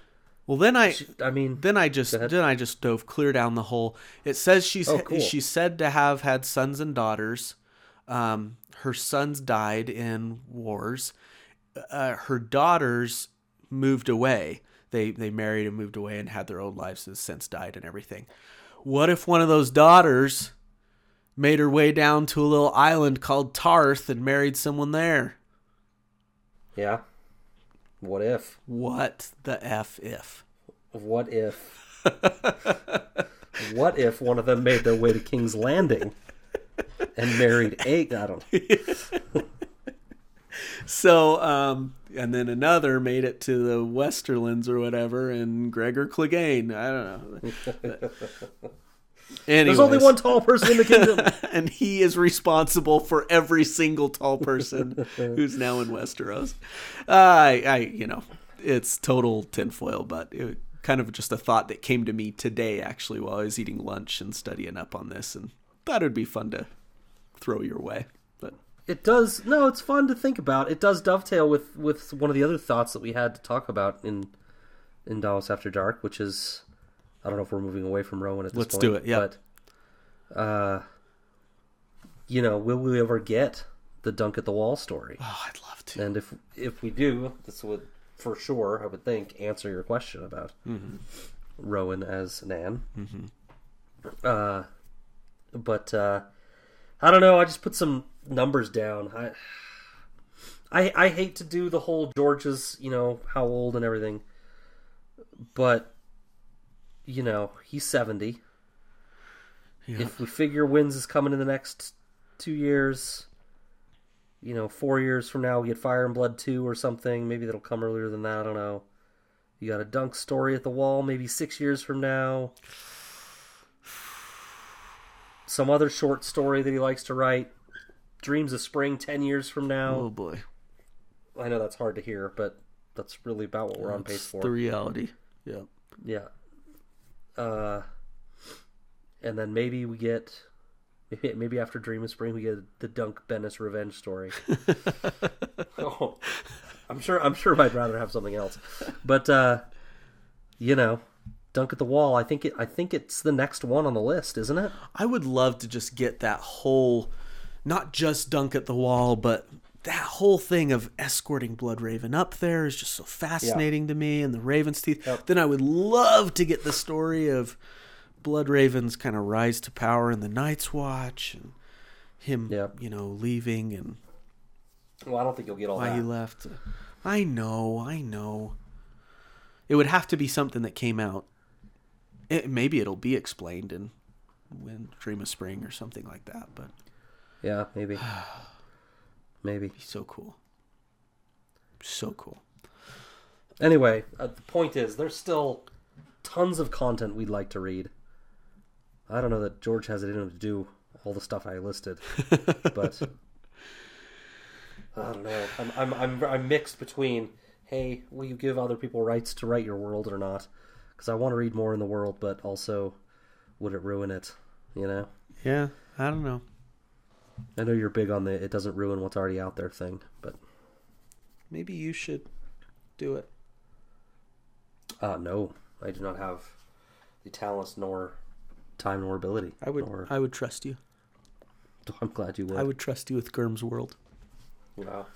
well, then I I mean, then I just then I just dove clear down the hole. It says she's Oh, cool. she's said to have had sons and daughters. Um, her sons died in wars. Uh, her daughters moved away. They they married and moved away and had their own lives and since died and everything. What if one of those daughters made her way down to a little island called Tarth and married someone there? yeah. What if? What the f if? What if? [LAUGHS] what if one of them made their way to King's Landing and married eight? I don't. know. [LAUGHS] So, um, and then another made it to the Westerlands or whatever, and Gregor Clegane. I don't know. There's only one tall person in the kingdom. [LAUGHS] and he is responsible for every single tall person who's now in Westeros. Uh, I, I, you know, it's total tinfoil, but it kind of just a thought that came to me today, actually, while I was eating lunch and studying up on this, and thought it'd be fun to throw your way. But It does. No, it's fun to think about. It does dovetail with with one of the other thoughts that we had to talk about in in Dallas After Dark, which is I don't know if we're moving away from Rowan at this Let's point. do it, yeah. But uh, you know, will we ever get the dunk at the wall story? Oh, I'd love to. And if if we do, this would for sure, I would think, answer your question about Rowan as Nan. Uh, but uh, I don't know. I just put some numbers down. I, I I hate to do the whole George's, you know, how old and everything, but you know, he's seventy. If we figure Winds is coming in the next two years, you know, four years from now we get Fire and Blood 2 or something. Maybe that'll come earlier than that. I don't know. You got a dunk story at the wall maybe six years from now. Some other short story that he likes to write. Dreams of Spring 10 years from now. Oh boy, I know that's hard to hear, but that's really about what we're on pace for. the reality. Yeah. Yeah. Uh, and then maybe we get maybe, maybe after Dream of Spring we get the Dunk Bennis revenge story. [LAUGHS] [LAUGHS] oh, I'm sure I'm sure I'd rather have something else, but uh, you know, Dunk at the Wall. I think it. I think it's the next one on the list, isn't it? I would love to just get that whole, not just dunk at the wall, but that whole thing of escorting Bloodraven up there is just so fascinating to me, and the Raven's teeth. Yep. Then I would love to get the story of Bloodraven's kind of rise to power in the Night's Watch, and him, Yep. you know, leaving and Well, I don't think you'll get all why that. he left. I know, I know. It would have to be something that came out. It, maybe it'll be explained in when Dream of Spring or something like that, but Yeah, maybe. [SIGHS] maybe. so cool. So cool. Anyway, uh, the point is, there's still tons of content we'd like to read. I don't know that George has it in him to do all the stuff I listed, [LAUGHS] but I don't know. I'm I'm I'm, I'm mixed between, hey, will you give other people rights to write your world or not? Because I want to read more in the world, but also, would it ruin it? You know, Yeah, I don't know. I know you're big on the it doesn't ruin what's already out there thing, but Maybe you should do it. uh, no, I do not have the talents nor time nor ability. I would Nor, I would trust you. [LAUGHS] I'm glad you would. I would trust you with Germ's world. Wow.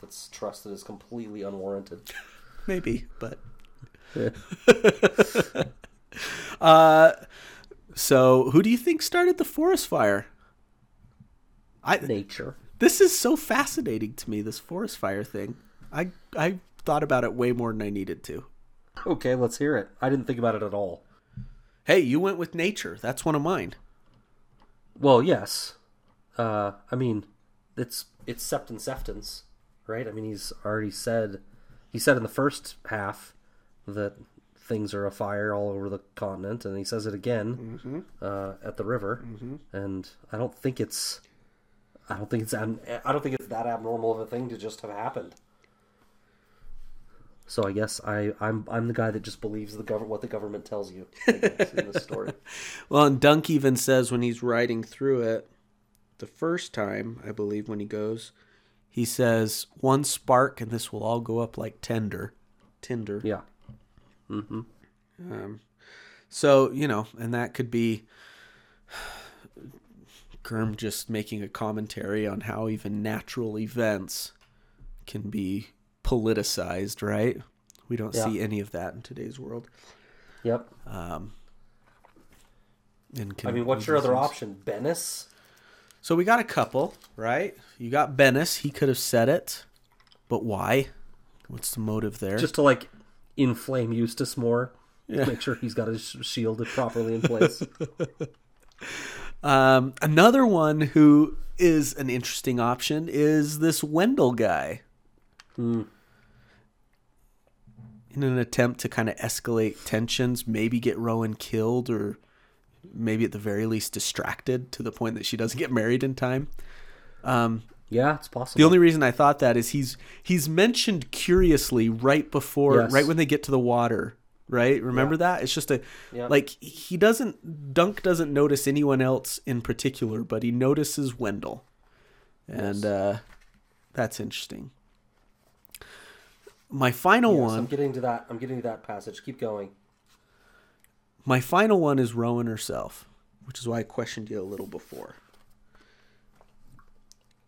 That's trust that is completely unwarranted. [LAUGHS] Maybe, but [LAUGHS] uh so who do you think started the forest fire? I Nature. this is so fascinating to me this forest fire thing. I I thought about it way more than I needed to. Okay, let's hear it. I didn't think about it at all. Hey, you went with nature. That's one of mine. Well, yes. Uh, I mean, it's it's Septon Seftons, right? I mean, he's already said he said in the first half that things are afire all over the continent, and he says it again uh, at the river. And I don't think it's I don't think it's I don't think it's that abnormal of a thing to just have happened. So I guess I I'm I'm the guy that just believes the government what the government tells you guess, in this [LAUGHS] story. Well, and Dunk even says when he's riding through it, the first time, I believe, when he goes, he says, one spark and this will all go up like tinder. Tinder. Yeah. So, you know, and that could be [SIGHS] Germ just making a commentary on how even natural events can be politicized, right? We don't Yeah. see any of that in today's world. Yep. Um, And I mean, what's your other option? Bennis? So we got a couple, right? You got Bennis. He could have said it, but why? What's the motive there? Just to like inflame Eustace more. Yeah. Make sure he's got his shield properly in place. [LAUGHS] um, another one who is an interesting option is this Wendell guy. In an attempt to kind of escalate tensions, maybe get Rowan killed, or maybe at the very least distracted to the point that she doesn't get married in time. Yeah, it's possible. The only reason I thought that is he's he's mentioned curiously right before Yes. right when they get to the water, right? Remember Yeah. that? It's just a Yeah. like he doesn't Dunk doesn't notice anyone else in particular, but he notices Wendell. and uh, that's interesting. My final Yes, one. I'm getting to that. I'm getting to that passage. Keep going. My final one is Rowan herself, which is why I questioned you a little before.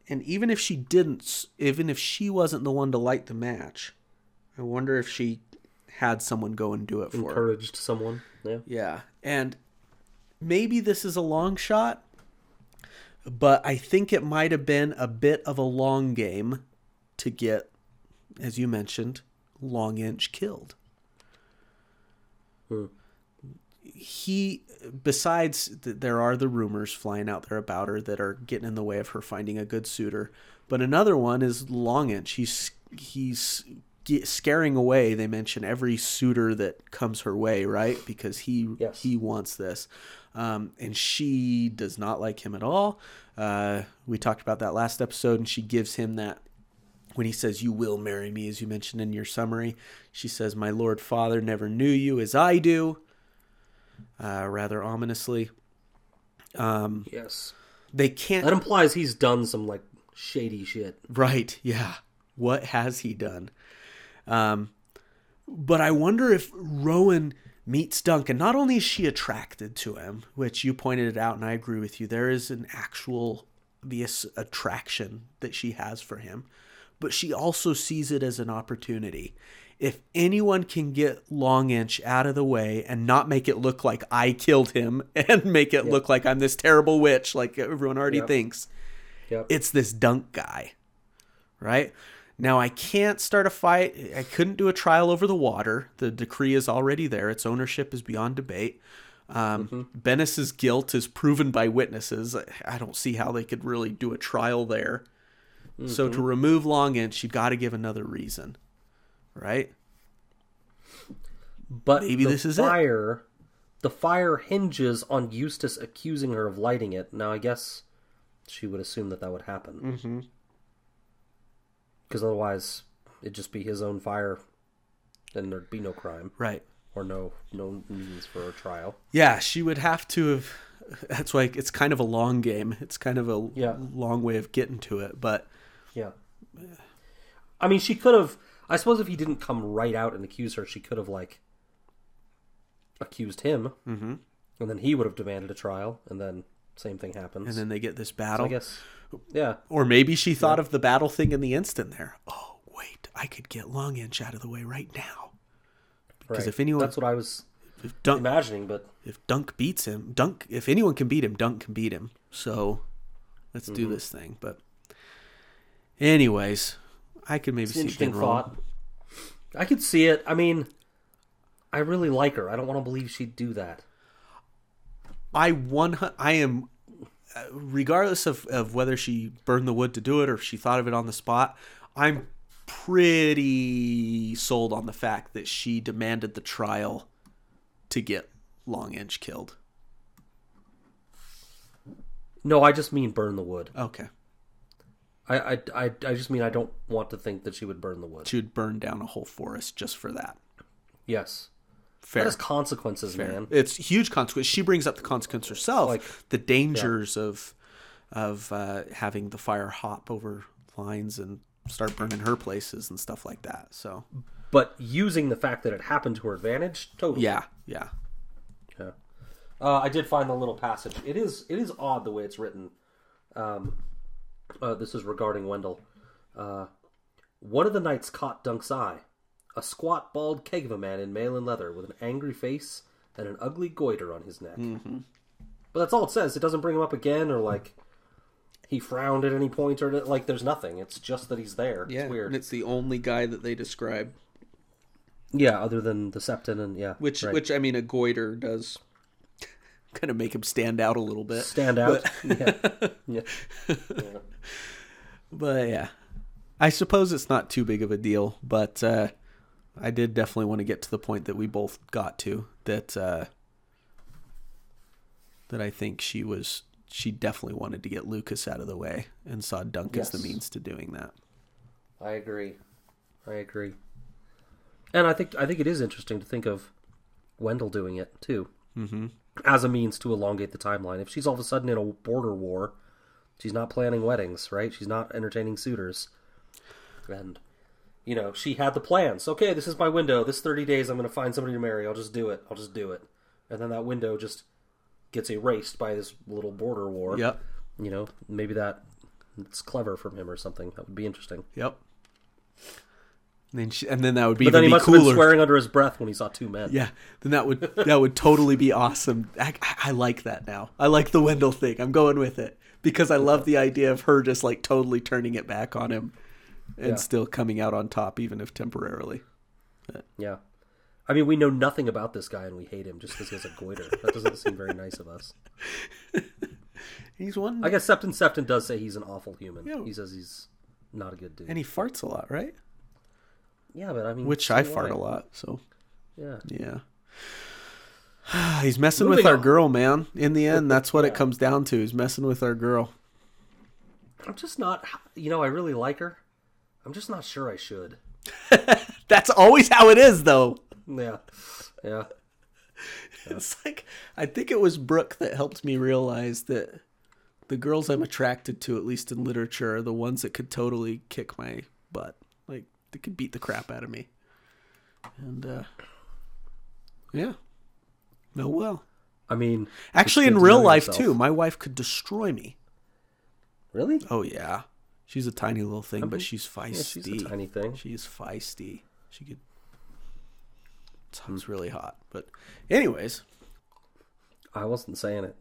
And even if she didn't, even if she wasn't the one to light the match, I wonder if she had someone go and do it for her. Encouraged someone. Yeah. Yeah. And maybe this is a long shot, but I think it might have been a bit of a long game to get, as you mentioned, Longinch killed. Hmm. He, besides, th- there are the rumors flying out there about her that are getting in the way of her finding a good suitor. But another one is Longinch. He's he's scaring away. They mention every suitor that comes her way, right? Because he Yes. he wants this, um, and she does not like him at all. Uh, we talked about that last episode, and she gives him that when he says, You will marry me, as you mentioned in your summary. She says, My Lord Father never knew you as I do, uh, rather ominously. Um, Yes. they can't. That implies he's done some like shady shit. Right, yeah. What has he done? Um, but I wonder if Rowan meets Duncan. Not only is she attracted to him, which you pointed it out, and I agree with you, there is an actual obvious attraction that she has for him, but she also sees it as an opportunity. If anyone can get Longinch out of the way and not make it look like I killed him [LAUGHS] and make it look like I'm this terrible witch, like everyone already Yep. thinks, Yep. it's this dunk guy, right? Now I can't start a fight. I couldn't do a trial over the water. The decree is already there. Its ownership is beyond debate. Um, Bennis's guilt is proven by witnesses. I- don't see how they could really do a trial there. So to remove Long Inch, you got to give another reason, right? But Maybe the this is it. The fire hinges on Eustace accusing her of lighting it. Now, I guess she would assume that that would happen. Mm-hmm. Because otherwise, it'd just be his own fire, and there'd be no crime Right. or no no means for a trial. Yeah, she would have to have. That's why it's kind of a long game. It's kind of a Yeah. long way of getting to it, but Yeah. I mean, she could have. I suppose if he didn't come right out and accuse her, she could have like accused him, mm-hmm. and then he would have demanded a trial, and then same thing happens. and then they get this So battle. I guess, yeah, Or maybe she thought of the battle thing in the instant there. Oh, wait, I could get Longinch out of the way right now. right. if anyone- that's what I was If Dunk, imagining, but if Dunk beats him, Dunk, if anyone can beat him, Dunk can beat him. So let's do this thing. But, anyways, I could maybe it's see it interesting wrong. thought. I could see it. I mean, I really like her. I don't want to believe she'd do that. I one I am uh, regardless of, of whether she burned the wood to do it or if she thought of it on the spot, I'm pretty sold on the fact that she demanded the trial to get Longinch killed. No, I just mean burn the wood. Okay. I, I, I, I just mean I don't want to think that she would burn the wood. She would burn down a whole forest just for that. Yes. Fair. That has consequences, Fair. man. It's huge consequence. She brings up the consequence herself. Like- the dangers of of uh, having the fire hop over lines and start burning her places and stuff like that. So But using the fact that it happened to her advantage, totally. yeah, yeah. Yeah. Uh, I did find the little passage. It is it is odd the way it's written. Um, uh, this is regarding Wendell. Uh, one of the knights caught Dunk's eye. A squat, bald keg of a man in mail and leather with an angry face and an ugly goiter on his neck. Mm-hmm. But that's all it says. It doesn't bring him up again or like he frowned at any point or like there's nothing. It's just that he's there. Yeah, It's weird. and it's the only guy that they describe. yeah, other than the Septon and yeah, Which, right. which I mean, a goiter does kind of make him stand out a little bit. stand out. yeah. [LAUGHS] yeah. yeah. But yeah, I suppose it's not too big of a deal. But uh, I did definitely want to get to the point that we both got to that uh, that I think she was she definitely wanted to get Lucas out of the way and saw Dunk as the means to doing that. I agree. I agree. And I think I think it is interesting to think of Wendell doing it too, mm-hmm. As a means to elongate the timeline. If she's all of a sudden in a border war, She's not planning weddings, right? She's not entertaining suitors. And you know, she had the plans. Okay, this is my window. This 30 days I'm going to find somebody to marry. I'll just do it. I'll just do it. And then that window just gets erased by this little border war. Yep. You know, maybe that it's clever from him or something. That would be interesting. Yep. And then, she, and then that would be cooler. But then he must have been swearing under his breath when he saw two men. Yeah, then that would that would totally be awesome. I, I like that now. I like the Wendell thing. I'm going with it because I love the idea of her just like totally turning it back on him and Yeah. still coming out on top, even if temporarily. Yeah. I mean, we know nothing about this guy and we hate him just because he has a goiter. That doesn't seem very nice of us. [LAUGHS] He's one, I guess Septon Sefton does say he's an awful human. Yeah. He says he's not a good dude. and he farts a lot, right? Yeah, but I mean, Which I fart a lot. So Yeah. yeah. [SIGHS] He's messing with our on. girl, man. In the end, that's what it [LAUGHS] comes down to. He's messing with our girl. I'm just not. You know, I really like her. I'm just not sure I should. [LAUGHS] That's always how it is, though. Yeah. Yeah. [LAUGHS] It's like I think it was Brooke that helped me realize that the girls I'm attracted to, at least in literature, are the ones that could totally kick my butt. They could beat the crap out of me. And uh yeah. No well. I mean, Actually in real life yourself. too, my wife could destroy me. Really? Oh yeah. She's a tiny little thing, but she's Yeah, feisty. she's a tiny thing. She's feisty. She could sounds really hot. But anyways, I wasn't saying it.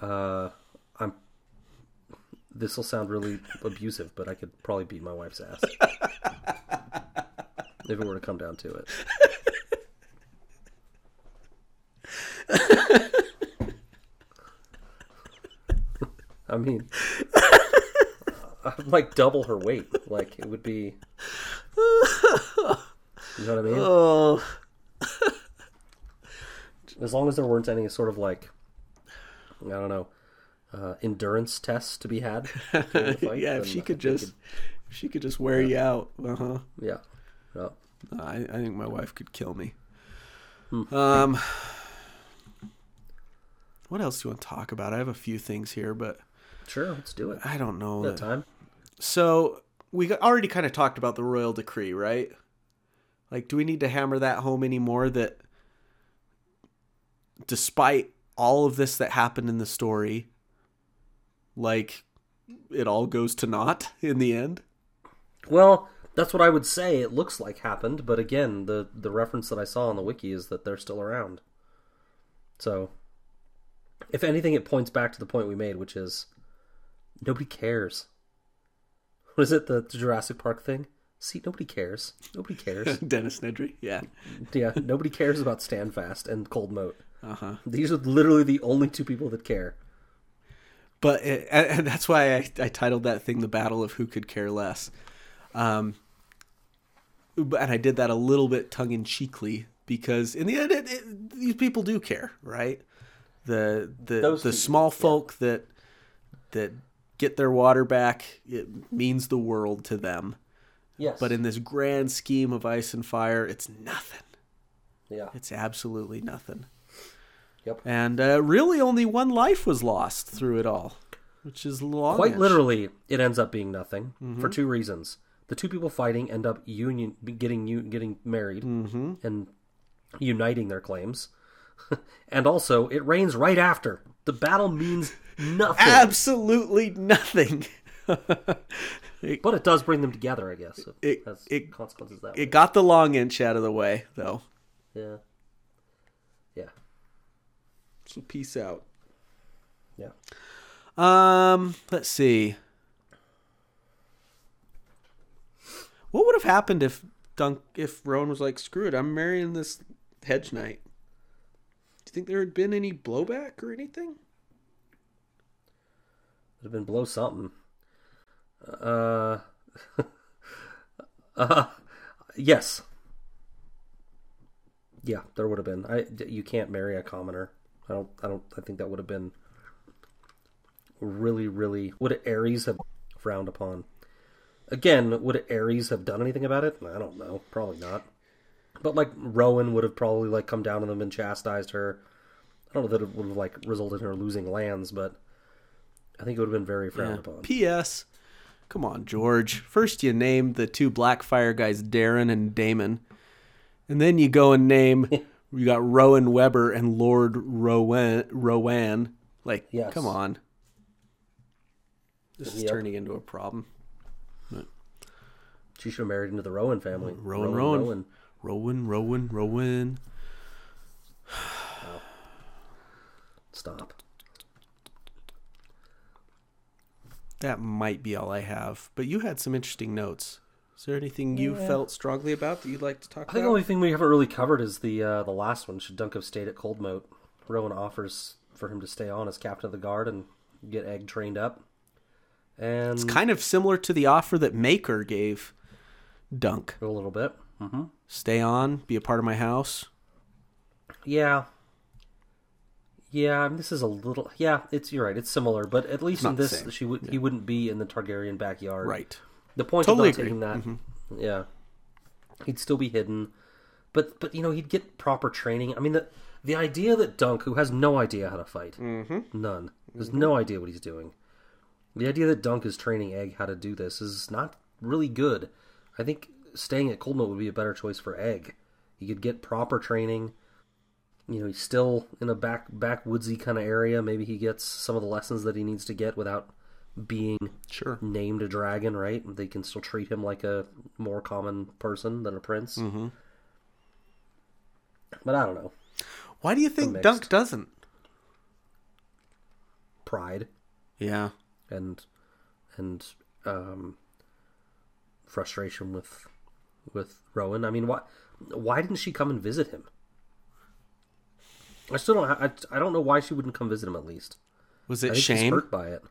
Uh, I'm. This will sound really abusive, but I could probably beat my wife's ass [LAUGHS] if it were to come down to it. I mean, I'm like double her weight. Like it would be. You know what I mean? oh as long as there weren't any sort of like I don't know uh, endurance tests to be had. fight, [LAUGHS] yeah, if she could just if she could just wear you out. Uh-huh. yeah, I, I think my wife could kill me. Hmm. Um, what else do you want to talk about? I have a few things here, but Sure, let's do it. I don't know. That time. So we already kind of talked about the royal decree, right? Like, do we need to hammer that home anymore? That despite all of this that happened in the story, like it all goes to naught [LAUGHS] in the end. Well, that's what I would say. It looks like happened, but again, the the reference that I saw on the wiki is that they're still around. So, if anything, it points back to the point we made, which is nobody cares. [LAUGHS] What is it? The, the Jurassic Park thing? See, nobody cares. Nobody cares. [LAUGHS] Dennis Nedry, yeah, [LAUGHS] yeah, nobody cares about Standfast and Coldmoat. uh huh. These are literally the only two people that care. But it, and that's why I, I titled that thing "The Battle of Who Could Care Less," um, and I did that a little bit tongue in cheekly because in the end, it, it, these people do care, right? The the Those the people, small yeah. folk that that get their water back, it means the world to them. Yes, But in this grand scheme of ice and fire, it's nothing. yeah, It's absolutely nothing. Yep. And uh, really, only one life was lost through it all, which is long. quite literally, it ends up being nothing Mm-hmm. for two reasons. The two people fighting end up union getting u- getting married Mm-hmm. and uniting their claims, [LAUGHS] and also it rains right after. The battle means nothing, Absolutely nothing. [LAUGHS] but it does bring them together. I guess it, It- has it- consequences that It way. got the Longinch out of the way, though. Yeah, yeah, So peace out. yeah. Um, let's see. What would have happened if Dunk if Rowan was like, "Screw it, I'm marrying this hedge knight"? Do you think there had been any blowback or anything? Would have been blow something. Uh, [LAUGHS] uh, yes. Yeah, there would have been. I you can't marry a commoner. I don't. I don't. I think that would have been really, really. Would Aerys have frowned upon? Again, would Aerys have done anything about it? I don't know. Probably not. But like Rowan would have probably like come down on them and chastised her. I don't know that it would have like resulted in her losing lands, but I think it would have been very frowned Yeah. upon. P.S. Come on, George. First, you named the two Blackfyre guys Daeron and Daemon, and then you go and name [LAUGHS] you got Rowan Webber and Lord Rowan. Rowan. Like, Yes. come on. This is turning into a problem. She should have married into the Rowan family. Rowan, Rowan. Rowan, Rowan, Rowan. [SIGHS] Stop. That might be all I have. But you had some interesting notes. Is there anything you felt strongly about that you'd like to talk about? I think the only thing we haven't really covered is the uh, the last one. Should Dunk have stayed at Coldmoat? Rowan offers for him to stay on as captain of the guard and get Egg trained up. And It's kind of similar to the offer that Maekar gave Dunk. a little bit. hmm Stay on, be a part of my house. Yeah. Yeah, this is a little. Yeah, it's you're right. It's similar, but at least in this, she would he wouldn't be in the Targaryen backyard. Right. The point Totally of not agree. Mm-hmm. taking that, yeah, he'd still be hidden, but but you know he'd get proper training. I mean the the idea that Dunk, who has no idea how to fight, mm-hmm. none, has no idea what he's doing. The idea that Dunk is training Egg how to do this is not really good. I think staying at Coldmoat would be a better choice for Egg. He could get proper training. You know, he's still in a back backwoodsy kind of area. Maybe he gets some of the lessons that he needs to get without being Sure. named a dragon, right? They can still treat him like a more common person than a prince. Mm-hmm. But I don't know. Why do you think. Dunk doesn't? Pride Yeah. and and um, frustration with with Rowan. I mean, why why didn't she come and visit him? I still don't. I, I don't know why she wouldn't come visit him at least. Was it shame? hurt by it.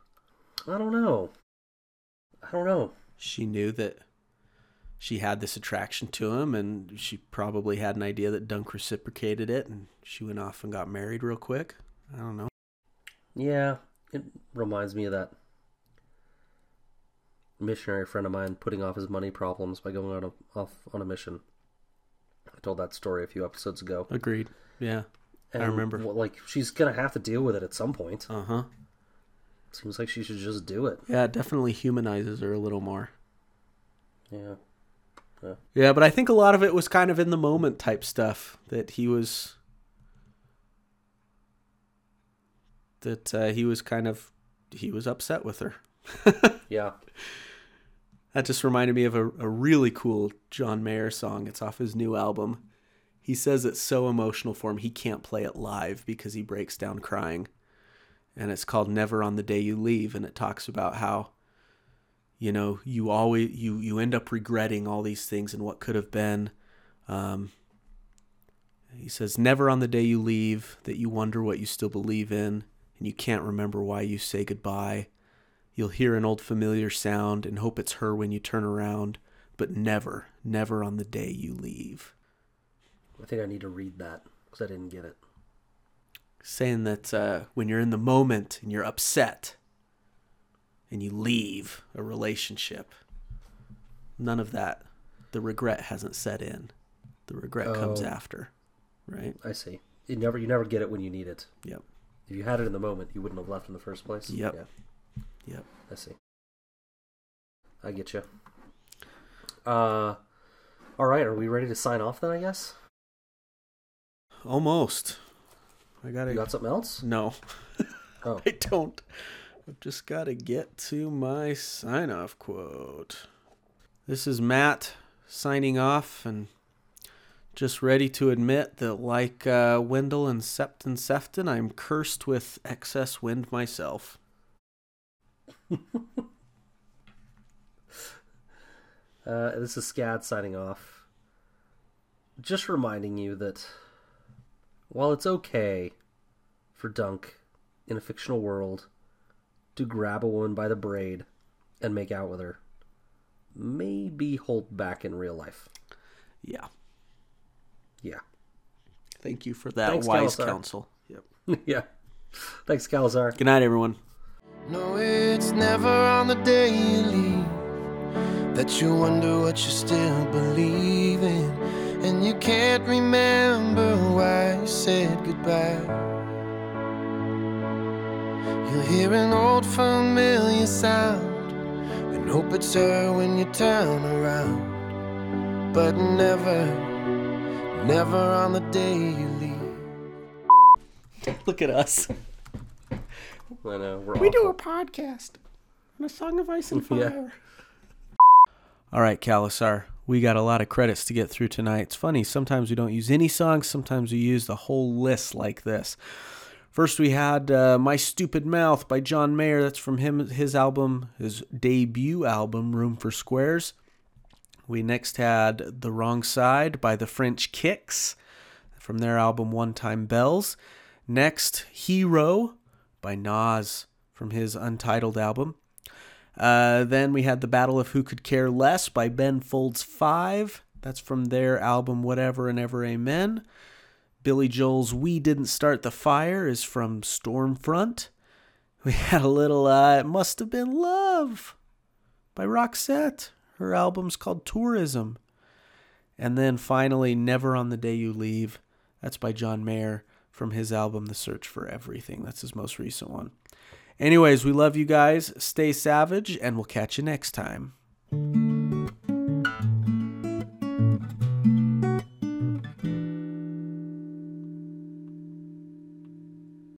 I don't know. I don't know. She knew that she had this attraction to him, and she probably had an idea that Dunk reciprocated it, and she went off and got married real quick. I don't know. Yeah, it reminds me of that missionary friend of mine putting off his money problems by going on a, off on a mission. I told that story a few episodes ago. Agreed. Yeah. I remember. well, like she's gonna have to deal with it at some point. Uh huh. Seems like she should just do it. Yeah, it definitely humanizes her a little more. Yeah. Yeah, but I think a lot of it was kind of in the moment type stuff that he was that uh, he was kind of he was upset with her. [LAUGHS] Yeah. That just reminded me of a, a really cool John Mayer song. It's off his new album. He says it's so emotional for him he can't play it live because he breaks down crying. And it's called Never on the Day You Leave and it talks about how you know, you always you you end up regretting all these things and what could have been. Um, he says, "Never on the day you leave that you wonder what you still believe in, and you can't remember why you say goodbye. You'll hear an old familiar sound and hope it's her when you turn around, but never, never on the day you leave." I think I need to read that because I didn't get it. Saying that uh, when you're in the moment and you're upset, and you leave a relationship, none of that, the regret hasn't set in. The regret comes Oh. after, right? I see. You never you never get it when you need it. Yep. If you had it in the moment, you wouldn't have left in the first place. Yep. Yeah. Yep. I see. I get you. Uh, all right. Are we ready to sign off then? I guess. Almost. I gotta. You got something else? no, Oh, [LAUGHS] I don't. I've just got to get to my sign off quote. This is Matt signing off and just ready to admit that, like uh, Wendell and Septon Sefton, I'm cursed with excess wind myself. [LAUGHS] Uh, this is Scad signing off. Just reminding you that while it's okay for Dunk in a fictional world to grab a woman by the braid and make out with her, maybe hold back in real life. Yeah. Yeah. Thank you for that Thanks, wise khalasar. counsel. Yep. [LAUGHS] yeah. Thanks, khalasar. Good night, everyone. No, it's never on the day you leave that you wonder what you still believe in. And you can't remember why you said goodbye. You'll hear an old familiar sound and hope it's her when you turn around. But never, never on the day you leave. Look at us. I know we're We do a podcast on a song of ice and [LAUGHS] Yeah. fire. All right, khalasar. We got a lot of credits to get through tonight. It's funny, sometimes we don't use any songs, sometimes we use the whole list like this. First, we had uh, My Stupid Mouth by John Mayer. That's from him, his album, his debut album, Room for Squares. We next had The Wrong Side by the French Kicks from their album One Time Bells. Next, Hero by Nas from his untitled album. Uh, then we had The Battle of Who Could Care Less by Ben Folds 5. That's from their album Whatever and Ever Amen. Billy Joel's We Didn't Start the Fire is from Stormfront. We [LAUGHS] had a little uh, It Must Have Been Love by Roxette. Her album's called Tourism. And then finally, Never on the Day You Leave. That's by John Mayer from his album The Search for Everything. That's his most recent one. Anyways, we love you guys. Stay savage, and we'll catch you next time.